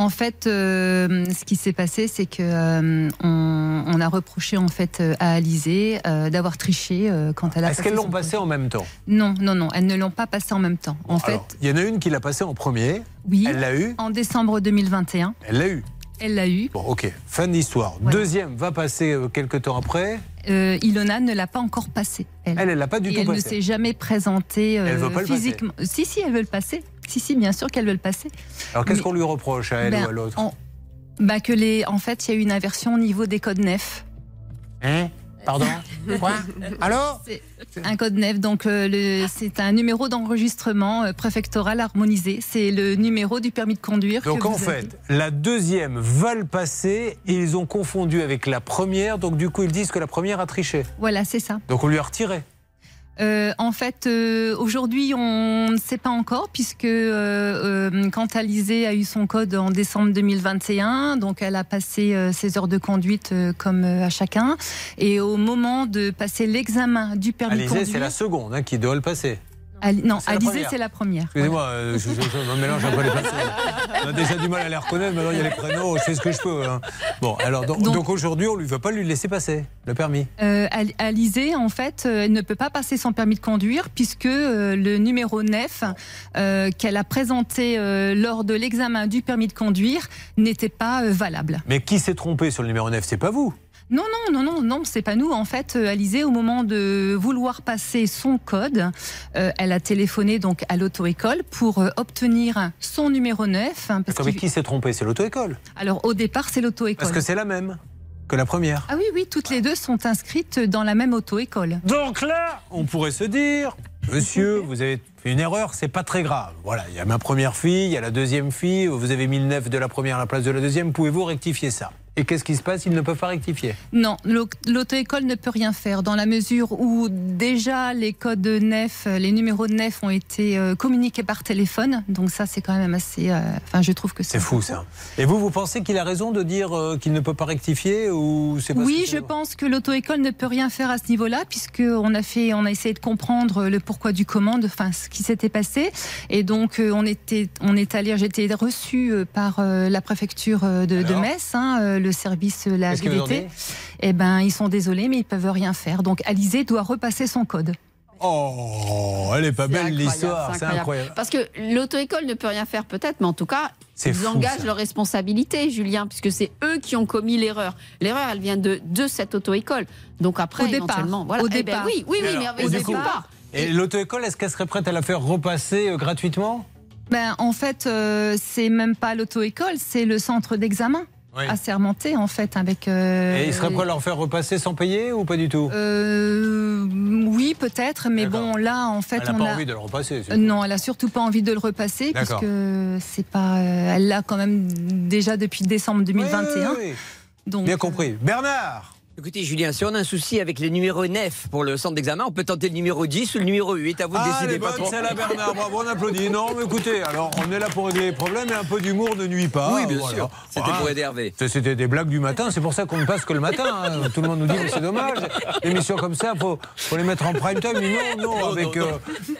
Speaker 20: En fait, euh, ce qui s'est passé, c'est que euh, on, on a reproché en fait euh, à Alizé euh, d'avoir triché quand elle a.
Speaker 4: Est-ce qu'elles l'ont passé en même temps?
Speaker 20: Non, non, non, elles ne l'ont pas passé en même temps. En fait,
Speaker 4: il y en a une qui l'a passé en premier.
Speaker 20: oui.
Speaker 4: Elle l'a eu.
Speaker 20: En décembre 2021,
Speaker 4: Elle l'a eu.
Speaker 20: elle l'a eu.
Speaker 4: Bon, ok. Fin de l'histoire. Deuxième va passer quelques temps après.
Speaker 20: Euh, Ilona ne l'a pas encore passé. Elle,
Speaker 4: Elle, elle l'a pas du
Speaker 20: Et
Speaker 4: tout
Speaker 20: elle
Speaker 4: passé.
Speaker 20: ne s'est jamais présentée euh,
Speaker 4: Elle veut pas le passer.
Speaker 20: physiquement. Si, si, elle veut le passer. Si, si, bien sûr qu'elle veut le passer.
Speaker 4: Alors, qu'est-ce
Speaker 20: Mais-
Speaker 4: qu'on lui reproche à elle
Speaker 20: Ben,
Speaker 4: ou à l'autre
Speaker 20: bah que les, en fait, il y a eu une inversion au niveau des codes nefs.
Speaker 4: Hein? Pardon Quoi Allô
Speaker 20: C'est un code nef, donc euh, c'est un numéro d'enregistrement euh, préfectoral harmonisé. C'est le numéro du permis de conduire.
Speaker 4: Donc
Speaker 20: que
Speaker 4: en
Speaker 20: vous avez.
Speaker 4: fait, la deuxième va le passer et ils ont confondu avec la première. Donc du coup, ils disent que la première a triché.
Speaker 20: Voilà, c'est ça.
Speaker 4: Donc on lui a retiré.
Speaker 20: Euh, en fait, euh, aujourd'hui, on ne sait pas encore, puisque euh, euh, quand Alizé a eu son code en décembre 2021, donc elle a passé euh, ses heures de conduite euh, comme à chacun. Et au moment de passer l'examen du permis de
Speaker 4: Alizé,
Speaker 20: conduire.
Speaker 4: c'est la seconde hein, qui doit le passer.
Speaker 20: Ali- non,
Speaker 4: C'est la
Speaker 20: Alizé,
Speaker 4: première.
Speaker 20: c'est la première.
Speaker 4: Excusez-moi, euh, je, je- je me mélange un peu les pinceaux. On a déjà du mal à les reconnaître, maintenant il y a les prénoms, je fais ce que je peux. hein. Bon, alors donc,
Speaker 20: Donc-
Speaker 4: donc aujourd'hui, on ne va pas lui laisser passer le permis.
Speaker 20: Euh, Al- Alizé, en fait, euh, elle ne peut pas passer son permis de conduire puisque euh, le numéro 9 euh, qu'elle a présenté euh, lors de l'examen du permis de conduire n'était pas euh, valable.
Speaker 4: Mais qui s'est trompé sur le numéro 9 C'est pas vous.
Speaker 20: Non, non, non, non, non, c'est pas nous. En fait, euh, Alizé, au moment de vouloir passer son code, euh, elle a téléphoné donc à l'auto-école pour euh, obtenir son numéro 9. hein, parce
Speaker 4: D'accord, mais
Speaker 20: qu'il-
Speaker 4: qui s'est trompé? C'est l'auto-école.
Speaker 20: Alors, au départ, c'est l'auto-école.
Speaker 4: Parce que c'est la même que la première.
Speaker 20: Ah oui, oui, toutes les deux sont inscrites dans la même auto-école.
Speaker 4: Donc là, on pourrait se dire, monsieur, (laughs) vous avez fait une erreur, c'est pas très grave. Voilà, il y a ma première fille, il y a la deuxième fille, vous avez mis le 9 de la première à la place de la deuxième, pouvez-vous rectifier ça? Et qu'est-ce qui se passe? Ils ne peuvent pas rectifier.
Speaker 20: Non, l'au- l'auto-école ne peut rien faire dans la mesure où déjà les codes nef, les numéros de nef ont été euh, communiqués par téléphone. Donc ça, c'est quand même assez. euh, Enfin, je trouve que c'est
Speaker 4: fou ça. Et vous, vous pensez qu'il a raison de dire euh, qu'il ne peut pas rectifier ou c'est
Speaker 20: Oui, je pense que l'auto-école ne peut rien faire à ce niveau-là, puisque on a fait, on a essayé de comprendre le pourquoi du comment, de- enfin ce qui s'était passé, et donc euh, on était, on est allé, j'étais reçue euh, par euh, la préfecture euh, de, de Metz, hein, euh, le service, la DDT. Eh ben, ils sont désolés, mais ils peuvent rien faire. Donc Alizé doit repasser son code.
Speaker 4: Oh, elle est pas belle l'histoire, c'est incroyable.
Speaker 6: Parce que l'auto-école ne peut rien faire peut-être, mais en tout cas,
Speaker 4: C'est
Speaker 6: ils
Speaker 4: fou,
Speaker 6: engagent
Speaker 4: ça.
Speaker 6: leur responsabilité, Julien, puisque c'est eux qui ont commis l'erreur. L'erreur, elle vient de, de cette auto-école. Donc après,
Speaker 20: Au départ.
Speaker 6: voilà.
Speaker 20: Au
Speaker 6: Eh ben
Speaker 20: départ.
Speaker 6: oui, oui, oui,
Speaker 4: Et
Speaker 6: mais
Speaker 4: alors,
Speaker 6: mais pas.
Speaker 4: Et l'auto-école, est-ce qu'elle serait prête à la faire repasser euh, gratuitement?
Speaker 20: Ben, en fait, euh, c'est même pas l'auto-école, c'est le centre d'examen
Speaker 4: Oui.
Speaker 20: assermenté, en fait, avec. euh,
Speaker 4: Et il serait prêt à leur faire repasser sans payer ou pas du tout?
Speaker 20: Euh, oui, peut-être, mais bon, là, en fait,
Speaker 4: Elle n'a pas
Speaker 20: a.
Speaker 4: envie de le repasser.
Speaker 20: Euh, Non, elle a surtout pas envie de le repasser puisque c'est pas. elle l'a quand même déjà depuis décembre 2021.
Speaker 4: Oui, oui, oui.
Speaker 20: Donc,
Speaker 4: Bien compris. Bernard
Speaker 23: Écoutez, Julien, si on a un souci avec les numéros 9 pour le centre d'examen, on peut tenter le numéro 10 ou le numéro 8. À vous de
Speaker 4: Ah,
Speaker 23: décider, patron.
Speaker 4: celle-là, Bernard. Bravo, on applaudit. Non, mais écoutez, alors, on est là pour régler les problèmes et un peu d'humour ne nuit pas.
Speaker 23: Oui, bien
Speaker 4: Voilà.
Speaker 23: sûr. C'était
Speaker 4: Voilà.
Speaker 23: pour aider Hervé.
Speaker 4: C'est- C'était des blagues du matin, c'est pour ça qu'on ne passe que le matin. hein. (laughs) Tout le monde nous dit, mais c'est dommage. L'émission comme ça, il faut, faut les mettre en prime time. Mais non, non, avec euh,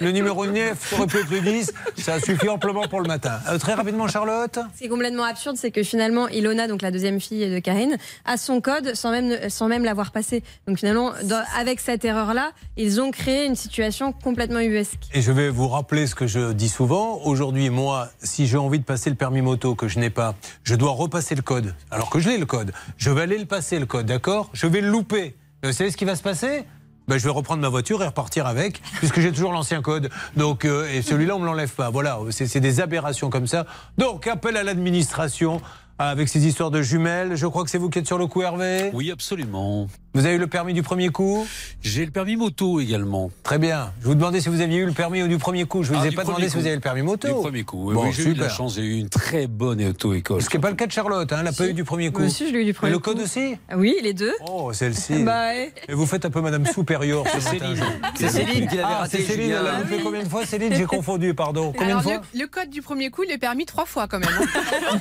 Speaker 4: le numéro 9, ça aurait pu être le 10, ça suffit amplement pour le matin. Euh, très rapidement, Charlotte
Speaker 5: Ce qui est complètement absurde, c'est que finalement, Ilona, donc la deuxième fille de Karine, a son code sans même, ne- même l'avoir passé. Donc finalement, avec cette erreur-là, ils ont créé une situation complètement ubuesque.
Speaker 4: Et je vais vous rappeler ce que je dis souvent. Aujourd'hui, moi, si j'ai envie de passer le permis moto que je n'ai pas, je dois repasser le code. Alors que je l'ai le code. Je vais aller le passer le code, d'accord? Je vais le louper. Vous savez ce qui va se passer? Ben, je vais reprendre ma voiture et repartir avec, puisque j'ai toujours l'ancien code. Donc, euh, et celui-là, on me l'enlève pas. Voilà, c'est des aberrations comme ça. Donc, appel à l'administration avec ces histoires de jumelles. Je crois que c'est vous qui êtes sur le coup, Hervé?
Speaker 11: Oui, absolument.
Speaker 4: Vous avez eu le permis du premier coup
Speaker 11: J'ai le permis moto également.
Speaker 4: Très bien. Je vous demandais si vous aviez eu le permis du premier coup. Je vous
Speaker 11: Ah,
Speaker 4: ai pas demandé si vous avez le permis moto.
Speaker 11: Du premier coup. Oui,
Speaker 4: Bon,
Speaker 11: oui, j'ai eu de la chance, j'ai eu une très bonne auto-école.
Speaker 4: Ce qui n'est pas le cas de Charlotte, hein, elle n'a pas eu du premier coup.
Speaker 5: Moi aussi, je l'ai eu du premier
Speaker 4: Et le
Speaker 5: coup.
Speaker 4: code aussi
Speaker 5: Oui, les deux.
Speaker 4: Oh, celle-ci.
Speaker 5: Bah ouais.
Speaker 4: Et vous faites un peu Madame Supérieure ce
Speaker 11: C'est
Speaker 4: matin.
Speaker 11: Céline.
Speaker 23: C'est Céline qui l'avait
Speaker 4: Ah,
Speaker 23: raté,
Speaker 4: c'est Céline,
Speaker 23: Julien.
Speaker 4: elle a loupé combien de fois Céline J'ai confondu, pardon. Combien
Speaker 14: Alors,
Speaker 4: de fois
Speaker 14: le, le code du premier coup, il est permis trois fois quand même. hein.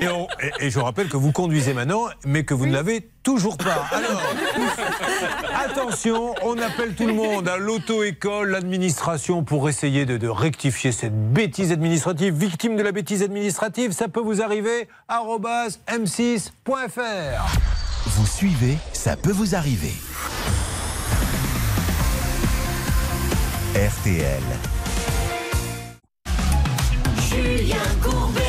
Speaker 14: (laughs)
Speaker 4: et, on- et- et je rappelle que vous conduisez maintenant, mais que vous ne l'avez toujours pas. Alors, (laughs) attention, on appelle tout le monde à l'auto-école, l'administration, pour essayer de, de rectifier cette bêtise administrative. Victime de la bêtise administrative, ça peut vous arriver arobase m6.fr.
Speaker 1: Vous suivez, ça peut vous arriver. RTL.
Speaker 16: Julien Courbet.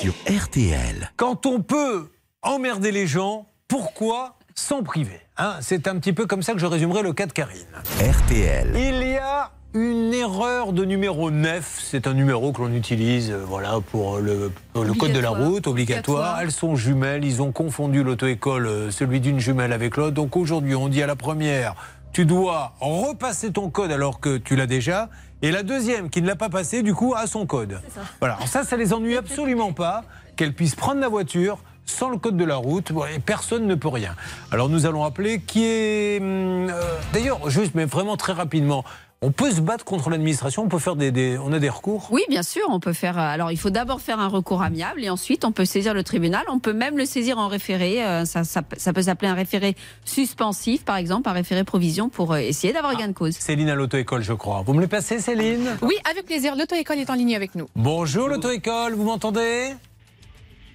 Speaker 1: Sur RTL.
Speaker 4: Quand on peut emmerder les gens, pourquoi s'en priver Hein, C'est un petit peu comme ça que je résumerai le cas de Karine.
Speaker 1: RTL.
Speaker 4: Il y a une erreur de numéro 9. C'est un numéro que l'on utilise euh, voilà, pour le, pour le code de la route, obligatoire. Elles sont jumelles. Ils ont confondu l'auto-école, euh, celui d'une jumelle avec l'autre. Donc aujourd'hui, on dit à la première, tu dois repasser ton code alors que tu l'as déjà. Et la deuxième, qui ne l'a pas passé, du coup, a son code. Voilà. Alors ça, ça les ennuie absolument pas qu'elles puissent prendre la voiture sans le code de la route, et personne ne peut rien. Alors nous allons appeler qui est... hum, euh, D'ailleurs, juste, mais vraiment très rapidement, on peut se battre contre l'administration, on peut faire des, des- On a des recours?
Speaker 6: Oui, bien sûr, on peut faire. euh, Alors, il faut d'abord faire un recours amiable et ensuite on peut saisir le tribunal. On peut même le saisir en référé. euh, Ça, ça, ça peut s'appeler un référé suspensif, par exemple, un référé provision pour euh, essayer d'avoir gain de cause.
Speaker 4: Céline à l'auto-école, je crois. Vous me le passez, Céline?
Speaker 14: Oui, avec plaisir. L'auto-école est en ligne avec nous.
Speaker 4: Bonjour l'auto-école, vous m'entendez?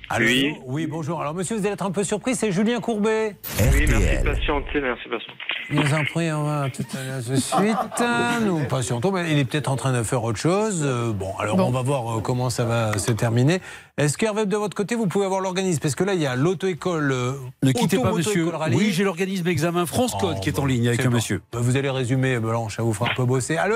Speaker 4: Allô
Speaker 31: Oui.
Speaker 4: Oui, bonjour. Alors monsieur, vous allez être un peu surpris, c'est Julien Courbet.
Speaker 31: Oui, merci de patienter, merci de patienter.
Speaker 4: Nous en prie, on va tout à l'heure de suite. Nous patientons, mais il est peut-être en train de faire autre chose. Euh, Bon, alors on va voir euh, comment ça va se terminer. Est-ce qu'Hervé, de votre côté, vous pouvez avoir l'organisme? Parce que là, il y a l'auto-école. euh,
Speaker 11: Ne quittez pas, monsieur.
Speaker 4: rallye.
Speaker 11: Oui, j'ai l'organisme examen France Code
Speaker 4: Oh,
Speaker 11: qui est
Speaker 4: bon,
Speaker 11: en ligne avec un
Speaker 4: bon.
Speaker 11: monsieur.
Speaker 4: Bah, Vous allez résumer, Blanche, ça vous fera un peu bosser. Allô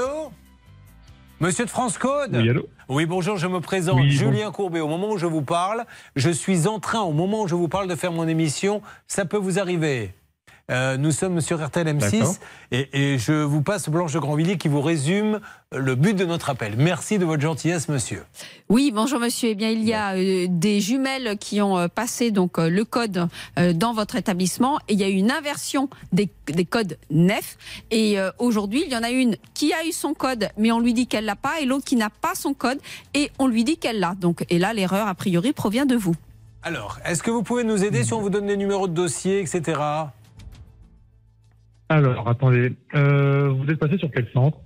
Speaker 4: Monsieur de France Code
Speaker 31: Oui, allô
Speaker 4: Oui, bonjour, je me présente.
Speaker 31: Oui,
Speaker 4: Julien Courbet. Au moment où je vous parle, je suis en train, au moment où je vous parle, de faire mon émission. Ça peut vous arriver. Euh, nous sommes sur RTL
Speaker 31: D'accord.
Speaker 4: M6 et, et je vous passe Blanche de Grandvilliers qui vous résume le but de notre appel. Merci de votre gentillesse, monsieur.
Speaker 6: Oui, bonjour monsieur. Eh bien, il y a euh, des jumelles qui ont euh, passé donc euh, le code euh, dans votre établissement et il y a eu une inversion des, des codes nefs. Et euh, aujourd'hui, il y en a une qui a eu son code, mais on lui dit qu'elle l'a pas, et l'autre qui n'a pas son code et on lui dit qu'elle l'a. Donc, et là, l'erreur a priori provient de vous.
Speaker 4: Alors, est-ce que vous pouvez nous aider si on vous donne des numéros de dossier, etc.
Speaker 31: Alors, attendez, euh, vous êtes passé sur quel centre?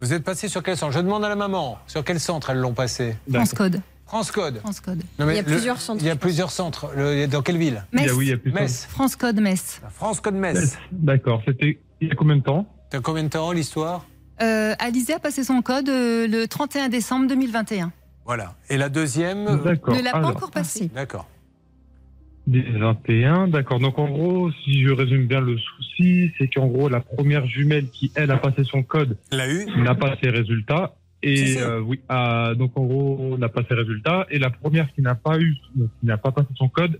Speaker 4: Vous êtes passé sur quel centre? Je demande à la maman. Sur quel centre elles l'ont passé?
Speaker 20: France Code.
Speaker 4: France Code.
Speaker 20: France Code.
Speaker 4: Non, mais
Speaker 5: Il y a
Speaker 4: le-
Speaker 5: plusieurs centres,
Speaker 4: Il y a plusieurs centres. Le- dans quelle ville?
Speaker 20: Metz.
Speaker 31: Il y a- oui, il y a plus
Speaker 4: Metz.
Speaker 20: France Code Metz.
Speaker 4: France Code Metz.
Speaker 31: D'accord, c'était il y a combien de temps?
Speaker 4: T'as combien de temps l'histoire?
Speaker 20: Euh, Alizé a passé son code euh, le 31 décembre 2021.
Speaker 4: Voilà. Et la deuxième?
Speaker 31: D'accord.
Speaker 20: Ne l'a pas
Speaker 31: alors,
Speaker 20: encore passé.
Speaker 4: D'accord.
Speaker 31: 21, d'accord. Donc en gros, si je résume bien le souci, c'est qu'en gros, la première jumelle qui, elle, a passé son code n'a pas ses résultats. Et euh, oui, ah, donc en gros, n'a pas ses résultats. Et la première qui n'a pas eu, qui n'a pas passé son code,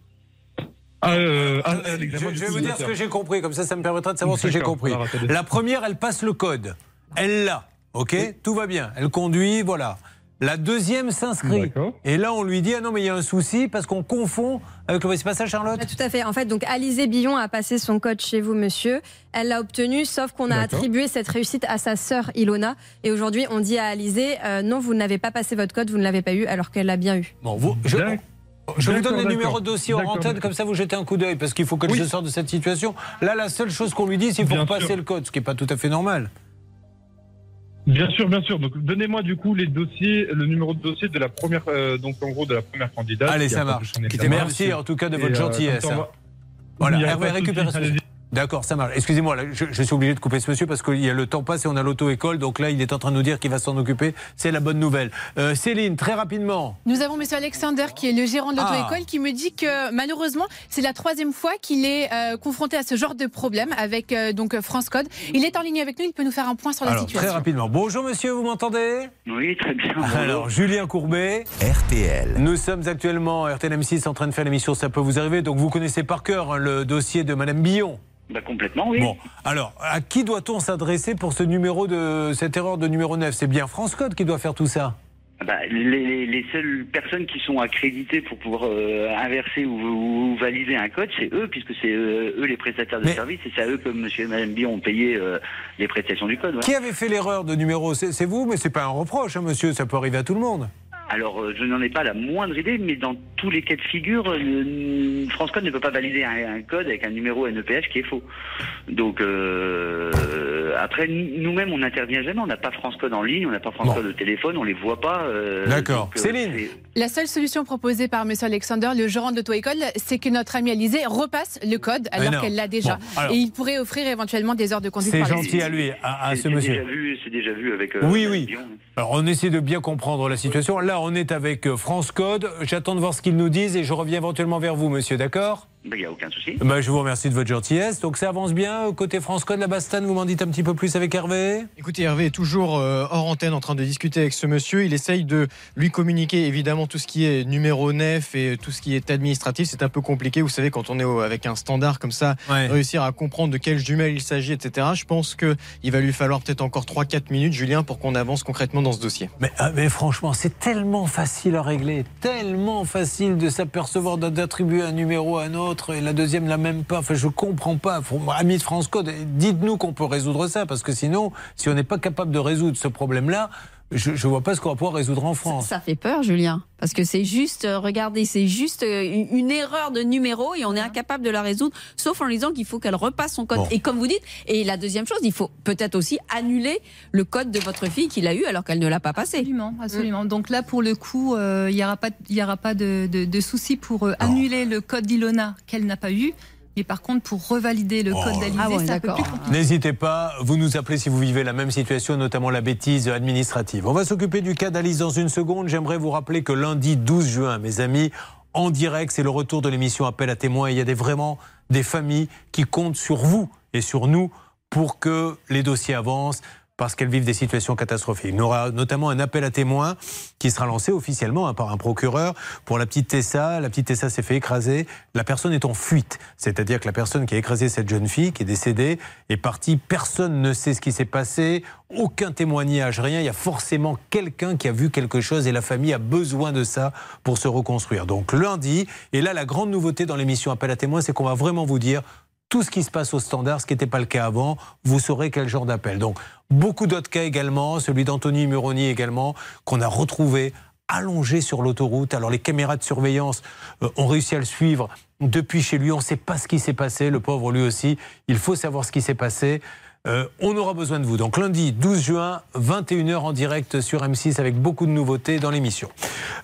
Speaker 31: ah, euh, ah,
Speaker 4: Je, je vais vous dire ce que j'ai compris, comme ça, ça me permettra de savoir si j'ai
Speaker 31: D'accord,
Speaker 4: compris. La première, elle passe le code. Elle l'a. OK? Tout va bien. Elle conduit, voilà. La deuxième s'inscrit. Et là, on lui dit Ah non, mais il y a un souci parce qu'on confond avec le. C'est pas ça, Charlotte
Speaker 5: Ah, Tout à fait. En fait, donc Alizé Billon a passé son code chez vous, monsieur. Elle l'a obtenu, sauf qu'on a attribué cette réussite à sa sœur Ilona. Et aujourd'hui, on dit à Alizé euh, non, vous n'avez pas passé votre code, vous ne l'avez pas eu, alors qu'elle l'a bien eu.
Speaker 4: Bon, vous, je, je vous donne les numéros de dossier en antenne, comme ça vous jetez un coup d'œil, parce qu'il faut que
Speaker 31: Oui.
Speaker 4: je sorte de cette situation. Là, la seule chose qu'on lui dit, c'est qu'il faut
Speaker 31: sûr.
Speaker 4: le code, ce qui n'est pas tout à fait normal.
Speaker 31: Bien sûr, bien sûr. Donc, donnez-moi du coup les dossiers, le numéro de dossier de la première, euh, donc en gros de la première candidate.
Speaker 4: Allez, ça marche. Merci en tout cas de votre
Speaker 31: euh,
Speaker 4: gentillesse.
Speaker 31: va-
Speaker 4: Voilà, Hervé, D'accord, ça marche. Excusez-moi, là, je, je suis obligé de couper ce monsieur parce qu'il y a le temps passe et on a l'auto-école. Donc là, il est en train de nous dire qu'il va s'en occuper. C'est la bonne nouvelle. Euh, Céline, très rapidement.
Speaker 14: Nous avons Monsieur Alexander, qui est le gérant de
Speaker 4: Ah.
Speaker 14: l'auto-école, qui me dit que malheureusement, c'est la troisième fois qu'il est euh, confronté à ce genre de problème avec euh, donc France Code. Il est en ligne avec nous, il peut nous faire un point sur la
Speaker 4: Alors, très
Speaker 14: situation.
Speaker 4: rapidement. Bonjour monsieur, vous m'entendez?
Speaker 27: Oui, très bien.
Speaker 4: Alors, Julien Courbet.
Speaker 1: RTL.
Speaker 4: Nous sommes actuellement RTL M6 en train de faire l'émission Ça peut vous arriver. Donc vous connaissez par cœur hein, le dossier de Madame Billon.
Speaker 27: Bah, complètement, oui.
Speaker 4: Bon, alors, à qui doit-on s'adresser pour ce numéro de cette erreur de numéro 9 C'est bien France Code qui doit faire tout ça
Speaker 27: Bah, les, les- les seules personnes qui sont accréditées pour pouvoir euh, inverser ou, ou valider un code, c'est eux, puisque c'est euh, eux les prestataires de services, et c'est à eux que monsieur et madame Bion ont payé euh, les prestations du code. ouais.
Speaker 4: Qui avait fait l'erreur de numéro? C'est c'est vous, mais c'est pas un reproche, hein, monsieur, ça peut arriver à tout le monde.
Speaker 27: Alors, euh, je n'en ai pas la moindre idée, mais dans tous les cas de figure, euh, France Code ne peut pas valider un, un code avec un numéro NEPH qui est faux. Donc, euh, après, nous- nous-mêmes, on n'intervient jamais. On n'a pas France Code en ligne, on n'a pas France Code au téléphone, on les voit pas. euh,
Speaker 4: D'accord.
Speaker 27: donc,
Speaker 4: Céline
Speaker 14: La seule solution proposée par M. Alexander, le gérant de l'auto-école, c'est que notre amie Alizé repasse le code alors qu'elle l'a déjà.
Speaker 4: Bon, alors-
Speaker 14: Et il pourrait offrir éventuellement des heures de conduite
Speaker 4: C'est gentil à lui, à, ce
Speaker 27: c'est
Speaker 4: monsieur.
Speaker 27: déjà vu, c'est déjà vu avec. euh,
Speaker 4: Oui, oui. Alors, on essaie de bien comprendre la situation. Là, on est avec euh, France Code. J'attends de voir ce qu'ils nous disent et je reviens éventuellement vers vous, monsieur, d'accord?
Speaker 27: Il n'y a aucun souci.
Speaker 4: Bah, je vous remercie de votre gentillesse. Donc ça avance bien côté France Code, la Bastane, vous m'en dites un petit peu plus avec Hervé?
Speaker 26: Écoutez, Hervé est toujours euh, hors antenne en train de discuter avec ce monsieur. Il essaye de lui communiquer évidemment tout ce qui est numéro nef et tout ce qui est administratif. C'est un peu compliqué. Vous savez, quand on est au- avec un standard comme ça, réussir à comprendre de quelle jumelle il s'agit, etc. Je pense qu'il va lui falloir peut-être encore 3-4 minutes, Julien, pour qu'on avance concrètement dans ce dossier.
Speaker 4: mais, ah, mais franchement, c'est tellement facile à régler, tellement facile de s'apercevoir d'attribuer un numéro à un autre et la deuxième l'a même pas. Enfin, je comprends pas. Amis de France Code, dites-nous qu'on peut résoudre ça parce que sinon, si on n'est pas capable de résoudre ce problème-là, je ne vois pas ce qu'on va pouvoir résoudre en France.
Speaker 6: Ça fait peur, Julien, parce que c'est juste, euh, regardez, c'est juste euh, une une erreur de numéro et on est incapable de la résoudre, sauf en lui disant qu'il faut qu'elle repasse son code.
Speaker 20: Bon.
Speaker 6: Et comme vous dites, et la deuxième chose, il faut peut-être aussi annuler le code de votre fille qu'il a eu alors qu'elle ne l'a pas passé.
Speaker 20: Absolument, absolument. Donc là, pour le coup, euh, il n'y aura pas, il y aura pas de, de, de souci pour euh, annuler le code d'Ilona qu'elle n'a pas eu. Mais par contre, pour revalider le
Speaker 4: Oh.
Speaker 20: code d'Alizé,
Speaker 6: Ah ouais,
Speaker 20: c'est un peu
Speaker 6: d'accord.
Speaker 20: plus compliqué.
Speaker 4: N'hésitez pas, vous nous appelez si vous vivez la même situation, notamment la bêtise administrative. On va s'occuper du cas d'Alice dans une seconde. J'aimerais vous rappeler que lundi 12 juin, mes amis, en direct, c'est le retour de l'émission Appel à témoins. Il y a des, vraiment des familles qui comptent sur vous et sur nous pour que les dossiers avancent parce qu'elles vivent des situations catastrophiques. Il y aura notamment un appel à témoins qui sera lancé officiellement hein, par un procureur pour la petite Tessa. La petite Tessa s'est fait écraser. La personne est en fuite. C'est-à-dire que la personne qui a écrasé cette jeune fille, qui est décédée, est partie. Personne ne sait ce qui s'est passé. Aucun témoignage, rien. Il y a forcément quelqu'un qui a vu quelque chose et la famille a besoin de ça pour se reconstruire. Donc lundi, et là la grande nouveauté dans l'émission Appel à témoins, c'est qu'on va vraiment vous dire tout ce qui se passe au standard, ce qui n'était pas le cas avant, vous saurez quel genre d'appel. Donc, beaucoup d'autres cas également, celui d'Anthony Muroni également, qu'on a retrouvé allongé sur l'autoroute. Alors, les caméras de surveillance euh, ont réussi à le suivre depuis chez lui. On ne sait pas ce qui s'est passé, le pauvre lui aussi. Il faut savoir ce qui s'est passé. Euh, on aura besoin de vous. Donc lundi 12 juin, 21h en direct sur M6 avec beaucoup de nouveautés dans l'émission.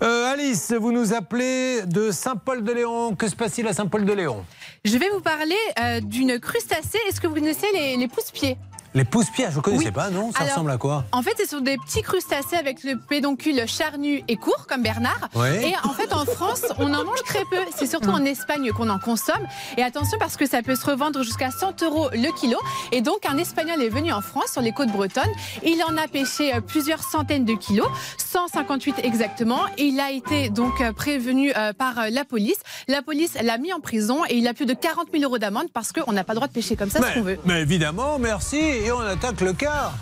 Speaker 4: Euh, Alice, vous nous appelez de Saint-Paul-de-Léon. Que se passe-t-il à Saint-Paul-de-Léon?
Speaker 14: Je vais vous parler d'une crustacée. Est-ce que vous connaissez les, les pousse-pieds?
Speaker 4: Les pousse-pieds, je ne connaissais
Speaker 14: Oui.
Speaker 4: pas, non? Ça
Speaker 14: Alors,
Speaker 4: ressemble à quoi?
Speaker 14: En fait, ce sont des petits crustacés avec le pédoncule charnu et court, comme Bernard.
Speaker 4: Ouais.
Speaker 14: Et en fait, en France, on en mange très peu. C'est surtout en Espagne qu'on en consomme. Et attention, parce que ça peut se revendre jusqu'à 100 euros le kilo. Et donc, un Espagnol est venu en France, sur les côtes bretonnes. Il en a pêché euh, plusieurs centaines de kilos, 158 exactement. Et il a été donc euh, prévenu euh, par la police. La police l'a mis en prison et il a plus de 40 000 euros d'amende parce qu'on n'a pas le droit de pêcher comme ça ce qu'on
Speaker 4: mais,
Speaker 14: veut.
Speaker 4: mais évidemment, merci. Et on attaque le cas.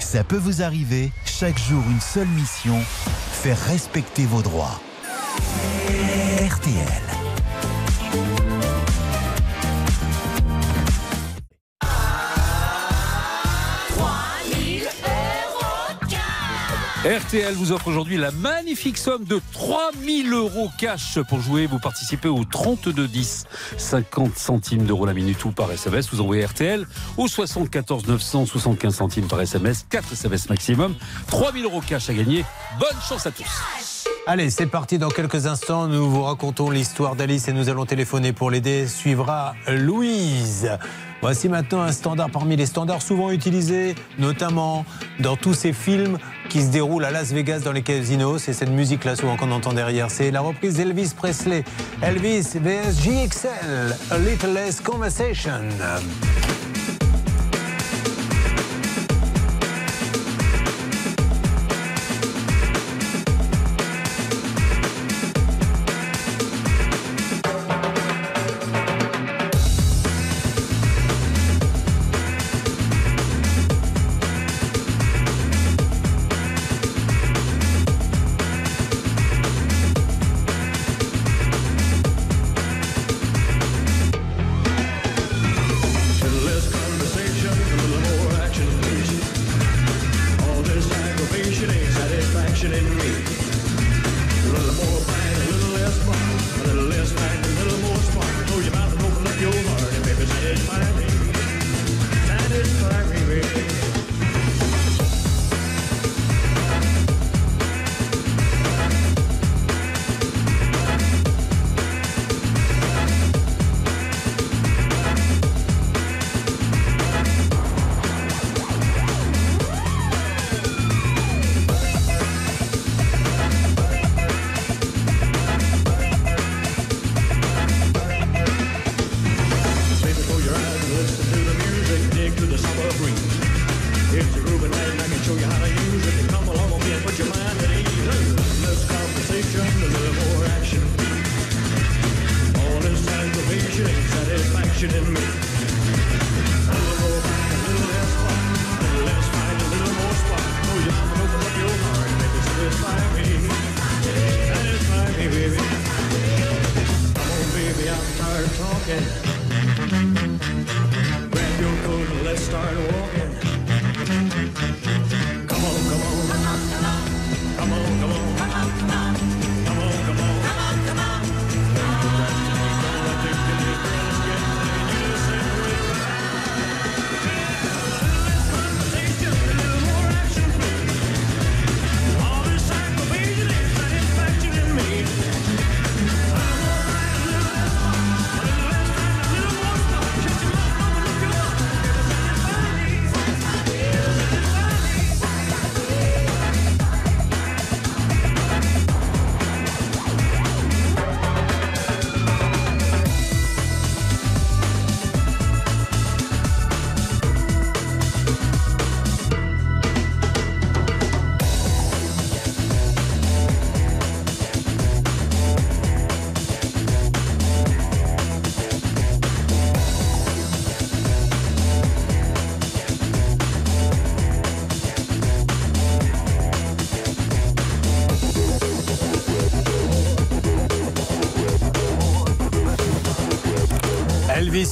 Speaker 1: Ça peut vous arriver, chaque jour une seule mission, faire respecter vos droits. RTL.
Speaker 11: RTL vous offre aujourd'hui la magnifique somme de 3000 euros cash pour jouer. Vous participez au 3210, 50 centimes d'euros la minute ou par SMS. Vous envoyez RTL au 74 900, 75 centimes par SMS, 4 SMS maximum. 3000 euros cash à gagner. Bonne chance à tous.
Speaker 4: Allez, c'est parti. Dans quelques instants, nous vous racontons l'histoire d'Alice et nous allons téléphoner pour l'aider. Suivra Louise. Voici maintenant un standard parmi les standards souvent utilisés, notamment dans tous ces films qui se déroulent à Las Vegas dans les casinos. C'est cette musique-là souvent qu'on entend derrière. C'est la reprise d'Elvis Presley. Elvis vs JXL, A Little Less Conversation.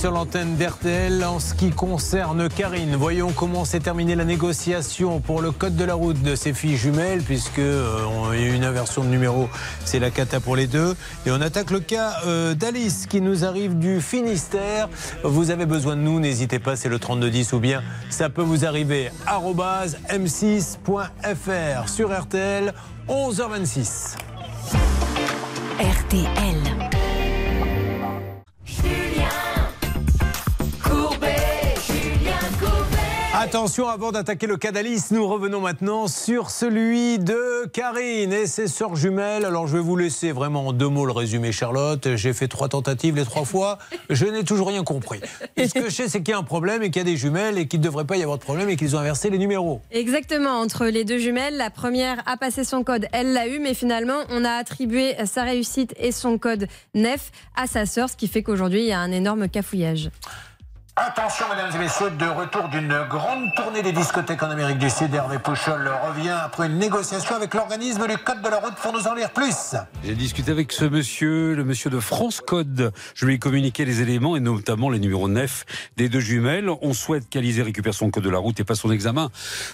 Speaker 4: Sur l'antenne d'RTL. En ce qui concerne Karine, voyons comment s'est terminée la négociation pour le code de la route de ses filles jumelles, puisque euh, on a eu une inversion de numéro, c'est la cata pour les deux. Et on attaque le cas euh, d'Alice qui nous arrive du Finistère. Vous avez besoin de nous, n'hésitez pas, c'est le 3210 ou bien ça peut vous arriver arobase m6.fr sur RTL 11h26.
Speaker 16: RTL.
Speaker 4: Attention, avant d'attaquer le cas nous revenons maintenant sur celui de Karine et ses sœurs jumelles. Alors, je vais vous laisser vraiment en deux mots le résumé, Charlotte. J'ai fait trois tentatives les trois fois. Je n'ai toujours rien compris. Et ce que je sais, c'est qu'il y a un problème et qu'il y a des jumelles et qu'il ne devrait pas y avoir de problème et qu'ils ont inversé les numéros.
Speaker 5: Exactement, entre les deux jumelles, la première a passé son code, elle l'a eu, mais finalement, on a attribué sa réussite et son code NEF à sa sœur, ce qui fait qu'aujourd'hui, il y a un énorme cafouillage.
Speaker 4: Attention, mesdames et messieurs, de retour d'une grande tournée des discothèques en Amérique du Sud. Hervé Pouchol revient après une négociation avec l'organisme du Code de la route pour nous en lire plus.
Speaker 11: J'ai discuté avec ce monsieur, le monsieur de France Code. Je lui ai communiqué les éléments et notamment les numéros 9 des deux jumelles. On souhaite qu'Alizé récupère son code de la route et passe son examen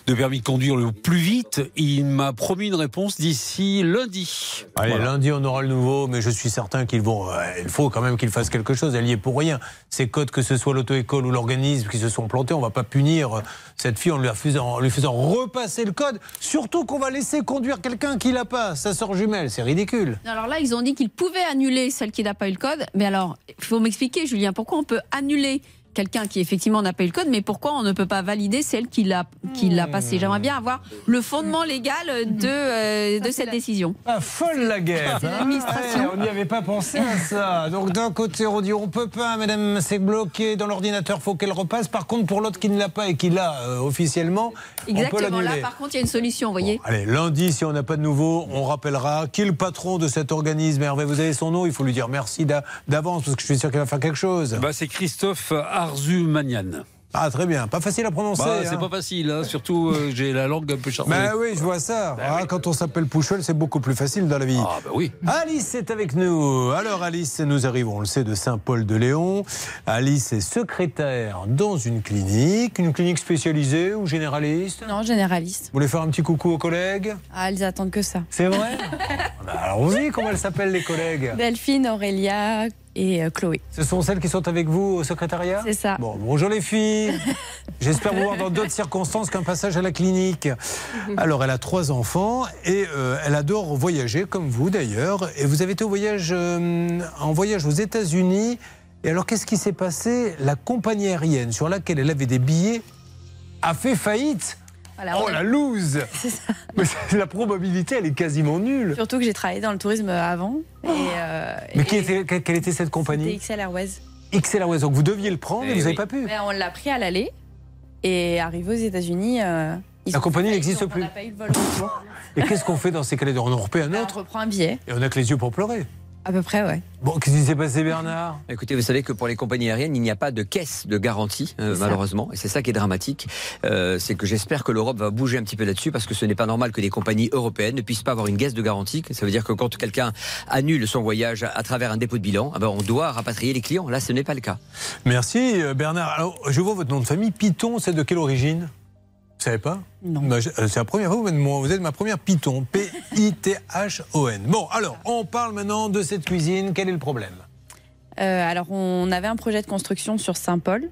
Speaker 11: de permis de conduire le plus vite. Il m'a promis une réponse d'ici lundi.
Speaker 4: Allez,
Speaker 11: Voilà.
Speaker 4: lundi, on aura le nouveau, mais je suis certain qu'ils vont. euh, il faut quand même qu'ils fassent quelque chose. Elle y est pour rien. Ces codes, que ce soit ou l'organisme qui se sont plantés, on va pas punir cette fille en lui faisant, lui faisant repasser le code. Surtout qu'on va laisser conduire quelqu'un qui l'a pas, sa sœur jumelle. C'est ridicule.
Speaker 6: Alors là, ils ont dit qu'ils pouvaient annuler celle qui n'a pas eu le code. Mais alors, il faut m'expliquer, Julien, pourquoi on peut annuler quelqu'un qui effectivement n'a pas eu le code, mais pourquoi on ne peut pas valider celle qui l'a qui l'a passé J'aimerais bien avoir le fondement légal de, euh, de cette décision.
Speaker 4: Ah, folle la guerre. Ouais, On n'y avait pas pensé à ça. Donc d'un côté, on dit on peut pas, madame, c'est bloqué dans l'ordinateur, faut qu'elle repasse. Par contre, pour l'autre qui ne l'a pas et qui l'a euh, officiellement, on peut
Speaker 6: Exactement. Là, par contre, il y a une solution, vous voyez.
Speaker 4: Allez, lundi, si on n'a pas de nouveau, on rappellera qui est le patron de cet organisme. Hervé, vous avez son nom, il faut lui dire merci d'a- d'avance parce que je suis sûr qu'il va faire quelque chose.
Speaker 11: Bah, c'est Christophe Arzumanian.
Speaker 4: Ah, très bien. Pas facile à prononcer.
Speaker 11: Bah,
Speaker 4: hein.
Speaker 11: c'est pas facile, hein. surtout euh, j'ai la langue un peu chargée.
Speaker 4: Ben oui, je vois ça. Ah, Quand on s'appelle Pouchol, c'est beaucoup plus facile dans la vie.
Speaker 11: Ah, bah oui.
Speaker 4: Alice est avec nous. Alors, Alice, nous arrivons, on le sait, de Saint-Paul-de-Léon. Alice est secrétaire dans une clinique, une clinique spécialisée ou généraliste?
Speaker 32: Non, généraliste.
Speaker 4: Vous voulez faire un petit coucou aux collègues?
Speaker 32: Ah, ils attendent que ça.
Speaker 4: C'est vrai? (laughs) Bah, Allons-y, comment elles s'appellent les collègues?
Speaker 32: Delphine, Aurélia et euh, Chloé.
Speaker 4: Ce sont celles qui sont avec vous au secrétariat?
Speaker 32: C'est ça.
Speaker 4: Bon, bonjour les filles. (laughs) J'espère vous voir dans d'autres circonstances qu'un passage à la clinique. (laughs) Alors, elle a trois enfants et euh, elle adore voyager, comme vous d'ailleurs. Et vous avez été au voyage, euh, en voyage aux États-Unis. Et alors, qu'est-ce qui s'est passé? La compagnie aérienne sur laquelle elle avait des billets a fait faillite.
Speaker 32: Voilà,
Speaker 4: oh la loose (laughs) Mais La probabilité, elle est quasiment nulle.
Speaker 32: Surtout que j'ai travaillé dans le tourisme avant. Et, euh,
Speaker 4: Mais
Speaker 32: et
Speaker 4: qui était, quelle était cette
Speaker 32: c'était
Speaker 4: compagnie
Speaker 32: XL Airways.
Speaker 4: XL Airways. Donc vous deviez le prendre, mais
Speaker 11: Eh
Speaker 4: vous n'avez
Speaker 11: oui.
Speaker 4: pas pu.
Speaker 32: Mais on l'a pris à l'aller. Et arrivé aux États-Unis, euh,
Speaker 29: Ils
Speaker 4: La compagnie n'existe plus.
Speaker 29: On n'a pas eu le vol.
Speaker 4: Et qu'est-ce qu'on fait dans ces cas-là? On en repaie un
Speaker 29: Ben,
Speaker 4: autre
Speaker 29: On reprend un billet.
Speaker 4: et on a que les yeux pour pleurer.
Speaker 29: À peu près, ouais.
Speaker 4: Bon, qu'est-ce qui s'est passé, Bernard?
Speaker 23: Écoutez, vous savez que pour les compagnies aériennes, il n'y a pas de caisse de garantie, euh, malheureusement. Et c'est ça qui est dramatique. Euh, c'est que j'espère que l'Europe va bouger un petit peu là-dessus parce que ce n'est pas normal que des compagnies européennes ne puissent pas avoir une caisse de garantie. Ça veut dire que quand quelqu'un annule son voyage à travers un dépôt de bilan, ah ben, on doit rapatrier les clients. Là, ce n'est pas le cas.
Speaker 4: Merci, euh, Bernard. Alors, je vois votre nom de famille. Python, c'est de quelle origine? Vous savez pas
Speaker 29: Non.
Speaker 4: Bah, euh, c'est la première fois, vous. Vous êtes ma première Python. P-I-T-H-O-N. Bon, alors, on parle maintenant de cette cuisine. Quel est le problème
Speaker 29: Euh, alors, on avait un projet de construction sur Saint-Paul.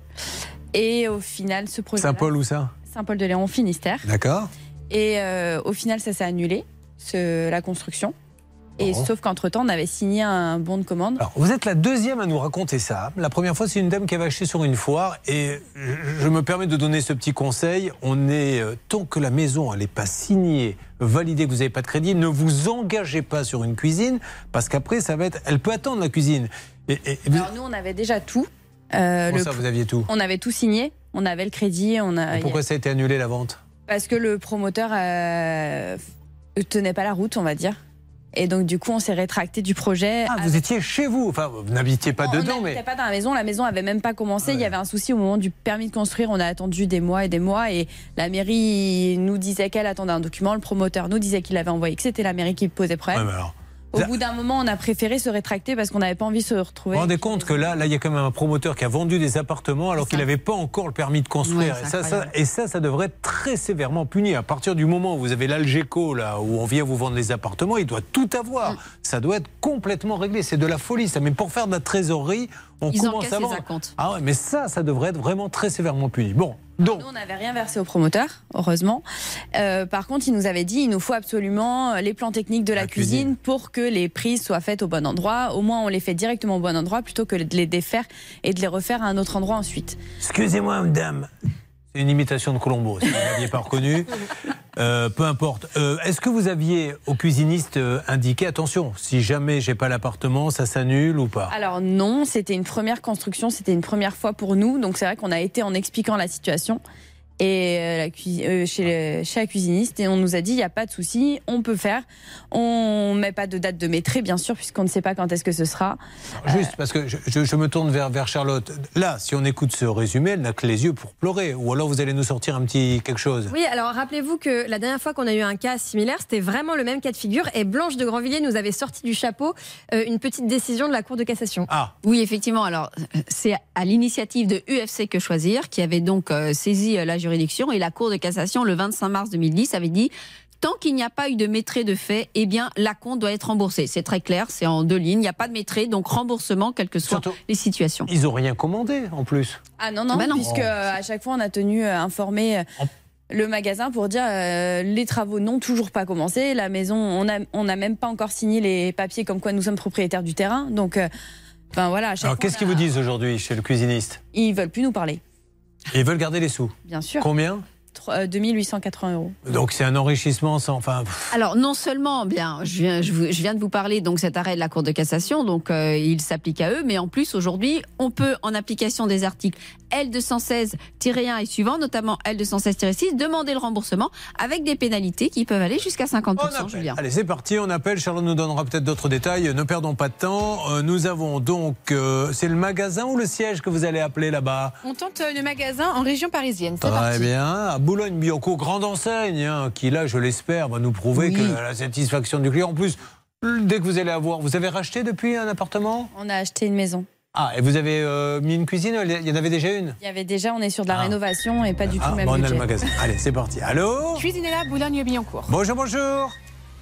Speaker 29: Et au final, ce projet.
Speaker 4: Saint-Paul, où ça
Speaker 29: Saint-Paul-de-Léon, Finistère.
Speaker 4: D'accord.
Speaker 29: Et euh, au final, ça s'est annulé, ce- la construction. Et
Speaker 4: Bon.
Speaker 29: sauf qu'entre-temps, on avait signé un bon de commande.
Speaker 4: Alors, vous êtes la deuxième à nous raconter ça. La première fois, c'est une dame qui avait acheté sur une foire. Et je, me permets de donner ce petit conseil. On est, euh, tant que la maison, n'est pas signée, validée, que vous n'avez pas de crédit, ne vous engagez pas sur une cuisine, parce qu'après, ça va être, elle peut attendre la cuisine. Et, et- et vous-
Speaker 29: Alors nous, on avait déjà tout. Euh,
Speaker 4: Comment ça, vous aviez tout
Speaker 29: On avait tout signé. On avait le crédit. On a,
Speaker 4: Et Pourquoi ça a été annulé la vente?
Speaker 29: Parce que le promoteur euh, tenait pas la route, on va dire. Et donc, du coup, on s'est rétracté du projet.
Speaker 4: Ah, vous étiez chez vous. Enfin, vous n'habitiez pas
Speaker 29: on
Speaker 4: dedans,
Speaker 29: n'habitait
Speaker 4: mais.
Speaker 29: pas dans la maison. La maison avait même pas commencé. Il y avait un souci au moment du permis de construire. On a attendu des mois et des mois. Et la mairie nous disait qu'elle attendait un document. Le promoteur nous disait qu'il avait envoyé, que c'était la mairie qui posait problème.
Speaker 4: Ouais, mais alors,
Speaker 29: Au bout d'un moment, on a préféré se rétracter parce qu'on n'avait pas envie de se
Speaker 4: Vous
Speaker 29: retrouver.
Speaker 4: vous rendez compte que là, là, il y a quand même un promoteur qui a vendu des appartements alors qu'il n'avait pas encore le permis de construire. Et, ça, ça,
Speaker 29: incroyable.
Speaker 4: et ça, ça devrait être très sévèrement puni. À partir du moment où vous avez l'Algeco, là, où on vient vous vendre les appartements, il doit tout avoir.
Speaker 29: Mm.
Speaker 4: Ça doit être complètement réglé. C'est de la folie, ça. Mais pour faire de la trésorerie, on
Speaker 29: Ils
Speaker 4: commence à vendre. Ah ouais, mais ça, ça devrait être vraiment très sévèrement puni. Bon, donc.
Speaker 29: Nous, on n'avait rien versé au promoteur, heureusement. Euh, par contre, il nous avait dit il nous faut absolument les plans techniques de la, cuisine, pour que les prises soient faites au bon endroit. Au moins, on les fait directement au bon endroit plutôt que de les défaire et de les refaire à un autre endroit ensuite.
Speaker 4: Excusez-moi, madame. C'est une imitation de Colombo, si vous ne l'aviez pas reconnu. (laughs) Euh, peu importe. Euh, Est-ce que vous aviez au cuisiniste euh, indiqué, attention, si jamais j'ai pas l'appartement, ça s'annule ou pas?
Speaker 29: Alors non, c'était une première construction, c'était une première fois pour nous. Donc c'est vrai qu'on a été en expliquant la situation et euh, la euh, chez, le- chez la cuisiniste et on nous a dit il n'y a pas de souci, on peut faire. On met pas de date de maîtrise bien sûr puisqu'on ne sait pas quand est-ce que ce sera.
Speaker 4: Juste parce que je, je- je me tourne vers, vers Charlotte. Là, si on écoute ce résumé, elle n'a que les yeux pour pleurer. Ou alors vous allez nous sortir un petit quelque chose.
Speaker 5: Oui, alors rappelez-vous que la dernière fois qu'on a eu un cas similaire, c'était vraiment le même cas de figure et Blanche de Grandvilliers nous avait sorti du chapeau euh, une petite décision de la Cour de cassation.
Speaker 4: Ah.
Speaker 6: Oui, effectivement. Alors, c'est à l'initiative de UFC Que Choisir qui avait donc euh, saisi euh, la juridiction et la Cour de cassation le 25 mars 2010 avait dit tant qu'il n'y a pas eu de maîtrise de fait, eh bien, la compte doit être remboursée. C'est très clair, c'est en deux lignes. Il n'y a pas de maîtrise, donc remboursement, quelles que soient les situations.
Speaker 4: Ils ont rien commandé en plus.
Speaker 29: Ah non, non,
Speaker 6: Bah non.
Speaker 29: puisque
Speaker 6: Oh.
Speaker 29: euh, à chaque fois on a tenu à informer euh, le magasin pour dire euh, les travaux n'ont toujours pas commencé, la maison, on n'a on a même pas encore signé les papiers comme quoi nous sommes propriétaires du terrain. Donc, euh, ben voilà, à chaque
Speaker 4: Alors qu'est-ce qu'ils vous disent aujourd'hui chez le cuisiniste?
Speaker 29: Ils veulent plus nous parler,
Speaker 4: Ils veulent garder les sous.
Speaker 29: bien sûr.
Speaker 4: Combien
Speaker 29: Tro- euh, 2880 euros.
Speaker 4: Donc c'est un enrichissement sans. Enfin, pff,
Speaker 6: Alors non seulement, bien, je viens, je, vous- je viens de vous parler donc cet arrêt de la Cour de cassation, donc euh, il s'applique à eux, mais en plus aujourd'hui, on peut en application des articles L216-1 et suivants, notamment L216-6, demander le remboursement avec des pénalités qui peuvent aller jusqu'à 50%, Julien.
Speaker 4: Allez, c'est parti, on appelle. Charlotte nous donnera peut-être d'autres détails. Ne perdons pas de temps. Euh, nous avons donc. euh, c'est le magasin ou le siège que vous allez appeler là-bas?
Speaker 14: On tente euh, le magasin en région parisienne. C'est
Speaker 4: Très
Speaker 14: parti.
Speaker 4: bien. À Boulogne-Billancourt, grande enseigne, hein, qui là, je l'espère, va nous prouver
Speaker 29: Oui.
Speaker 4: que la satisfaction du client. En plus, dès que vous allez avoir. Vous avez racheté depuis un appartement?
Speaker 29: On a acheté une maison.
Speaker 4: Ah, et vous avez euh, mis une cuisine Il y en avait déjà une?
Speaker 29: Il y avait déjà, on est sur de la
Speaker 4: Ah.
Speaker 29: rénovation et pas du tout
Speaker 4: Ah,
Speaker 29: le même
Speaker 4: bon, on a le magasin. Allez, c'est parti. Allô?
Speaker 14: Cuisinella Boulogne-Billancourt.
Speaker 4: Bonjour, bonjour.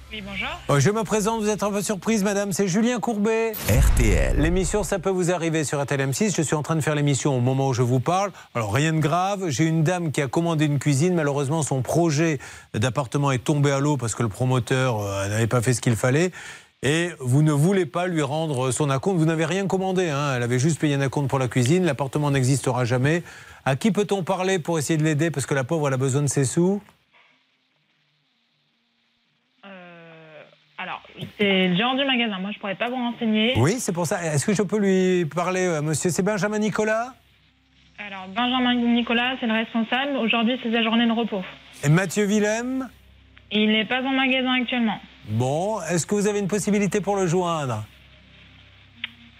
Speaker 13: Oui, bonjour.
Speaker 4: Euh, Je me présente, vous êtes un peu surprise, madame. C'est Julien Courbet.
Speaker 1: RTL.
Speaker 4: L'émission, ça peut vous arriver sur RTL M6. Je suis en train de faire l'émission au moment où je vous parle. Alors, rien de grave. J'ai une dame qui a commandé une cuisine. Malheureusement, son projet d'appartement est tombé à l'eau parce que le promoteur euh, n'avait pas fait ce qu'il fallait. Et vous ne voulez pas lui rendre son acompte. Vous n'avez rien commandé. hein. Elle avait juste payé un acompte pour la cuisine. L'appartement n'existera jamais. À qui peut-on parler pour essayer de l'aider? Parce que la pauvre, elle a besoin de ses sous.
Speaker 13: Alors, c'est le gérant du magasin. Moi, je pourrais pas vous renseigner.
Speaker 4: Oui, c'est pour ça. Est-ce que je peux lui parler, euh, monsieur? C'est Benjamin Nicolas?
Speaker 13: Alors, Benjamin Nicolas, c'est le responsable. Aujourd'hui, c'est sa journée de repos.
Speaker 4: Et Mathieu Willem?
Speaker 33: Il n'est pas en magasin actuellement.
Speaker 4: Bon, est-ce que vous avez une possibilité pour le joindre?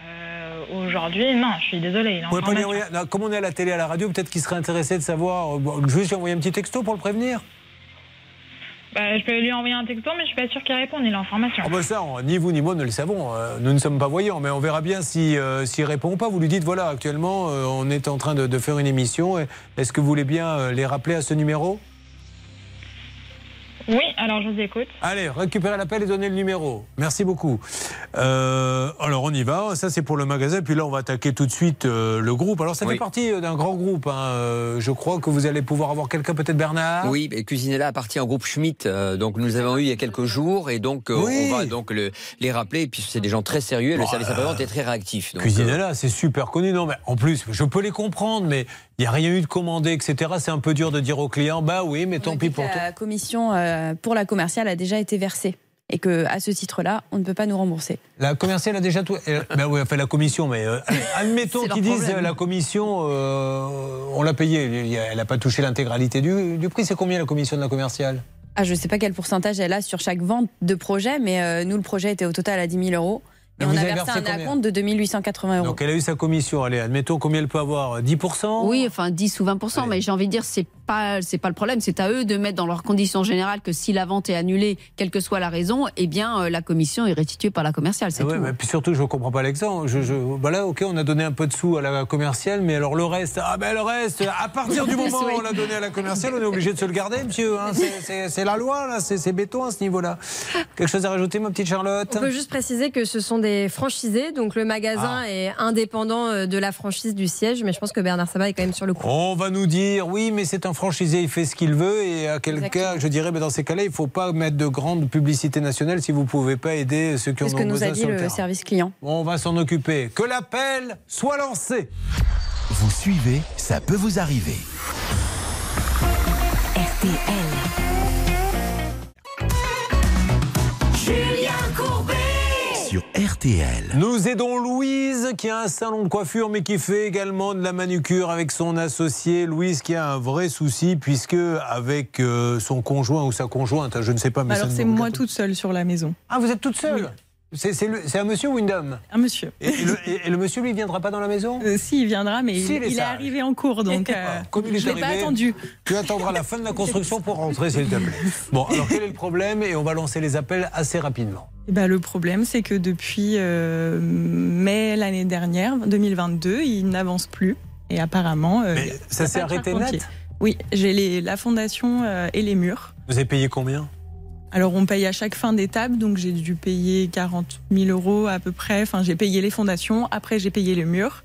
Speaker 33: Euh, Aujourd'hui, non, je suis désolée. Il
Speaker 4: pas non, Comme on est à la télé, à la radio, peut-être qu'il serait intéressé de savoir. euh, bon, juste lui envoyer un petit texto pour le prévenir
Speaker 33: Bah, je peux lui envoyer un texto, mais je suis pas sûre qu'il réponde. Il est en formation.
Speaker 4: Ah bah ça, on- ni vous ni moi ne le savons. Euh, Nous ne sommes pas voyants, mais on verra bien si, euh, s'il répond ou pas. Vous lui dites voilà, actuellement, euh, on est en train de, de faire une émission. Est-ce que vous voulez bien les rappeler à ce numéro?
Speaker 33: Oui, alors je vous écoute.
Speaker 4: Allez, récupérez l'appel et donnez le numéro. Merci beaucoup. Euh, alors on y va. Ça c'est pour le magasin. Puis là on va attaquer tout de suite euh, le groupe. Alors ça
Speaker 23: Oui.
Speaker 4: fait partie euh, d'un grand groupe. hein. Je crois que vous allez pouvoir avoir quelqu'un, peut-être Bernard.
Speaker 23: Oui, Cuisinella appartient au groupe Schmitt. euh, donc nous les avons eu il y a quelques jours et donc euh,
Speaker 4: Oui.
Speaker 23: on va donc le- les rappeler. Et puis c'est des gens très sérieux. et Le
Speaker 4: Bon,
Speaker 23: service
Speaker 4: euh,
Speaker 23: après-vente est très réactif. Donc,
Speaker 4: Cuisinella, c'est super connu. Non, mais en plus, je peux les comprendre, mais il n'y a rien eu de commandé, etc. C'est un peu dur de dire aux clients, bah oui, mais tant pis pour toi.
Speaker 32: La commission euh, pour la commerciale a déjà été versée et que à ce titre-là, on ne peut pas nous rembourser.
Speaker 4: La commerciale a déjà tout. euh, ben oui, enfin la commission, mais euh, (laughs) admettons qu'ils disent euh, la commission, euh, on l'a payée. Elle n'a pas touché l'intégralité du, du prix. C'est combien la commission de la commerciale?
Speaker 32: Ah, je ne sais pas quel pourcentage elle a sur chaque vente de projet, mais euh, nous, le projet était au total à 10 000 euros. Et
Speaker 4: Mais
Speaker 32: on
Speaker 4: vous
Speaker 32: a
Speaker 4: avez
Speaker 32: versé
Speaker 4: versé
Speaker 32: un acompte de 2880 euros.
Speaker 4: Donc elle a eu sa commission. Allez, admettons combien elle peut avoir 10%
Speaker 6: Oui, enfin 10 ou 20% mais j'ai envie de dire c'est pas c'est pas le problème, c'est à eux de mettre dans leurs conditions générales que si la vente est annulée, quelle que soit la raison, eh bien euh, la commission est restituée par la commerciale, c'est
Speaker 4: Ah ouais,
Speaker 6: tout.
Speaker 4: mais puis surtout, je ne comprends pas l'exemple. Je, je, bah là, ok, on a donné un peu de sous à la commerciale, mais alors le reste, ah ben le reste, à partir du (laughs) moment où on l'a donné à la commerciale, on est obligé de se le garder, monsieur. hein. C'est- la loi, là, c'est c'est béton à ce niveau-là. Quelque chose à rajouter, ma petite Charlotte?
Speaker 5: On peut juste préciser que ce sont des franchisés, donc le magasin
Speaker 4: Ah.
Speaker 5: est indépendant euh, de la franchise du siège, mais je pense que Bernard Sabat est quand même sur le coup.
Speaker 4: On va nous dire, oui, mais c'est un franchisé, il fait ce qu'il veut, et à quel
Speaker 5: Exactement.
Speaker 4: cas, je dirais, ben, dans ces cas-là, il ne faut pas mettre de grande publicité nationale si vous ne pouvez pas aider ceux qui en
Speaker 32: C'est ce
Speaker 4: ont
Speaker 32: que nous
Speaker 4: besoin
Speaker 32: a dit
Speaker 4: sur le
Speaker 32: le
Speaker 4: terrain.
Speaker 32: service client.
Speaker 4: On va s'en occuper. Que l'appel soit lancé.
Speaker 1: Vous suivez, ça peut vous arriver. Sur RTL.
Speaker 4: Nous aidons Louise qui a un salon de coiffure mais qui fait également de la manucure avec son associé. Louise qui a un vrai souci puisque avec euh, son conjoint ou sa conjointe, je ne sais pas, mais
Speaker 25: Alors
Speaker 4: ne
Speaker 25: c'est moi toute seule sur la maison.
Speaker 4: Ah, vous êtes toute seule C'est un monsieur ou une dame?
Speaker 25: Un monsieur.
Speaker 4: et, et le, et- et le monsieur lui viendra pas dans la maison?
Speaker 25: Euh, si, il viendra, mais
Speaker 4: Si,
Speaker 25: il,
Speaker 4: il est
Speaker 25: arrivé en cours, donc euh,
Speaker 4: Comme il est
Speaker 25: je l'ai pas attendu.
Speaker 4: Tu attendras la fin de la construction pour rentrer, s'il te plaît. (laughs) Bon, alors quel est le problème? Et on va lancer les appels assez rapidement.
Speaker 25: Eh ben, le problème, c'est que depuis euh, mai l'année dernière, 2022, il n'avance plus. Et apparemment. euh,
Speaker 4: Mais ça s'est arrêté net
Speaker 25: Oui, j'ai la fondation euh, et les murs.
Speaker 4: Vous avez payé combien?
Speaker 25: Alors, on paye à chaque fin d'étape, donc j'ai dû payer 40 000 euros à peu près. Enfin, j'ai payé les fondations, après j'ai payé les murs.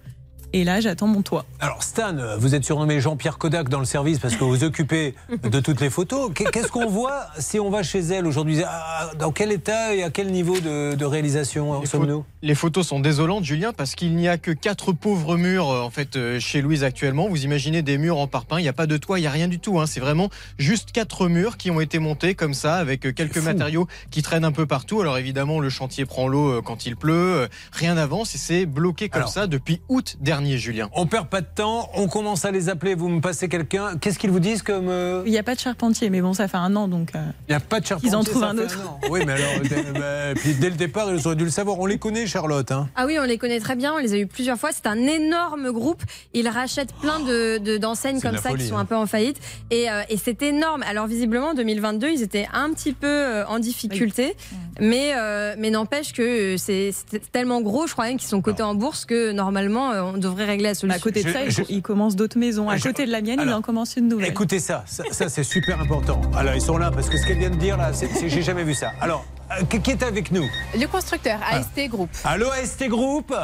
Speaker 25: Et là, j'attends mon toit.
Speaker 4: Alors Stan, vous êtes surnommé Jean-Pierre Kodak dans le service parce que vous vous occupez de toutes les photos. Qu'est- Qu'est-ce qu'on voit si on va chez elle aujourd'hui? Ah, Dans quel état et à quel niveau de, de réalisation sommes-nous?
Speaker 26: Les photos sont désolantes, Julien, parce qu'il n'y a que quatre pauvres murs euh, en fait euh, chez Louise actuellement. Vous imaginez des murs en parpaing, il n'y a pas de toit, il n'y a rien du tout. hein. C'est vraiment juste quatre murs qui ont été montés comme ça, avec euh, quelques matériaux qui traînent un peu partout. Alors évidemment, le chantier prend l'eau quand il pleut, rien n'avance et c'est bloqué comme
Speaker 4: Alors.
Speaker 26: ça depuis août dernier, Julien.
Speaker 4: On perd pas de temps, on commence à les appeler, vous me passez quelqu'un. Qu'est-ce qu'ils vous disent comme... euh,
Speaker 25: Il n'y a pas de charpentier, mais bon, ça fait un an, donc. euh,
Speaker 4: Il n'y a pas de charpentier.
Speaker 25: Ils en trouvent un autre.
Speaker 4: Oui, mais alors, dès, (laughs) bah, puis dès le départ, ils auraient dû le savoir. On les connaît, Charlotte. hein.
Speaker 5: Ah oui, on les connaît très bien, on les a eu plusieurs fois. C'est un énorme groupe. Ils rachètent plein de de- d'enseignes
Speaker 4: C'est de
Speaker 5: comme ça
Speaker 4: folie,
Speaker 5: qui sont
Speaker 4: hein.
Speaker 5: un peu en faillite. Et, euh, et c'est énorme. Alors visiblement, en 2022, ils étaient un petit peu en difficulté. Mais, euh, mais n'empêche que c'est tellement gros, je crois même qu'ils sont cotés en bourse que normalement, on devrait régler la
Speaker 25: à
Speaker 5: solution.
Speaker 25: côté de
Speaker 4: Je-
Speaker 25: ça,
Speaker 4: je-
Speaker 25: il, il commence d'autres maisons. À
Speaker 4: Je-
Speaker 25: côté de la mienne, il
Speaker 4: Alors,
Speaker 25: en commence une nouvelle.
Speaker 4: Écoutez ça, ça, ça, c'est super important. Alors ils sont là parce que ce qu'elle vient de dire là, j'ai jamais vu ça. Alors, euh, qui qui est avec nous?
Speaker 14: Le constructeur, AST Group.
Speaker 4: Allô AST Group?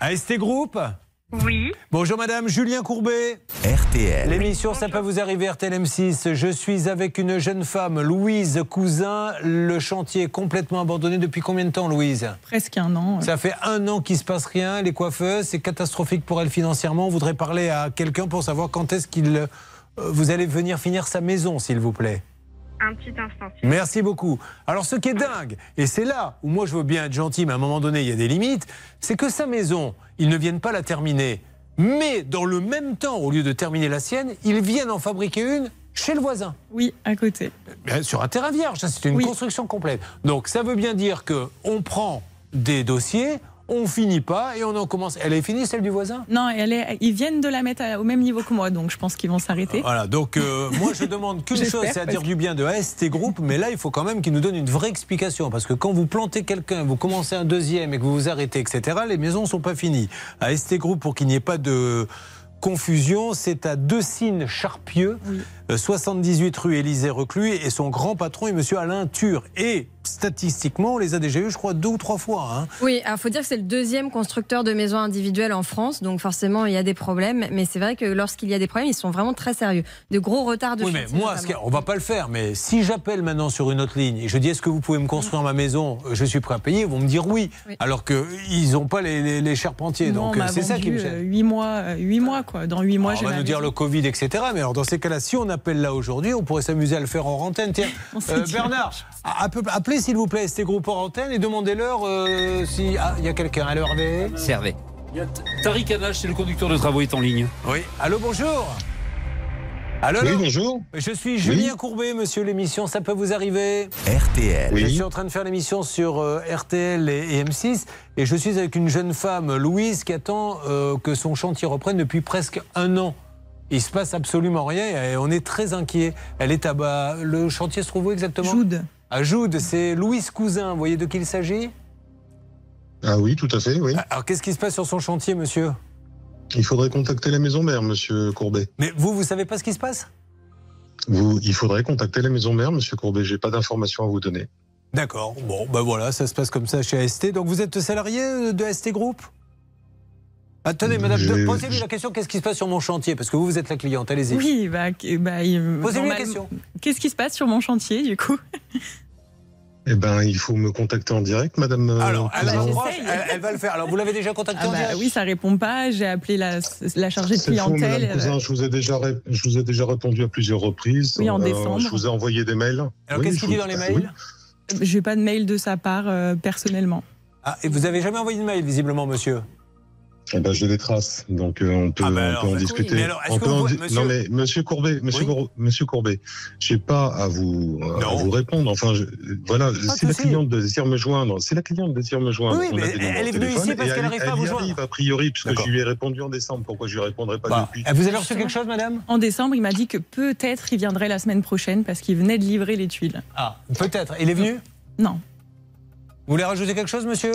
Speaker 4: AST Group?
Speaker 28: Oui.
Speaker 4: Bonjour madame, Julien Courbet.
Speaker 1: RTL.
Speaker 4: L'émission Ça peut vous arriver RTL M6. Je suis avec une jeune femme, Louise Cousin. Le chantier est complètement abandonné depuis combien de temps Louise?
Speaker 25: Presque un an.
Speaker 4: Ça fait un an qu'il se passe rien. Les coiffeuses, c'est catastrophique pour elle financièrement. On voudrait parler à quelqu'un pour savoir quand est-ce qu'il euh, vous allez venir finir sa maison, s'il vous plaît.
Speaker 28: Un petit instant.
Speaker 4: Merci beaucoup. Alors ce qui est dingue, et c'est là où moi je veux bien être gentil, mais à un moment donné il y a des limites, c'est que sa maison, ils ne viennent pas la terminer. Mais dans le même temps, au lieu de terminer la sienne, ils viennent en fabriquer une chez le voisin.
Speaker 25: Oui, à côté.
Speaker 4: Bien, sur un terrain vierge, c'est une construction complète. Donc ça veut bien dire que on prend des dossiers, on finit pas et on en commence. Elle est finie celle du voisin?
Speaker 25: Non, elle est, ils viennent de la mettre à- au même niveau que moi, donc je pense qu'ils vont s'arrêter.
Speaker 4: Voilà, donc euh, (laughs) moi je demande qu'une chose, c'est à dire du bien de AST Group, mais là il faut quand même qu'il nous donne une vraie explication, parce que quand vous plantez quelqu'un, vous commencez un deuxième et que vous vous arrêtez, etc., les maisons ne sont pas finies. AST Group, pour qu'il n'y ait pas de confusion, c'est à Decines Charpieux, euh, 78 rue Élysée Reclus, et son grand patron est monsieur Alain Tur. Et statistiquement, on les a déjà eu, je crois, deux ou trois fois. hein.
Speaker 5: Oui, il faut dire que c'est le deuxième constructeur de maisons individuelles en France, donc forcément il y a des problèmes. Mais c'est vrai que lorsqu'il y a des problèmes, ils sont vraiment très sérieux. De gros retards de
Speaker 4: Oui, mais moi, ce a- on va pas le faire. Mais si j'appelle maintenant sur une autre ligne et je dis est-ce que vous pouvez me construire ma maison Je suis prêt à payer. Ils vont me dire oui.
Speaker 25: Oui.
Speaker 4: Alors qu'ils n'ont pas les, les- les charpentiers. Donc euh, c'est ça qui me gêne.
Speaker 25: euh, huit mois, euh, huit mois quoi. Dans huit mois,
Speaker 4: Alors,
Speaker 25: j'ai
Speaker 4: on va nous dire
Speaker 25: maison.
Speaker 4: le Covid, etc. Mais alors dans ces cas-là, si on appelle là aujourd'hui, on pourrait s'amuser à le faire en antenne. Tiens, (laughs) euh. Bernard, appelez s'il vous plaît ST Group en antenne et demandez-leur euh, si ah, il y a quelqu'un. Allô Hervé
Speaker 11: a Tariq Anache, c'est le conducteur de travaux, est en ligne.
Speaker 4: Oui. Allô, bonjour. Allô,
Speaker 34: Oui, bonjour.
Speaker 4: Je suis Julien Courbet, monsieur l'émission, ça peut vous arriver
Speaker 1: RTL.
Speaker 4: Je suis en train de faire l'émission sur euh, RTL et, et M6 et je suis avec une jeune femme, Louise, qui attend euh, que son chantier reprenne depuis presque un an. Il se passe absolument rien et on est très inquiet. Elle est à bas. Le chantier se trouve où exactement?
Speaker 25: Joude.
Speaker 4: À Joude, c'est Louise Cousin. Vous voyez de qui il s'agit?
Speaker 34: Ah oui, tout à fait, oui.
Speaker 4: Alors qu'est-ce qui se passe sur son chantier, monsieur?
Speaker 34: Il faudrait contacter la maison mère, monsieur Courbet.
Speaker 4: Mais vous, vous savez pas ce qui se passe?
Speaker 34: Vous, il faudrait contacter la maison mère, monsieur Courbet. J'ai pas d'informations à vous donner.
Speaker 4: D'accord. Bon, ben voilà, ça se passe comme ça chez AST. Donc vous êtes salarié de AST Group? Attendez, madame, posez-lui la question qu'est-ce qui se passe sur mon chantier? Parce que vous, vous êtes la cliente, allez-y.
Speaker 25: Oui, bah, bah, il-
Speaker 4: Posez-lui la question.
Speaker 25: Qu'est-ce qui se passe sur mon chantier, du coup?
Speaker 34: Eh ben, il faut me contacter en direct, madame. euh,
Speaker 4: Alors, elle, va le faire. Alors, vous l'avez déjà contacté
Speaker 25: Ah
Speaker 4: en
Speaker 25: bah
Speaker 4: direct?
Speaker 25: Oui, ça répond pas. J'ai appelé la, la chargée de clientèle.
Speaker 34: Cousin. Je vous ai déjà, ré- je vous ai déjà répondu à plusieurs reprises.
Speaker 25: Oui, en
Speaker 34: Euh,
Speaker 25: décembre.
Speaker 34: je vous ai envoyé des mails.
Speaker 4: Alors,
Speaker 34: Oui,
Speaker 4: qu'est-ce qu'il dit dans les
Speaker 34: oui.
Speaker 4: mails?
Speaker 25: J'ai pas de mail de sa part euh, personnellement.
Speaker 4: Ah, et vous avez jamais envoyé de mail, visiblement, monsieur?
Speaker 34: Eh ben, j'ai des traces, donc euh, on peut,
Speaker 4: Ah ben
Speaker 34: on
Speaker 4: alors,
Speaker 34: peut en
Speaker 4: bah,
Speaker 34: discuter.
Speaker 4: oui. Mais alors, est-ce
Speaker 34: On peut en
Speaker 4: pouvez-
Speaker 34: di-
Speaker 4: monsieur-
Speaker 34: Non mais Monsieur Courbet, Monsieur,
Speaker 4: Oui.
Speaker 34: Cour- Monsieur Courbet, j'ai pas à vous euh, à vous répondre. Enfin, je- voilà,
Speaker 4: de
Speaker 34: si la cliente désire me joindre, si la cliente désire me joindre,
Speaker 4: Oui,
Speaker 34: on a
Speaker 4: mais
Speaker 34: des
Speaker 4: elle est venue ici parce qu'elle
Speaker 34: elle-
Speaker 4: n'arrive pas à vous joindre.
Speaker 34: arrive, a priori, parce que
Speaker 4: D'accord.
Speaker 34: je lui ai répondu en décembre. Pourquoi je lui répondrai pas
Speaker 4: Bah,
Speaker 34: depuis
Speaker 4: Vous avez reçu quelque chose, madame?
Speaker 25: En décembre, il m'a dit que peut-être il viendrait la semaine prochaine parce qu'il venait de livrer les tuiles.
Speaker 4: Ah, peut-être. Il est venu?
Speaker 25: Non.
Speaker 4: Vous voulez rajouter quelque chose, monsieur?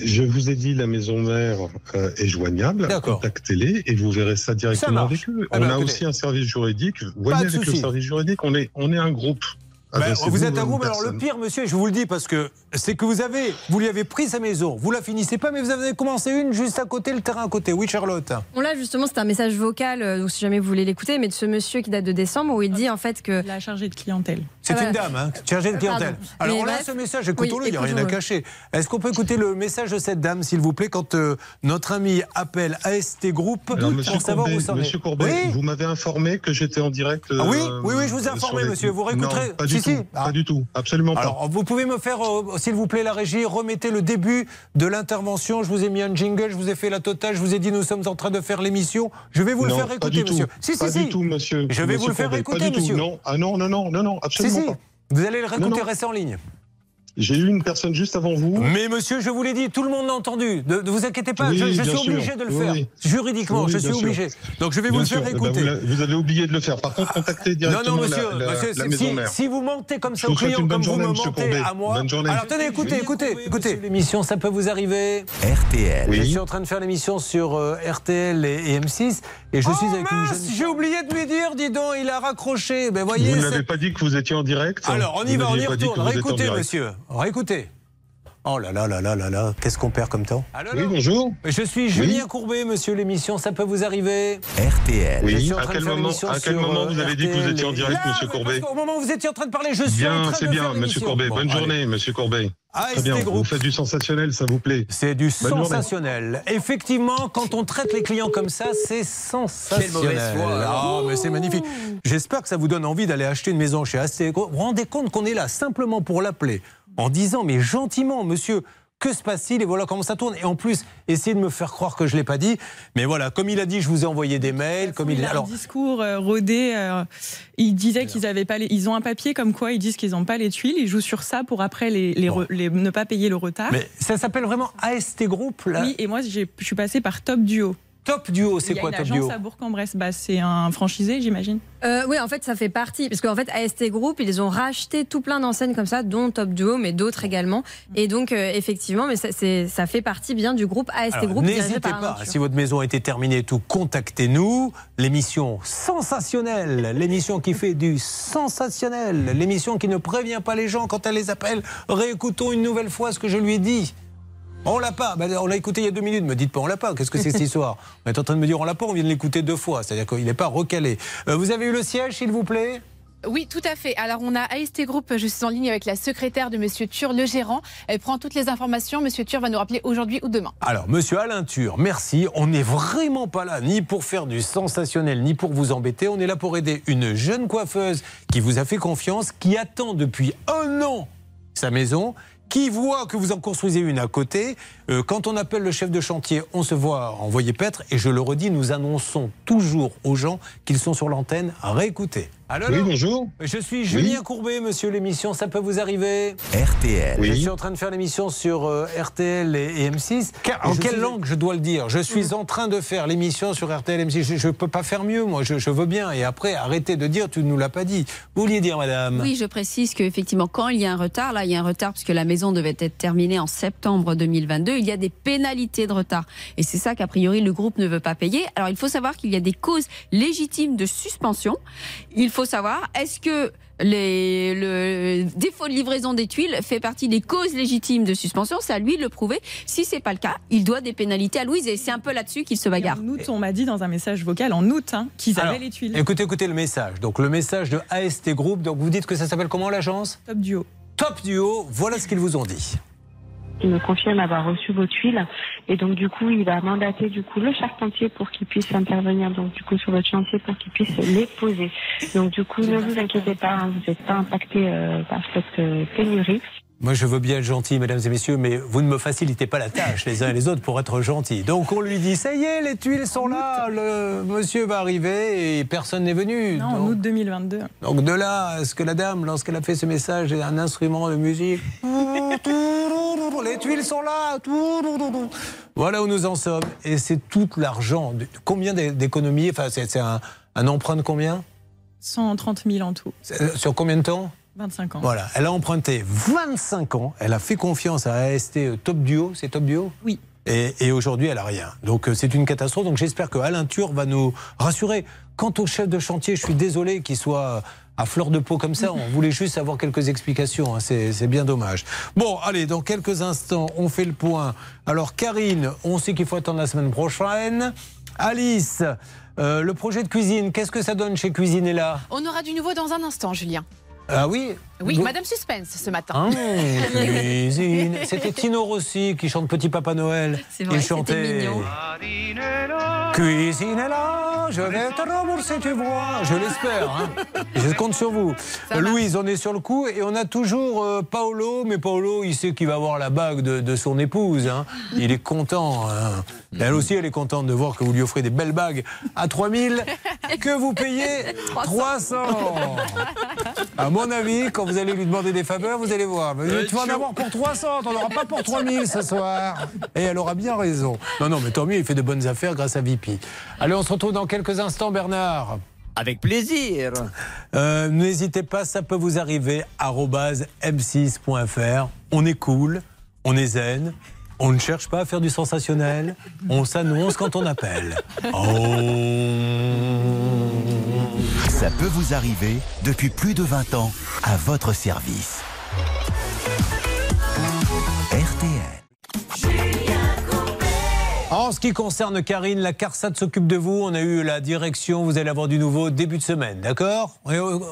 Speaker 34: Je vous ai dit, la maison mère euh, est joignable.
Speaker 4: D'accord.
Speaker 34: Contactez-les et vous verrez ça directement avec eux.
Speaker 4: Eh
Speaker 34: on
Speaker 4: ben,
Speaker 34: a
Speaker 4: écoutez.
Speaker 34: aussi un service juridique. Voyez, avec le service juridique, on est, on est un groupe.
Speaker 4: Ben,
Speaker 34: Adressez-vous
Speaker 4: vous êtes
Speaker 34: à
Speaker 4: un groupe, alors le pire, monsieur, je vous le dis parce que c'est que vous avez, vous lui avez pris sa maison, vous la finissez pas, mais vous avez commencé une juste à côté, le terrain à côté. Oui, Charlotte.
Speaker 5: Bon là justement c'est un message vocal, euh, donc si jamais vous voulez l'écouter, mais de ce monsieur qui date de décembre où il dit en fait que...
Speaker 25: La chargée de clientèle.
Speaker 4: C'est
Speaker 5: Ah,
Speaker 4: une
Speaker 5: voilà.
Speaker 4: dame, hein, chargée de clientèle.
Speaker 5: pardon.
Speaker 4: Alors
Speaker 5: Mais
Speaker 4: on a ce message,
Speaker 5: Oui,
Speaker 4: écoutons-le, il n'y a rien à cacher. Est-ce qu'on peut écouter le message de cette dame, s'il vous plaît, quand euh, notre ami appelle AST Group
Speaker 34: Alors, monsieur
Speaker 4: pour savoir
Speaker 34: Courbet,
Speaker 4: où ça en est
Speaker 34: monsieur Courbet,
Speaker 4: Oui
Speaker 34: vous m'avez informé que j'étais en direct.
Speaker 4: Ah oui,
Speaker 34: euh,
Speaker 4: oui, oui, je vous ai informé,
Speaker 34: les-
Speaker 4: monsieur. Vous réécouterez.
Speaker 34: Non, pas
Speaker 4: Si,
Speaker 34: du
Speaker 4: si.
Speaker 34: tout.
Speaker 4: Ah.
Speaker 34: Pas du tout. Absolument pas.
Speaker 4: Alors, vous pouvez me faire, euh, s'il vous plaît, la régie, remettez le début de l'intervention. Je vous ai mis un jingle, je vous ai fait la totale, je vous ai dit nous sommes en train de faire l'émission. Je vais vous le faire
Speaker 34: pas
Speaker 4: écouter, monsieur. Si, si,
Speaker 34: pas
Speaker 4: si.
Speaker 34: du tout, monsieur.
Speaker 4: Je vais vous le faire écouter,
Speaker 34: pas
Speaker 4: monsieur.
Speaker 34: Non, ah non, non, non, non, non,
Speaker 4: Si, si. Vous allez le
Speaker 34: non.
Speaker 4: restez en ligne.
Speaker 34: J'ai eu une personne juste avant vous.
Speaker 4: Mais monsieur, je vous l'ai dit, tout le monde l'a entendu. Ne, ne vous inquiétez pas,
Speaker 34: Oui,
Speaker 4: je, suis
Speaker 34: sûr.
Speaker 4: obligé de le
Speaker 34: Oui,
Speaker 4: faire.
Speaker 34: oui.
Speaker 4: Juridiquement,
Speaker 34: Oui,
Speaker 4: je suis
Speaker 34: sûr.
Speaker 4: obligé. Donc je vais vous le
Speaker 34: sûr.
Speaker 4: faire
Speaker 34: Eh ben,
Speaker 4: écouter.
Speaker 34: vous, avez oublié de le faire. Par contre, contactez
Speaker 4: Non,
Speaker 34: directement
Speaker 4: non, monsieur,
Speaker 34: la, la-
Speaker 4: monsieur,
Speaker 34: la
Speaker 4: si-
Speaker 34: maison
Speaker 4: si,
Speaker 34: mère.
Speaker 4: si vous mentez comme ça clients,
Speaker 34: une
Speaker 4: comme
Speaker 34: bonne
Speaker 4: vous
Speaker 34: journée,
Speaker 4: me mentez à moi.
Speaker 34: Bonne journée.
Speaker 4: Alors tenez, écoutez, écoutez, écoutez. L'émission, ça peut vous arriver.
Speaker 1: RTL.
Speaker 4: Je suis en train de faire l'émission sur euh, RTL et, et M6 et je suis avec une jeune. J'ai oublié de lui dire, dis donc, il a raccroché. Ben voyez.
Speaker 34: Vous n'avez pas dit que vous étiez en direct
Speaker 4: Alors on y
Speaker 34: Vous
Speaker 4: va, on y retourne.
Speaker 34: direct.
Speaker 4: monsieur. Réécoutez. Oh là là là là là là, qu'est-ce qu'on perd comme temps?
Speaker 34: Oui, bonjour.
Speaker 4: Je suis Julien Courbet, monsieur l'émission, ça peut vous arriver
Speaker 1: RTL.
Speaker 4: Je
Speaker 34: Oui,
Speaker 4: suis en
Speaker 34: à quel
Speaker 4: de faire
Speaker 34: moment, à quel
Speaker 4: sur,
Speaker 34: moment vous avez dit que vous étiez en direct,
Speaker 4: Là,
Speaker 34: monsieur Courbet
Speaker 4: Au moment où vous étiez en train de parler, je suis en
Speaker 34: Bien,
Speaker 4: train
Speaker 34: c'est
Speaker 4: de
Speaker 34: bien,
Speaker 4: faire
Speaker 34: monsieur. Courbet.
Speaker 4: Bon,
Speaker 34: Bonne
Speaker 4: allez.
Speaker 34: journée, monsieur Courbet.
Speaker 4: AST
Speaker 34: Très bien, vous faites du sensationnel, ça vous plaît.
Speaker 4: C'est du
Speaker 34: Bonne journée.
Speaker 4: sensationnel. Effectivement, quand on traite les clients comme ça, c'est sensationnel.
Speaker 23: Quelle mauvaise foi,
Speaker 4: Ah, mais c'est magnifique. J'espère que ça vous donne envie d'aller acheter une maison chez AST. Vous vous rendez compte qu'on est là simplement pour l'appeler en disant, mais gentiment, monsieur, que se passe-t-il Et voilà comment ça tourne. Et en plus, essayez de me faire croire que je l'ai pas dit. Mais voilà, comme il a dit, je vous ai envoyé des mails. Comme il,
Speaker 25: Il a
Speaker 4: alors,
Speaker 25: un discours euh, rodé. euh, il disait qu'ils avaient pas les, ils ont un papier comme quoi ils disent qu'ils n'ont pas les tuiles. Ils jouent sur ça pour après les, les re- les- ne pas payer le retard.
Speaker 4: mais ça s'appelle vraiment AST Group là.
Speaker 25: Oui, et moi je suis passée par Top Duo.
Speaker 4: Top Duo, c'est quoi
Speaker 25: Il y a
Speaker 4: Top
Speaker 25: une agence
Speaker 4: Duo
Speaker 25: à Bourg-en-Bresse. Bah, c'est un franchisé, j'imagine.
Speaker 5: Euh, oui, en fait, ça fait partie. Parce qu'en fait, AST Group, ils ont racheté tout plein d'enseignes comme ça, dont Top Duo, mais d'autres également. Et donc, euh, effectivement, mais ça, c'est- ça fait partie bien du groupe AST
Speaker 4: Alors,
Speaker 5: Group.
Speaker 4: N'hésitez pas, si votre maison a été terminée et tout, contactez-nous. L'émission sensationnelle, l'émission qui fait du sensationnel, l'émission qui ne prévient pas les gens quand elle les appelle. Réécoutons une nouvelle fois ce que je lui ai dit. On l'a pas. Ben, on l'a écouté il y a deux minutes. Me dites pas on l'a pas. Qu'est-ce que c'est cette (laughs) histoire On est en train de me dire on l'a pas. On vient de l'écouter deux fois. C'est-à-dire qu'il n'est pas recalé. Euh, vous avez eu le siège, s'il vous plaît?
Speaker 14: Oui, tout à fait. Alors, on a AST Group, je suis en ligne avec la secrétaire de Monsieur Tur, le gérant. Elle prend toutes les informations. Monsieur Tur va nous rappeler aujourd'hui ou demain.
Speaker 4: Alors, monsieur Alain Tur, merci. On n'est vraiment pas là ni pour faire du sensationnel, ni pour vous embêter. On est là pour aider une jeune coiffeuse qui vous a fait confiance, qui attend depuis un an sa maison, qui voit que vous en construisez une à côté. Euh, quand on appelle le chef de chantier, on se voit envoyer paître. Et je le redis, nous annonçons toujours aux gens qu'ils sont sur l'antenne à réécouter. Allô,
Speaker 34: Oui, bonjour.
Speaker 4: Je suis Julien Courbet, monsieur l'émission, ça peut vous arriver
Speaker 1: RTL.
Speaker 4: je suis en train de faire l'émission sur euh, RTL et, et M6. en quelle
Speaker 1: suis-
Speaker 4: langue je dois le dire? Je suis en train de faire l'émission sur RTL et M6. Je ne peux pas faire mieux, moi. Je, je veux bien. Et après, arrêtez de dire, tu ne nous l'as pas dit. Vous vouliez dire, madame?
Speaker 6: Oui, je précise qu'effectivement, quand il y a un retard, là, il y a un retard puisque la maison devait être terminée en septembre 2022, il y a des pénalités de retard. Et c'est ça qu'a priori le groupe ne veut pas payer. Alors, il faut savoir qu'il y a des causes légitimes de suspension. Il faut savoir, est-ce que les, le défaut de livraison des tuiles fait partie des causes légitimes de suspension? C'est à lui de le prouver. Si c'est pas le cas, il doit des pénalités à Louise et c'est un peu là-dessus qu'il se bagarre.
Speaker 25: En août, on m'a dit dans un message vocal en août hein, qu'ils avaient les tuiles.
Speaker 4: Écoutez, écoutez le message. Donc, le message de AST Group. Donc, vous dites que ça s'appelle comment l'agence?
Speaker 25: Top Duo.
Speaker 4: Top Duo. Voilà ce qu'ils vous ont dit.
Speaker 35: Il me confirme avoir reçu vos tuiles et donc du coup il va mandater du coup le charpentier pour qu'il puisse intervenir donc du coup sur votre chantier pour qu'il puisse les poser. Donc du coup ne vous inquiétez pas, hein, vous n'êtes pas impacté euh, par cette euh, pénurie.
Speaker 4: Moi, je veux bien être gentil, mesdames et messieurs, mais vous ne me facilitez pas la tâche, les uns et les autres, pour être gentils. Donc, on lui dit, ça y est, les tuiles sont là, le monsieur va arriver et personne n'est venu.
Speaker 25: Non, en août 2022.
Speaker 4: Donc de là à ce que la dame, lorsqu'elle a fait ce message, ait un instrument de musique. (laughs) Les tuiles sont là. Voilà où nous en sommes. Et c'est tout l'argent. Combien d'é- d'économies Enfin, c'est un, un emprunt de combien?
Speaker 25: 130 000 en tout.
Speaker 4: C'est- Sur combien de temps?
Speaker 25: 25 ans.
Speaker 4: Voilà. Elle a emprunté 25 ans. Elle a fait confiance à AST Top Duo. C'est Top Duo?
Speaker 25: Oui.
Speaker 4: Et, et aujourd'hui, elle a rien. Donc euh, c'est une catastrophe. Donc j'espère que Alain Tur va nous rassurer. Quant au chef de chantier, je suis désolé qu'il soit à fleur de peau comme ça. (laughs) On voulait juste avoir quelques explications. hein. C'est c'est bien dommage. Bon, allez, dans quelques instants, on fait le point. Alors Karine, on sait qu'il faut attendre la semaine prochaine. Alice, euh, le projet de cuisine, qu'est-ce que ça donne chez Cuisinella
Speaker 14: On aura du nouveau dans un instant, Julien.
Speaker 4: Ah oui
Speaker 14: Oui,
Speaker 4: Vous-
Speaker 14: Madame Suspense ce matin.
Speaker 4: Ah, (laughs) cuisine. C'était Tino Rossi qui chante Petit Papa Noël.
Speaker 14: C'est vrai,
Speaker 4: Il chantait.
Speaker 14: mignon.
Speaker 4: Je vais te rembourser, tu vois. Je l'espère. hein. Je compte sur vous.
Speaker 14: Ça.
Speaker 4: Louise, on est sur le coup et on a toujours euh, Paolo. Mais Paolo, il sait qu'il va avoir la bague de, de son épouse. hein. Il est content. hein. Elle aussi, elle est contente de voir que vous lui offrez des belles bagues à 3000 que vous payez 300. À mon avis, quand vous allez lui demander des faveurs, vous allez voir.
Speaker 11: Ouais,
Speaker 4: tu vas en avoir pour 300, t'en auras pas pour 3000 ce soir. Et elle aura bien raison. Non, non, mais tant mieux, il fait de bonnes affaires grâce à Vipi. Allez, on se retrouve dans quelques instants, Bernard.
Speaker 23: Avec plaisir.
Speaker 4: Euh, N'hésitez pas, ça peut vous arriver. arobase m6.fr. On est cool, on est zen. On ne cherche pas à faire du sensationnel. On s'annonce quand on appelle. Oh.
Speaker 1: Ça peut vous arriver depuis plus de 20 ans à votre service. RTL.
Speaker 4: En ce qui concerne Karine, la CARSAT s'occupe de vous. On a eu la direction. Vous allez avoir du nouveau début de semaine, d'accord?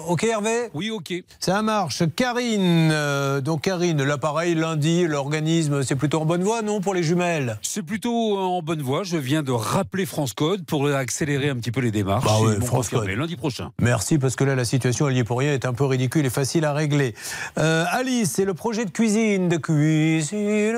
Speaker 4: Ok, Hervé?
Speaker 11: Oui, ok.
Speaker 4: Ça marche. Karine, euh, donc Karine, là pareil, lundi, l'organisme, c'est plutôt en bonne voie, non, pour les jumelles?
Speaker 11: C'est plutôt euh, en bonne voie. Je viens de rappeler France Code pour accélérer un petit peu les démarches.
Speaker 4: Bah ouais, France Code.
Speaker 11: lundi prochain.
Speaker 4: Merci, parce que là, la situation, elle y est pour rien, est un peu ridicule et facile à régler. Euh, Alice, c'est le projet de cuisine, de cuisine.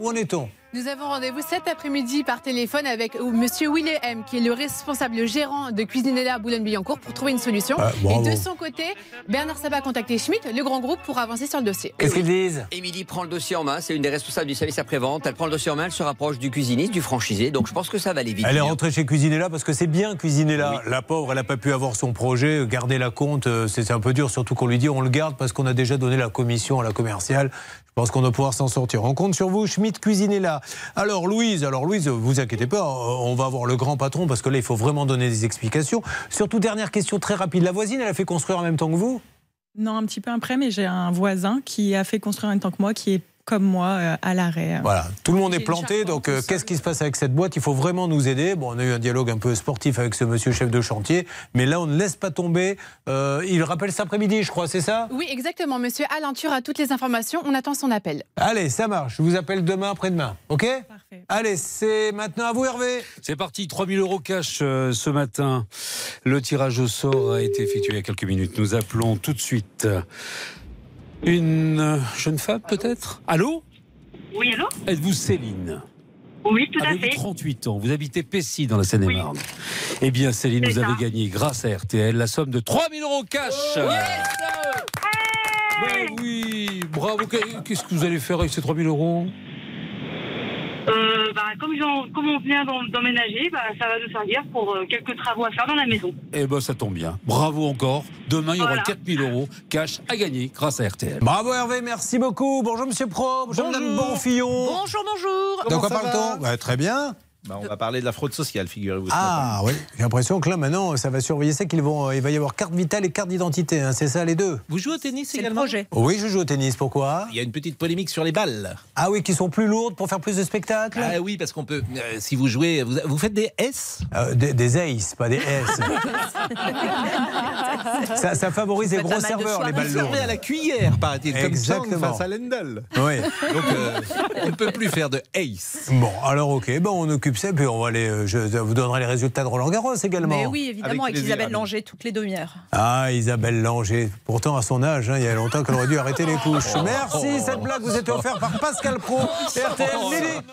Speaker 4: Où en est-on?
Speaker 14: Nous avons rendez-vous cet après-midi par téléphone avec euh, Monsieur Willem, qui est le responsable, le gérant de Cuisinella à Boulogne-Billancourt, pour trouver une solution.
Speaker 4: Ah.
Speaker 14: Et de son côté, Bernard Sabat a contacté Schmitt, le grand groupe, pour avancer sur le dossier.
Speaker 4: Qu'est-ce qu'ils disent?
Speaker 23: Émilie prend le dossier en main, c'est une des responsables du service après-vente. Elle prend le dossier en main, elle se rapproche du cuisiniste, du franchisé. Donc je pense que ça va aller vite.
Speaker 4: Elle est rentrée chez Cuisinella parce que c'est bien Cuisinella. La pauvre, elle n'a pas pu avoir son projet, garder la compte, euh, c'est c'est un peu dur, surtout qu'on lui dit on le garde parce qu'on a déjà donné la commission à la commerciale. Je pense qu'on va pouvoir s'en sortir. On compte sur vous, Schmitt Cuisinella. Alors Louise, alors Louise, vous inquiétez pas, on va avoir le grand patron parce que là il faut vraiment donner des explications. Surtout dernière question très rapide, la voisine, elle a fait construire en même temps que vous?
Speaker 25: Non, un petit peu après, mais j'ai un voisin qui a fait construire en même temps que moi, qui est comme moi euh, à l'arrêt.
Speaker 4: Voilà, tout le monde est planté, donc euh, qu'est-ce qui se passe avec cette boîte? Il faut vraiment nous aider. Bon, on a eu un dialogue un peu sportif avec ce monsieur chef de chantier, mais là on ne laisse pas tomber. Euh, il rappelle cet après-midi, je crois, c'est ça?
Speaker 14: Oui, exactement. Monsieur Alain Tur a toutes les informations. On attend son appel.
Speaker 4: Allez, ça marche. Je vous appelle demain, après-demain. OK? Allez, c'est maintenant à vous, Hervé.
Speaker 11: C'est parti, 3000 euros cash euh, ce matin. Le tirage au sort a été effectué il y a quelques minutes. Nous appelons tout de suite une euh, jeune femme, peut-être? Allô?
Speaker 36: Oui, allô?
Speaker 11: Êtes-vous Céline?
Speaker 36: Oui, tout à fait.
Speaker 11: 38 ans? Vous habitez Pessy, dans la Seine-et-Marne. Eh bien, Céline, vous avez gagné, grâce à RTL, la somme de 3000 euros cash. Ben oui, bravo. Qu'est-ce que vous allez faire avec ces 3000 euros?
Speaker 36: Euh, bah, comme, on vient d'emménager, bah, ça va nous servir pour euh, quelques travaux à faire dans la maison.
Speaker 11: Eh ben, ça tombe bien. Bravo encore. Demain, il y aura
Speaker 36: Voilà.
Speaker 11: 4000 euros cash à gagner grâce à RTL.
Speaker 4: Bravo Hervé, merci beaucoup. Bonjour Monsieur Pro, bonjour, Madame Bonfillon.
Speaker 37: Bonjour, bonjour.
Speaker 4: De quoi parle-t-on Bah, Très bien.
Speaker 37: Bah, on va parler de la fraude sociale, figurez-vous.
Speaker 4: Ah oui, j'ai l'impression que là maintenant, ça va surveiller ça qu'il vont, il va y avoir carte vitale et carte d'identité. hein, c'est ça les deux?
Speaker 37: Vous jouez au tennis également?
Speaker 4: Oui, je joue au tennis. Pourquoi?
Speaker 37: Il y a une petite polémique sur les balles.
Speaker 4: Ah oui, qui sont plus lourdes pour faire plus de spectacles?
Speaker 37: Ah oui, parce qu'on peut. euh, si vous jouez, vous, vous faites des S?
Speaker 4: Euh, des, des aces, pas des S. ça, ça favorise les gros serveurs, les balles lourdes.
Speaker 37: à la cuillère, paraît-il, comme Chang
Speaker 4: Exactement.
Speaker 37: face à Lendl.
Speaker 4: Oui.
Speaker 37: Donc, euh, on ne peut plus faire de ace.
Speaker 4: Bon, alors ok, ben on occupe puis on va aller. euh, Je vous donnerai les résultats de Roland Garros également.
Speaker 37: Oh,
Speaker 38: Mais oui, évidemment, avec, Isabelle Langer toutes les demi-heures.
Speaker 4: Ah, Isabelle Langer. Pourtant, à son âge, hein, il y a longtemps qu'elle aurait dû arrêter les couches. Merci, cette blague vous était offerte par Pascal Pro, RTL Midi.